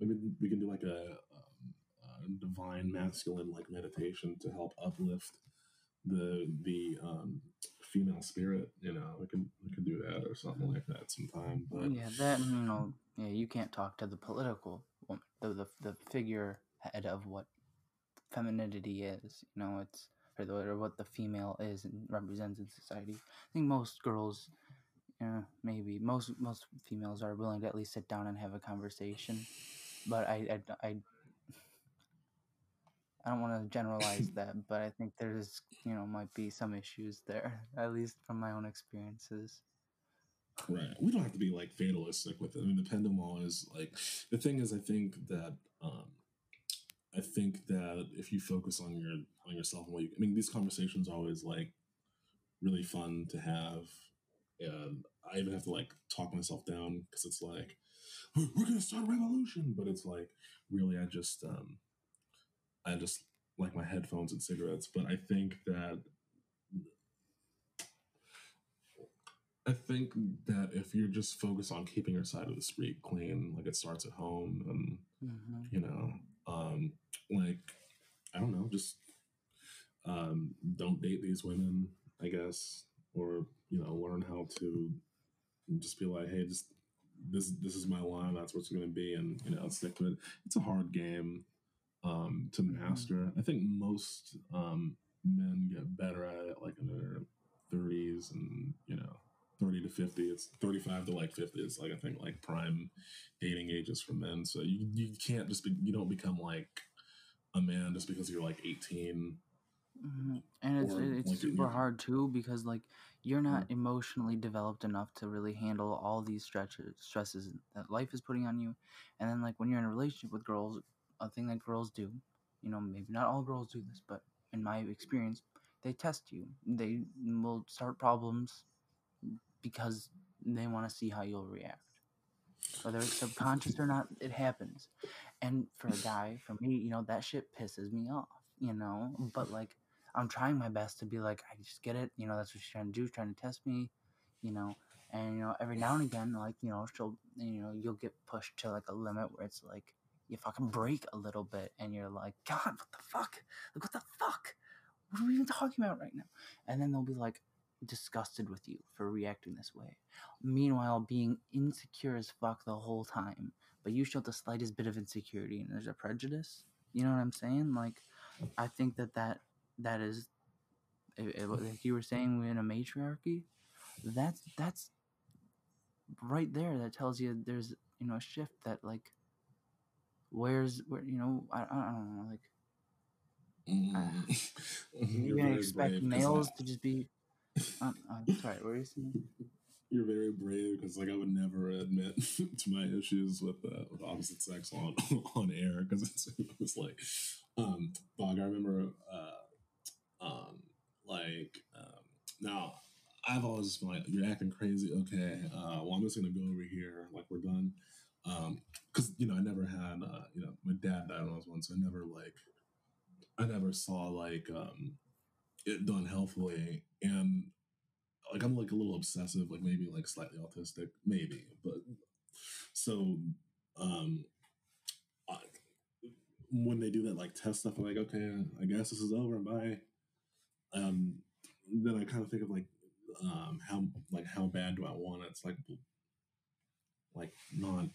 maybe we can do like a, um, a divine masculine like meditation to help uplift the the um female spirit you know we can we can do that or something like that sometime but yeah, that you know, yeah, you can't talk to the political the the, the figure head of what femininity is. You know, it's or, the, or what the female is and represents in society. I think most girls, yeah, maybe most most females are willing to at least sit down and have a conversation. But I I, I I don't want to generalize that, but I think there's, you know, might be some issues there, at least from my own experiences. Right. We don't have to be like fatalistic with it. I mean, the pendulum is like the thing is. I think that um, I think that if you focus on your on yourself and what you, I mean, these conversations are always like really fun to have, and I even have to like talk myself down because it's like we're, we're gonna start a revolution, but it's like really, I just um, I just like my headphones and cigarettes. But I think that I think that if you're just focused on keeping your side of the street clean, like it starts at home, and hmm you know, um, like I don't know, just um, don't date these women, I guess, or you know, learn how to just be like, hey, just this this is my line, that's what's going to be, and you know, stick with it. It's a hard game um, to Mhm. master. I think most um, men get better at it like in their thirties and you know 30 to 50 it's 35 to like 50 is like i think like prime dating ages for men so you, you can't just be you don't become like a man just because you're like 18 hmm And it's it's like, super hard too because like you're not emotionally developed enough to really handle all these stretches stresses that life is putting on you. And then like when you're in a relationship with girls, a thing that girls do, you know, maybe not all girls do this, but in my experience, they test you. They will start problems because they want to see how you'll react. Whether it's subconscious or not, it happens. And for a guy, for me, you know, that shit pisses me off, you know? But like, I'm trying my best to be like, I just get it, you know, that's what she's trying to do, trying to test me, you know? And, you know, every now and again, like, you know, she'll, you know, you'll get pushed to like a limit where it's like, you fucking break a little bit and you're like, God, what the fuck? Like, what the fuck? What are we even talking about right now? And then they'll be like, disgusted with you for reacting this way. Meanwhile, being insecure as fuck the whole time, but you show the slightest bit of insecurity and there's a prejudice. You know what I'm saying? Like, I think that that that is, it, it, like you were saying, we're in a matriarchy. That's that's right there. That tells you there's you know a shift that like, where's where you know I, I don't know like. Mm. You're gonna expect males to just be uh, uh, sorry, what are you saying? You're very brave because, like, I would never admit to my issues with uh, with opposite sex on on air because it's, it's like, um, dog. I remember, uh, um, like, um, now I've always been like, you're acting crazy. Okay, uh, well, I'm just gonna go over here. Like, we're done. Um, because you know, I never had, uh, you know, my dad died when I was one, so I never like, I never saw like, um, it done healthfully and like i'm like a little obsessive like maybe like slightly autistic maybe but so um I, when they do that like test stuff i'm like okay i guess this is over bye. Um then i kind of think of like um how like how bad do i want it? It's like like not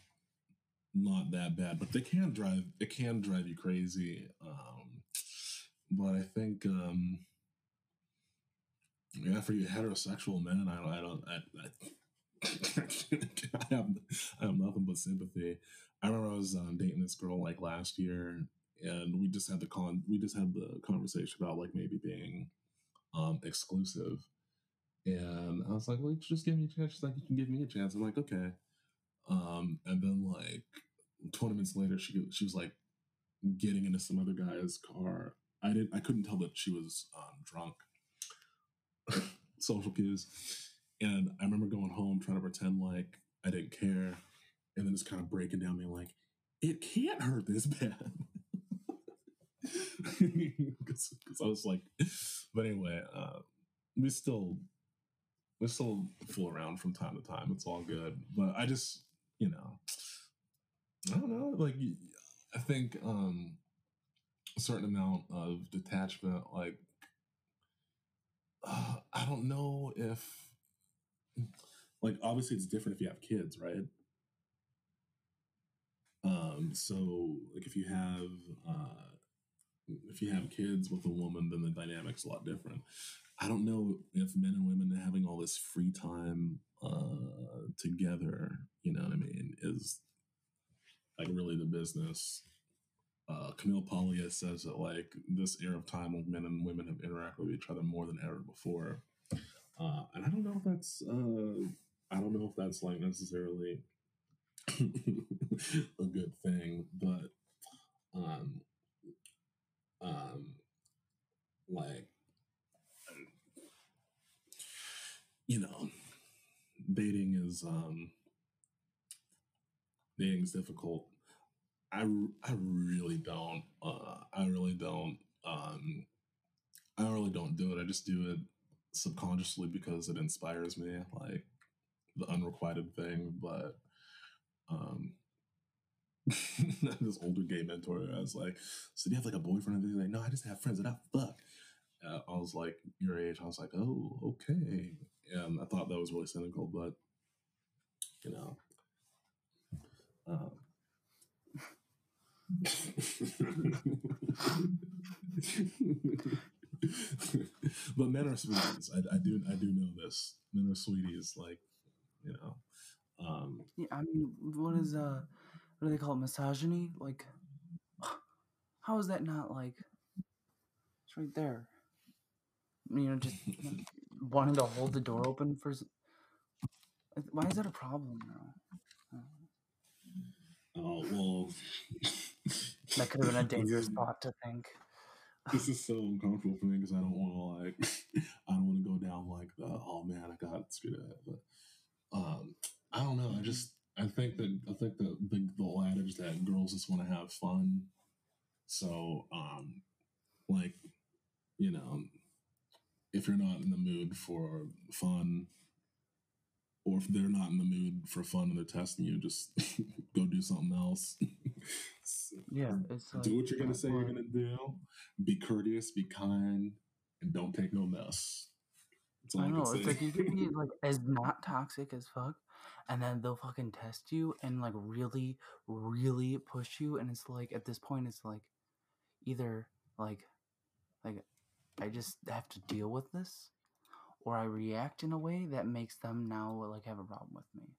not that bad but they can drive it can drive you crazy um but i think um yeah, for you heterosexual men, I don't, I don't, I, I, I have, I have nothing but sympathy. I remember I was um, dating this girl like last year, and we just had the con, we just had the conversation about like maybe being um, exclusive, and I was like, well, just give me a chance. She's like, you can give me a chance. I'm like, okay. Um, and then like 20 minutes later, she she was like getting into some other guy's car. I didn't, I couldn't tell that she was um, drunk social cues. And I remember going home trying to pretend like I didn't care, and then just kind of breaking down, being like, "It can't hurt this bad." Because I was like, but anyway, uh, we still we still fool around from time to time. It's all good, but I just you know, I don't know. Like I think um, a certain amount of detachment, like uh, I don't know if, like, obviously it's different if you have kids, right? Um, so like if you have uh, if you have kids with a woman, then the dynamic's a lot different. I don't know if men and women having all this free time uh, together, you know what I mean, is like really the business uh, Camille Paglia says that like this era of time when men and women have interacted with each other more than ever before, uh, and I don't know if that's uh, I don't know if that's like necessarily a good thing, but um, um, like you know, dating is um, dating is difficult I, I really don't. Uh, I really don't. Um, I really don't do it. I just do it subconsciously because it inspires me, like the unrequited thing. But um, this older gay mentor, I was like, "So do you have like a boyfriend?" And he's like, "No, I just have friends that I fuck." Uh, I was like, "Your age?" I was like, "Oh, okay." And I thought that was really cynical, but you know, um, but men are sweeties. I, I, do I do know this. Men are sweeties. Like you know. Um, yeah, I mean, what is uh, what do they call it? Misogyny? Like, how is that not like? It's right there. You know, just wanting to hold the door open for. Why is that a problem now? Oh well, that could have been a dangerous thought to think. This is so uncomfortable for me because I don't want to like, I don't want to go down like the oh man I got screwed up. But um, I don't know. I just I think that I think the the, the adage that girls just want to have fun. So um, like, you know, if you're not in the mood for fun or if they're not in the mood for fun and they're testing you, just go do something else. yeah, like, do what you're gonna say you're gonna do. Be courteous, be kind, and don't take no mess. I know. It's like you can be like as not toxic as fuck, and then they'll fucking test you and like really, really push you. And it's like at this point, it's like either like like I just have to deal with this, or I react in a way that makes them now like have a problem with me.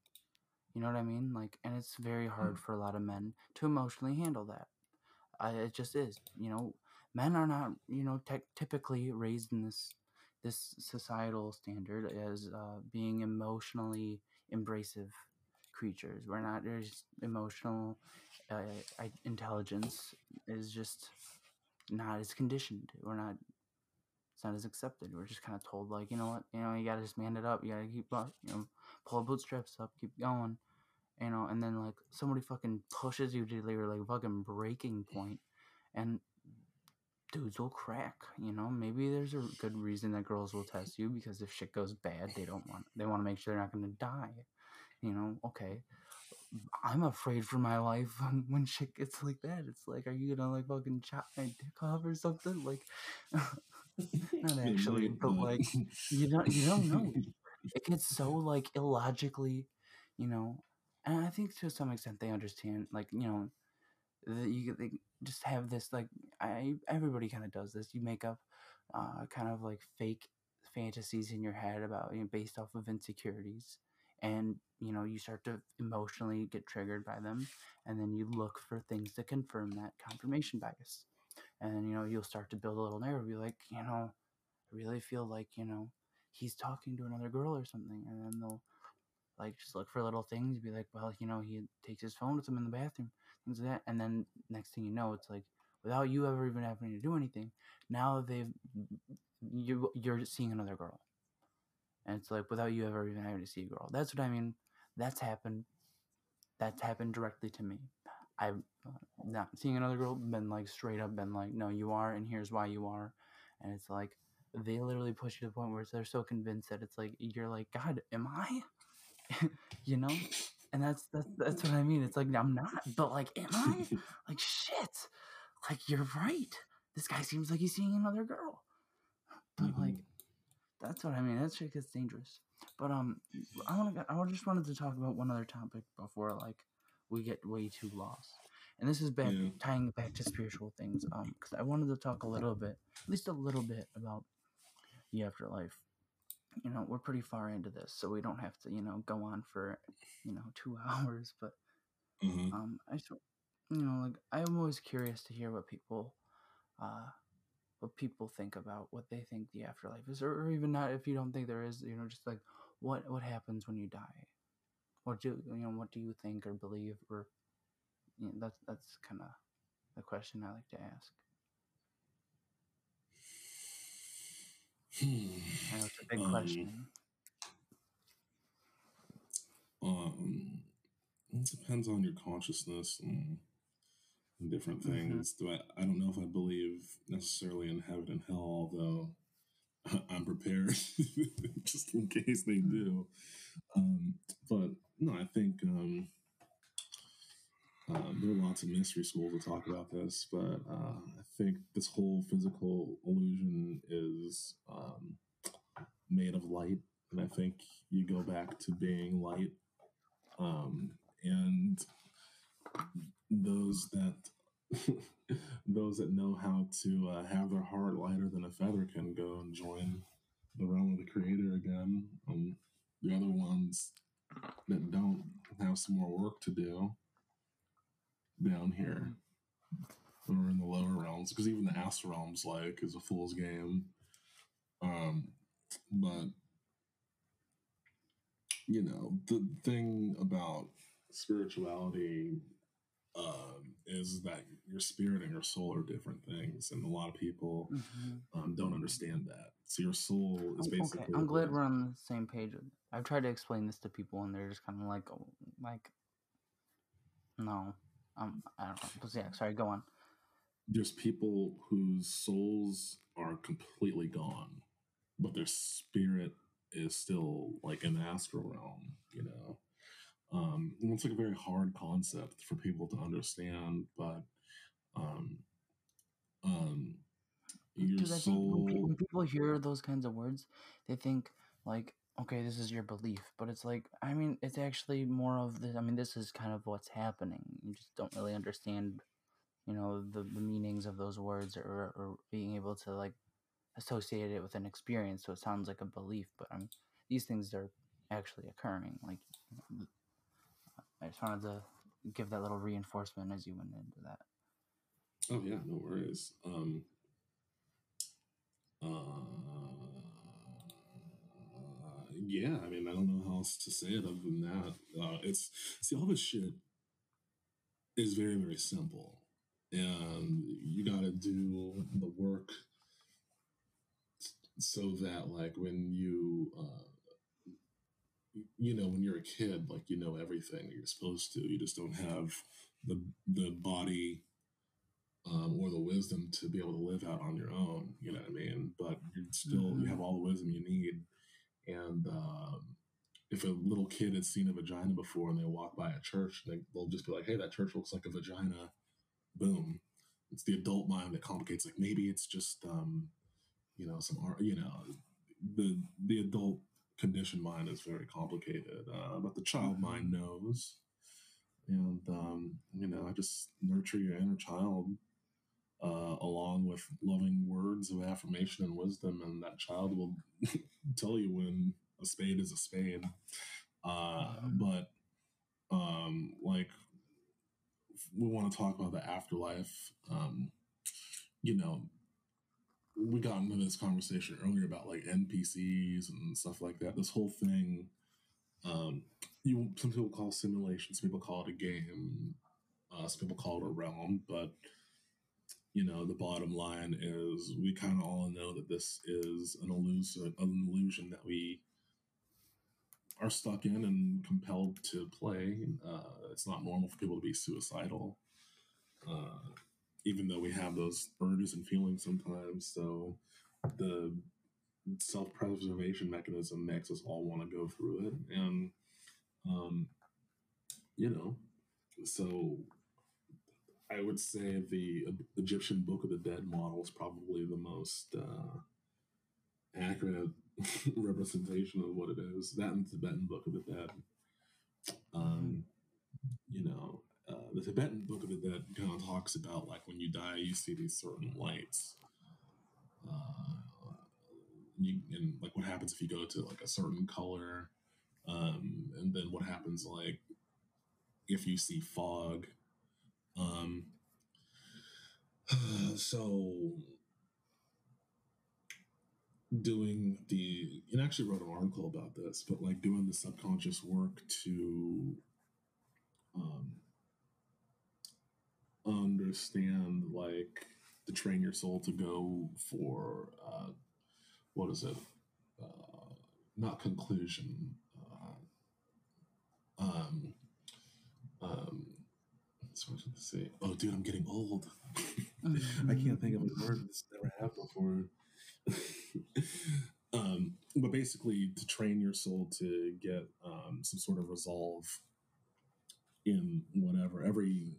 You know what I mean? Like, and it's very hard for a lot of men to emotionally handle that. I, it just is. You know, men are not you know te- typically raised in this this societal standard as uh, being emotionally embracive creatures. We're not. There's emotional uh, I- intelligence is just not as conditioned. We're not. It's not as accepted. We're just kind of told like, you know what, you know, you gotta just man it up. You gotta keep, uh, you know, pull bootstraps up, keep going, you know. And then like somebody fucking pushes you to your like fucking breaking point, and dudes will crack. You know, maybe there's a good reason that girls will test you because if shit goes bad, they don't want. They want to make sure they're not gonna die. You know, okay. I'm afraid for my life when shit gets like that. It's like, are you gonna like fucking chop my dick off or something? Like, not actually, but like, you don't, you don't know. It gets so like illogically, you know. And I think to some extent they understand, like, you know, that you they just have this like I everybody kind of does this. You make up uh, kind of like fake fantasies in your head about you know, based off of insecurities, and you know you start to emotionally get triggered by them, and then you look for things to confirm that confirmation bias, and you know you'll start to build a little narrative. Be like, you know, I really feel like you know he's talking to another girl or something, and then they'll like just look for little things. Be like, well, you know, he takes his phone with him in the bathroom, things like that. And then next thing you know, it's like without you ever even having to do anything, now they've you you're seeing another girl, and it's like without you ever even having to see a girl. That's what I mean. That's happened. That's happened directly to me. I've uh, not seeing another girl been like straight up been like, no, you are, and here's why you are, and it's like they literally push you to the point where they're so convinced that it's like you're like, God, am I? you know? And that's that's that's what i mean. It's like i'm not but like am i? Like shit. Like you're right. This guy seems like he's seeing another girl. But Mhm. like that's what i mean. That shit gets dangerous. But um i want to i just wanted to talk about one other topic before like we get way too lost and this is back Yeah. tying it back to spiritual things um because i wanted to talk a little bit at least a little bit about the afterlife you know we're pretty far into this so we don't have to you know go on for you know two hours but Mhm. um i just you know like i'm always curious to hear what people uh what people think about what they think the afterlife is or, or even not if you don't think there is you know just like what what happens when you die what do you know what do you think or believe or you know, that's that's kind of the question i like to ask know it's a big Um, question um, it depends on your consciousness and, and different Mhm. things. Do I? I don't know if I believe necessarily in heaven and hell, although I'm prepared just in case they do. Um, but no, I think um, uh, there are lots of mystery schools that talk about this, but uh, I think this whole physical illusion is um, made of light, and I think you go back to being light. Um, and those that those that know how to uh, have their heart lighter than a feather can go and join the realm of the creator again. Um, the other ones that don't have some more work to do down here. Or in the lower realms because even the astral realms like is a fool's game. Um but you know the thing about spirituality um is that your spirit and your soul are different things and a lot of people Mhm. um, don't understand that so your soul is Oh, okay, I'm glad we're on the same page. I've tried to explain this to people, and they're just kind of like, oh, like, no, um, I don't know. Yeah, sorry, go on. there's people whose souls are completely gone, but their spirit is still like in the astral realm, you know. Um, it's like a very hard concept for people to understand, but um, um, because I think when, pe- when people hear those kinds of words, they think like, okay, this is your belief, but it's like, I mean, it's actually more of the. I mean, this is kind of what's happening. You just don't really understand, you know, the, the meanings of those words or or being able to like associate it with an experience. So it sounds like a belief, but I mean, these things are actually occurring. Like, I just wanted to give that little reinforcement as you went into that. oh yeah, no worries. Um, uh, yeah, I mean, I don't know how else to say it other than that. Uh, it's see, all this shit is very, very simple, and you got to do the work so that, like, when you, uh, you know, when you're a kid, like, you know everything you're supposed to. You just don't have the the body um, or the wisdom to be able to live out on your own. You know what I mean? But you still you Mhm. have all the wisdom you need. And um, if a little kid has seen a vagina before and they walk by a church, they, they'll just be like, "Hey, that church looks like a vagina." Boom. It's the adult mind that complicates. Like maybe it's just um, you know some art. You know, the the adult conditioned mind is very complicated, uh, but the child mind knows. And um, you know, I just nurture your inner child uh, along with loving words of affirmation and wisdom, and that child will tell you when a spade is a spade. Uh, but um, like, we want to talk about the afterlife. Um, you know, we got into this conversation earlier about like NPCs and stuff like that. This whole thing, um, you some people call simulation, some people call it a game, uh, some people call it a realm, but you know the bottom line is we kind of all know that this is an illusion an illusion that we are stuck in and compelled to play. Uh, it's not normal for people to be suicidal uh, even though we have those urges and feelings sometimes. So the self-preservation mechanism makes us all want to go through it and um, you know so I would say the Egyptian Book of the Dead model is probably the most uh, accurate representation of what it is. That and the Tibetan Book of the Dead. Um, you know, uh, the Tibetan Book of the Dead kind of talks about like when you die, you see these certain lights. Uh, you, and like what happens if you go to like a certain color, um, and then what happens like if you see fog. Um, so doing the and actually wrote an article about this, but like doing the subconscious work to um, understand like to train your soul to go for uh, what is it? Uh, not conclusion. Uh, um, um, so what did I say? Oh, dude, I'm getting old. I can't think of a word that's never happened before. um, but basically, to train your soul to get um, some sort of resolve in whatever every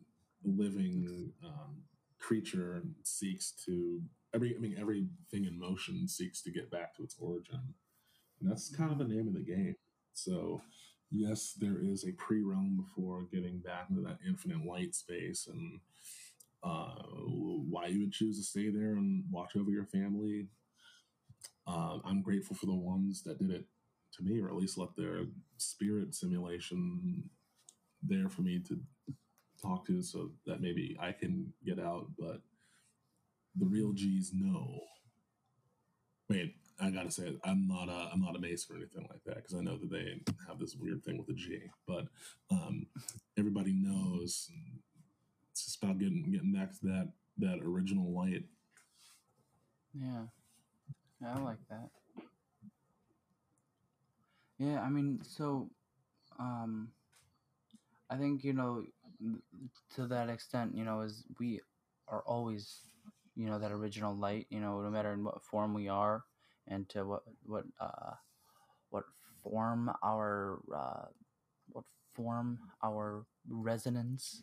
living um, creature seeks to every I mean everything in motion seeks to get back to its origin, and that's kind of the name of the game. So yes, there is a pre realm before getting back into that infinite light space and uh, why you would choose to stay there and watch over your family. Uh, I'm grateful for the ones that did it to me, or at least let their spirit simulation there for me to talk to, so that maybe I can get out. But the real G's know. Wait, I gotta say, I'm not a I'm not a mace or anything like that because I know that they have this weird thing with the G. But um, everybody knows it's just about getting getting back to that that original light. Yeah. Yeah, I like that. Yeah, I mean, so um I think, you know, to that extent, you know, is we are always, you know, that original light, you know, no matter in what form we are and to what what uh what form our uh what form our resonance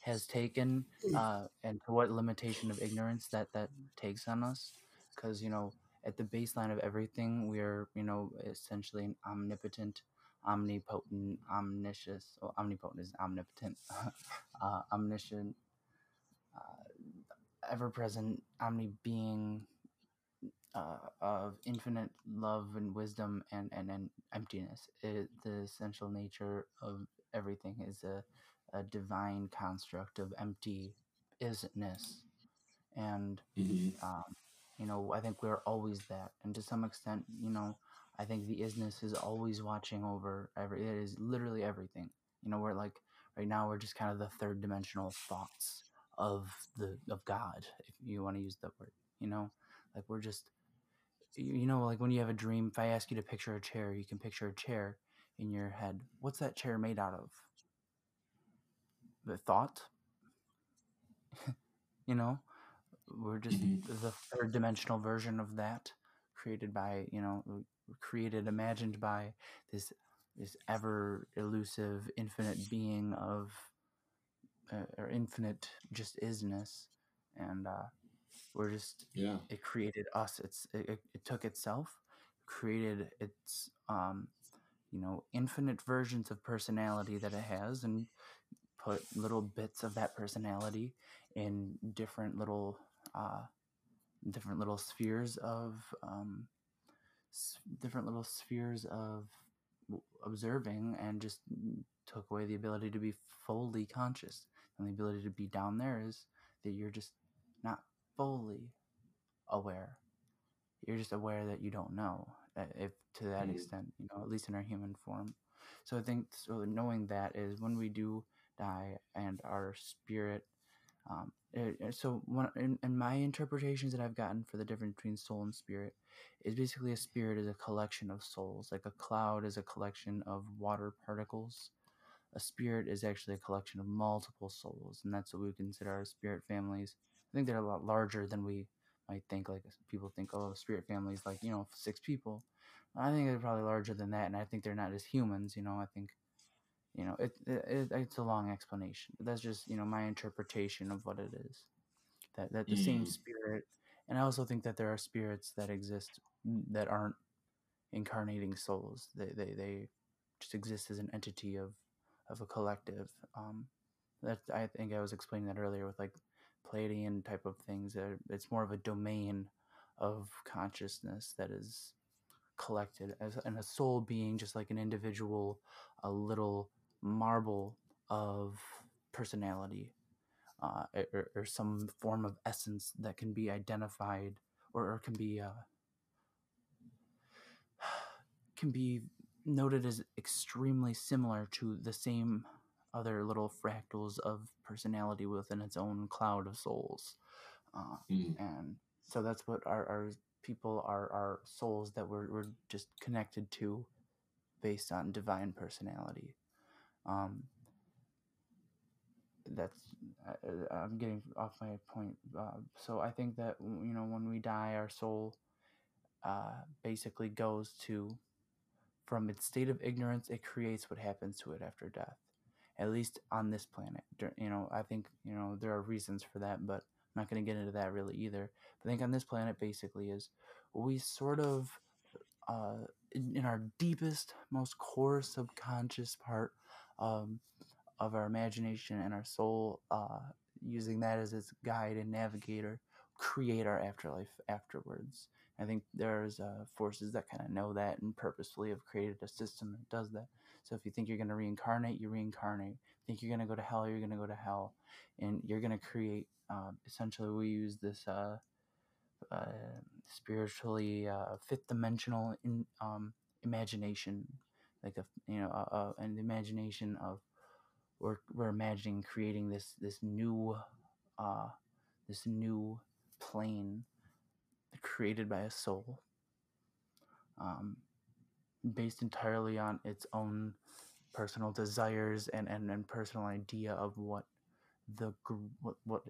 has taken uh and to what limitation of ignorance that that takes on us. Because you know at the baseline of everything we are you know essentially an omnipotent omnipotent omniscient well, omnipotent is omnipotent uh, omniscient uh, ever-present omni-being uh, of infinite love and wisdom and, and, and emptiness. It, the essential nature of everything is a, a divine construct of empty isness. And, hmm um, you know, I think we're always that. And to some extent, you know, I think the isness is always watching over every, it is literally everything. You know, we're like, right now, we're just kind of the third dimensional thoughts of the, of God, if you want to use that word, you know, like we're just, you you know, like when you have a dream, if I ask you to picture a chair, you can picture a chair in your head. What's that chair made out of? The thought, you know? We're just hmm the third dimensional version of that, created by, you know, created, imagined by this this ever elusive, infinite being of, uh, or infinite just isness. And uh, we're just Yeah. it created us it's it, it took itself created its um you know infinite versions of personality that it has and put little bits of that personality in different little uh different little spheres of um s- different little spheres of observing and just took away the ability to be fully conscious and the ability to be down there is that you're just not fully aware. You're just aware that you don't know, uh, if to that hmm extent, you know, at least in our human form. So I think so. Knowing that is when we do die and our spirit. Um, it, it- so one in, in my interpretations that I've gotten for the difference between soul and spirit is basically a spirit is a collection of souls, like a cloud is a collection of water particles a spirit is actually a collection of multiple souls, and that's what we consider our spirit families. I think they're a lot larger than we might think. Like people think, oh, spirit families like you know six people. I think they're probably larger than that, and I think they're not just humans. You know, I think you know it, it, it it's a long explanation, but that's just you know my interpretation of what it is. That that the same mm spirit, and I also think that there are spirits that exist mm, that aren't incarnating souls. They they they just exist as an entity of of a collective. Um, that I think I was explaining that earlier with like Pleiadian type of things. It's more of a domain of consciousness that is collected as and a soul being just like an individual, a little marble of personality uh, or, or some form of essence that can be identified or, or can be uh, can be noted as extremely similar to the same other little fractals of personality within its own cloud of souls. Uh, mm and so that's what our, our people are, our souls that we're, we're just connected to based on divine personality. Um, that's I, I'm getting off my point. Uh, so I think that you know when we die, our soul uh, basically goes to from its state of ignorance, it creates what happens to it after death. At least on this planet, you know, I think you know there are reasons for that, but I'm not going to get into that really either. But I think on this planet, basically, is we sort of uh, in, in our deepest, most core subconscious part um, of our imagination and our soul, uh, using that as its guide and navigator, create our afterlife afterwards. I think there's uh, forces that kind of know that and purposefully have created a system that does that. So if you think you're going to reincarnate, you reincarnate. Think you're going to go to hell, you're going to go to hell, and you're going to create. Uh, essentially, we use this uh, uh, spiritually uh, fifth dimensional in, um, imagination, like a you know an imagination of we're we're imagining creating this this new uh, this new plane created by a soul, um, based entirely on its own personal desires and, and, and personal idea of what the what what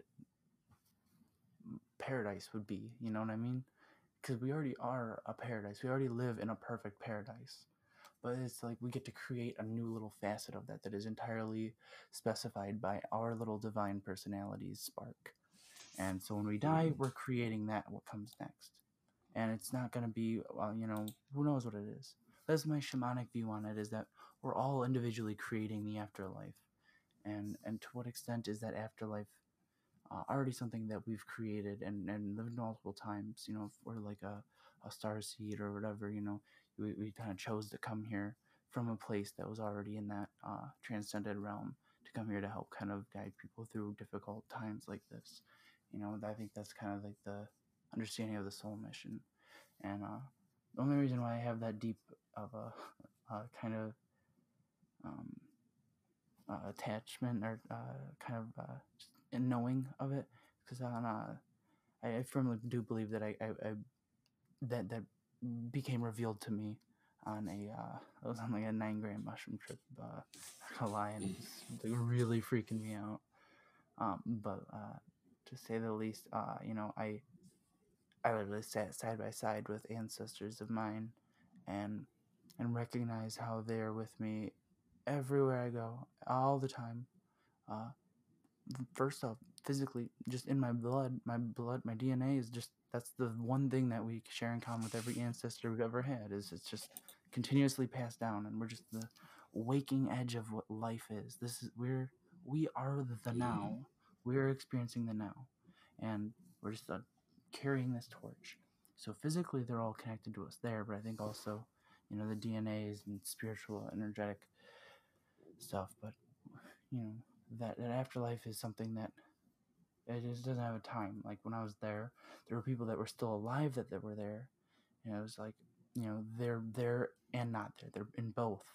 paradise would be. You know what I mean? Because we already are a paradise. We already live in a perfect paradise. But it's like we get to create a new little facet of that that is entirely specified by our little divine personalities spark. And so when we die, mm we're creating that what comes next. and it's not going to be well, you know who knows what it is that's my shamanic view on it is that we're all individually creating the afterlife. And and to what extent is that afterlife uh, already something that we've created and and lived multiple times you know we're like a, a star seed or whatever you know we, we kind of chose to come here from a place that was already in that uh, transcended realm to come here to help kind of guide people through difficult times like this. You know i think that's kind of like the understanding of the soul mission. And uh, the only reason why i have that deep of a, a kind of um, uh, attachment or uh, kind of uh, knowing of it because on uh, I, I firmly do believe that I, I, I that that became revealed to me on a uh, it was on like a nine gram mushroom trip. Uh, not gonna lie, and it's like really freaking me out. Um, but uh, to say the least, uh, you know, I I literally sat side by side with ancestors of mine, and and recognize how they are with me everywhere I go, all the time. Uh, first off, physically, just in my blood, my blood, my DNA is just that's the one thing that we share in common with every ancestor we've ever had is it's just continuously passed down, and we're just the waking edge of what life is. This is we're we are the now. We're experiencing the now, and we're just uh, carrying this torch. So physically, they're all connected to us there, but I think also, you know, the DNAs and spiritual, energetic stuff. But you know, that that afterlife is something that it just doesn't have a time. Like when I was there, there were people that were still alive that, that were there. And it was like, you know, they're there and not there. They're in both.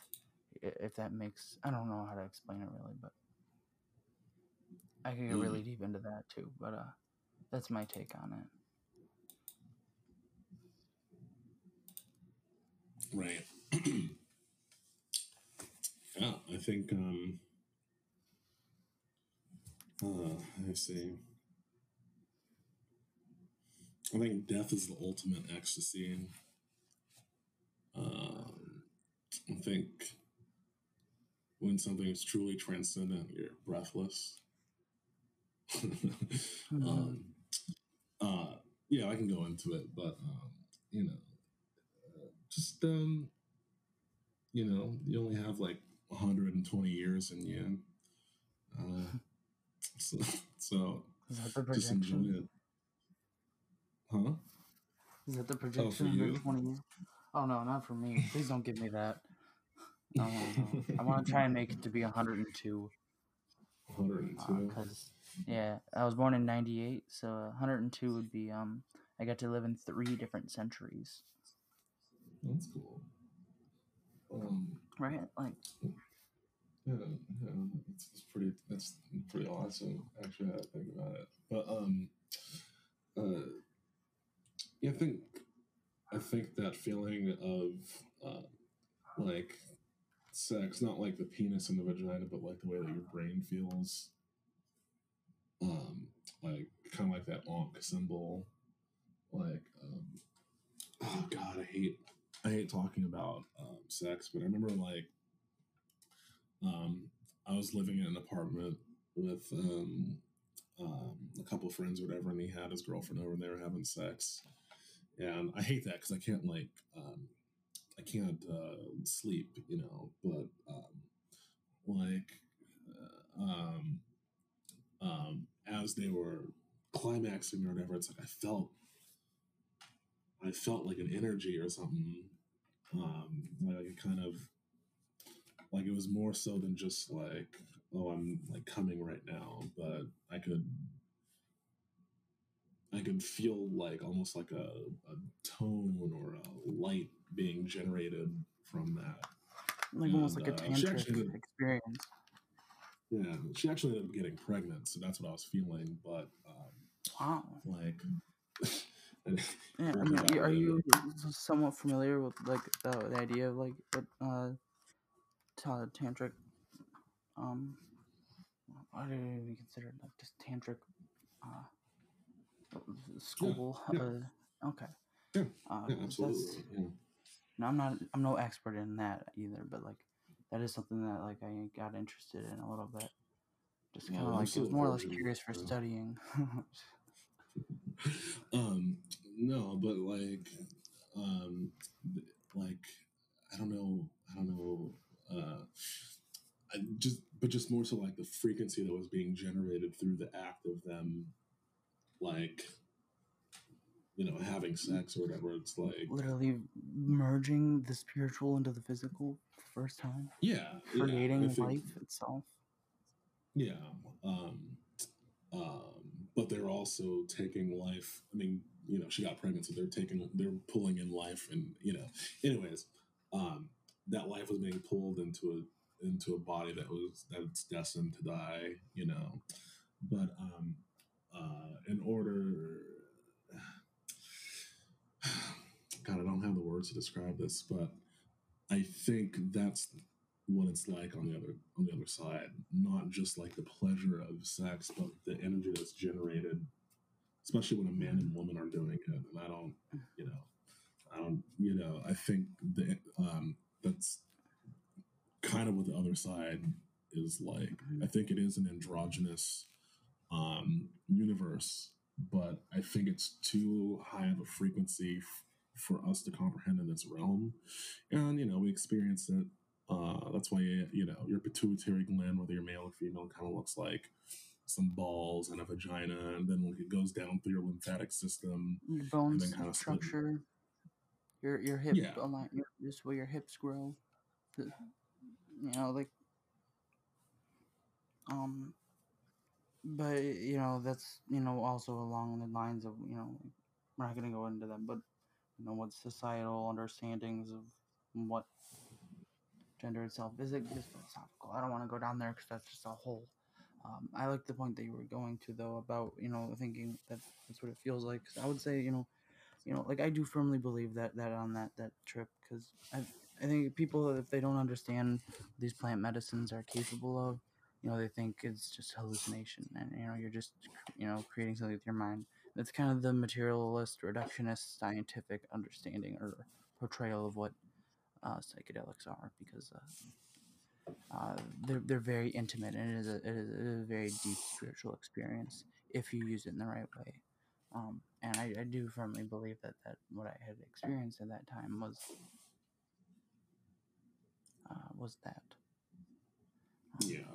If that makes, I don't know how to explain it really, but I could get really deep into that too. But uh, that's my take on it. Right. yeah, I think um uh, I see. I think death is the ultimate ecstasy. Um, I think when something is truly transcendent, you're breathless. Um, uh, yeah, I can go into it, but um, you know, just um, you know, you only have like 120 years in you. Uh, so, so Is that the just enjoy projection? it, huh? Is that the Oh, for projection? you? 120 years? Oh no, not for me. Please don't give me that. No, no, no. I want to try and make it to be 102. 102. Because, yeah, I was born in 98, so 102 would be, um, I got to live in three different centuries. That's cool. Um, Right? Like, yeah, yeah, it's, it's pretty. That's pretty awesome. Actually, I think about it, but um, uh, yeah, I think I think that feeling of uh, like sex, not like the penis and the vagina, but like the way that your brain feels, um, like kind of like that ankh symbol, like um, oh god, I hate I hate talking about um, sex, but I remember like um, I was living in an apartment with um, um, a couple friends or whatever, and he had his girlfriend over, and they were having sex. And I hate that because I can't like um, I can't uh, sleep, you know. But um, like uh, as they were climaxing or whatever, it's like I felt I felt like an energy or something. Um, like it kind of like it was more so than just like oh i'm like coming right now but i could i could feel like almost like a, a tone or a light being generated from that like almost like a And, uh, she tantric actually- experience. yeah she actually ended up getting pregnant so that's what i was feeling but um Wow. like Yeah, I mean, it y- out are you somewhat familiar with like the, the idea of like what uh, ta- tantric, um, what do we consider like just tantric, uh, school? yeah. Uh, okay. Yeah, Uh, yeah absolutely yeah. no, I'm not. I'm no expert in that either, but like that is something that like I got interested in a little bit. Just kind of like it still was a more or less curious for studying. um no but like, um, like I don't know, I don't know, uh, I just, but just more so like the frequency that was being generated through the act of them, like, you know, having sex or whatever. It's like literally merging the spiritual into the physical the first time. Yeah, creating yeah, life itself. Yeah, um, um, but they're also taking life. I mean, you know, she got pregnant, so they're taking, they're pulling in life, and you know, anyways, um, that life was being pulled into a into a body that was that's destined to die. You know, but um, uh, in order. God, I don't have the words to describe this, but I think that's what it's like on the other on the other side. Not just like the pleasure of sex, but the energy that's generated, especially when a man and woman are doing it. And I don't, you know, I don't, you know, I think that um, that's kind of what the other side is like. Mm-hmm. I think it is an androgynous um, universe, but I think it's too high of a frequency f- for us to comprehend in this realm. And you know, we experience it uh, that's why you know your pituitary gland, whether you're male or female, kind of looks like some balls and a vagina, and then like it goes down through your lymphatic system, your bones and then kind of structure, your your hip yeah. align, your, just where your hips grow. The, you know, like um, but you know that's you know also along the lines of you know we're not gonna go into them, but you know what societal understandings of what gender itself is it is philosophical. I don't want to go down there because that's just a whole. Um, I like the point that you were going to though about you know thinking that that's what it feels like. Cause I would say you know, you know, like I do firmly believe that that on that that trip because I I think people if they don't understand these plant medicines are capable of, you know, they think it's just hallucination and you know you're just you know creating something with your mind. That's kind of the materialist, reductionist, scientific understanding or portrayal of what uh, psychedelics are because uh, uh, they're they're very intimate and it is a it is, a very deep spiritual experience if you use it in the right way. Um, and I, I do firmly believe that that what I had experienced at that time was uh, was that. Um, yeah,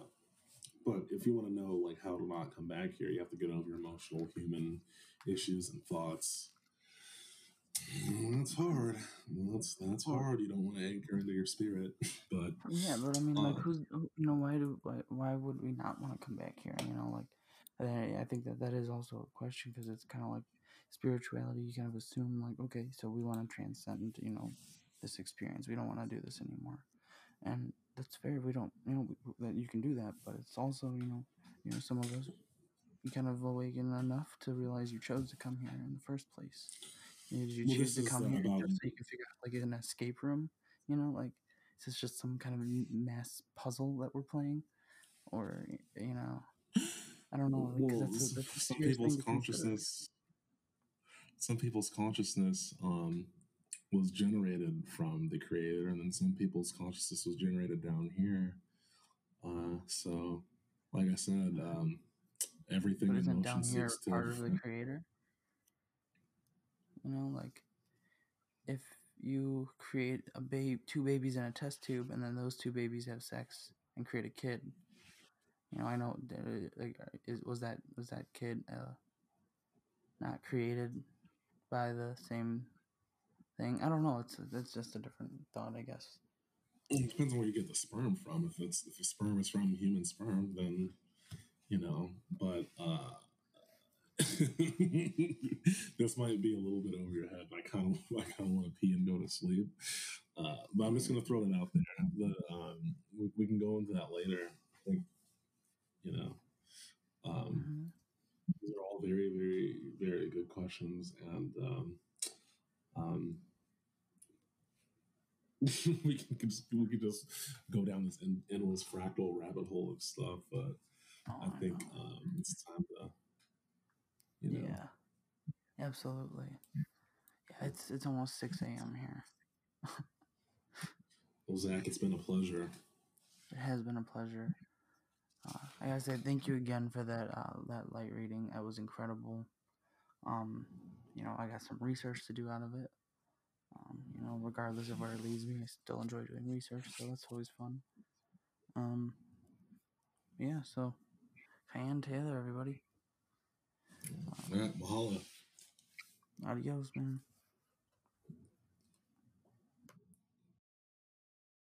but if you want to know like how to not come back here, you have to get over your emotional human issues and thoughts that's hard. That's that's hard. You don't want to anchor into your spirit, but yeah. But I mean, like, uh, who's you know why do why, why would we not want to come back here? You know, like I think that that is also a question because it's kind of like spirituality. You kind of assume like, okay, so we want to transcend, you know, this experience. We don't want to do this anymore, and that's fair. We don't, you know, that you can do that, but it's also, you know, you know, some of us you kind of awaken enough to realize you chose to come here in the first place. Did you well, choose to come here about... just so you can figure out like an escape room? You know, like is this just some kind of mass puzzle that we're playing, or you know, I don't know. Like, well, that's a, that's a some people's consciousness, some people's consciousness um, was generated from the creator, and then some people's consciousness was generated down here. Uh, so, like I said, um, everything but isn't down here part of the creator? You know, like if you create a babe, two babies in a test tube, and then those two babies have sex and create a kid. You know, I know. Like, is, was that was that kid uh, not created by the same thing? I don't know. It's it's just a different thought, I guess. It depends on where you get the sperm from. If it's if the sperm is from human sperm, then you know. But uh, this might be a little bit over your head. I kind of, I kind of want to pee and go to sleep. Uh, but I'm just going to throw it out there. The, um, we, we, can go into that later. I think, you know, um, mm-hmm. these are all very, very, very good questions, and um, um, we can just we can just go down this endless fractal rabbit hole of stuff. But oh, I think um, it's time to you know? Yeah, absolutely. Yeah, it's it's almost six a.m. here. well, Zach, it's been a pleasure. It has been a pleasure. Uh, I gotta say thank you again for that uh, that light reading. That was incredible. Um, you know, I got some research to do out of it. Um, you know, regardless of where it leads me, I still enjoy doing research, so that's always fun. Um, yeah, so Kyan Taylor, everybody. All right, mahalo. Adios, man.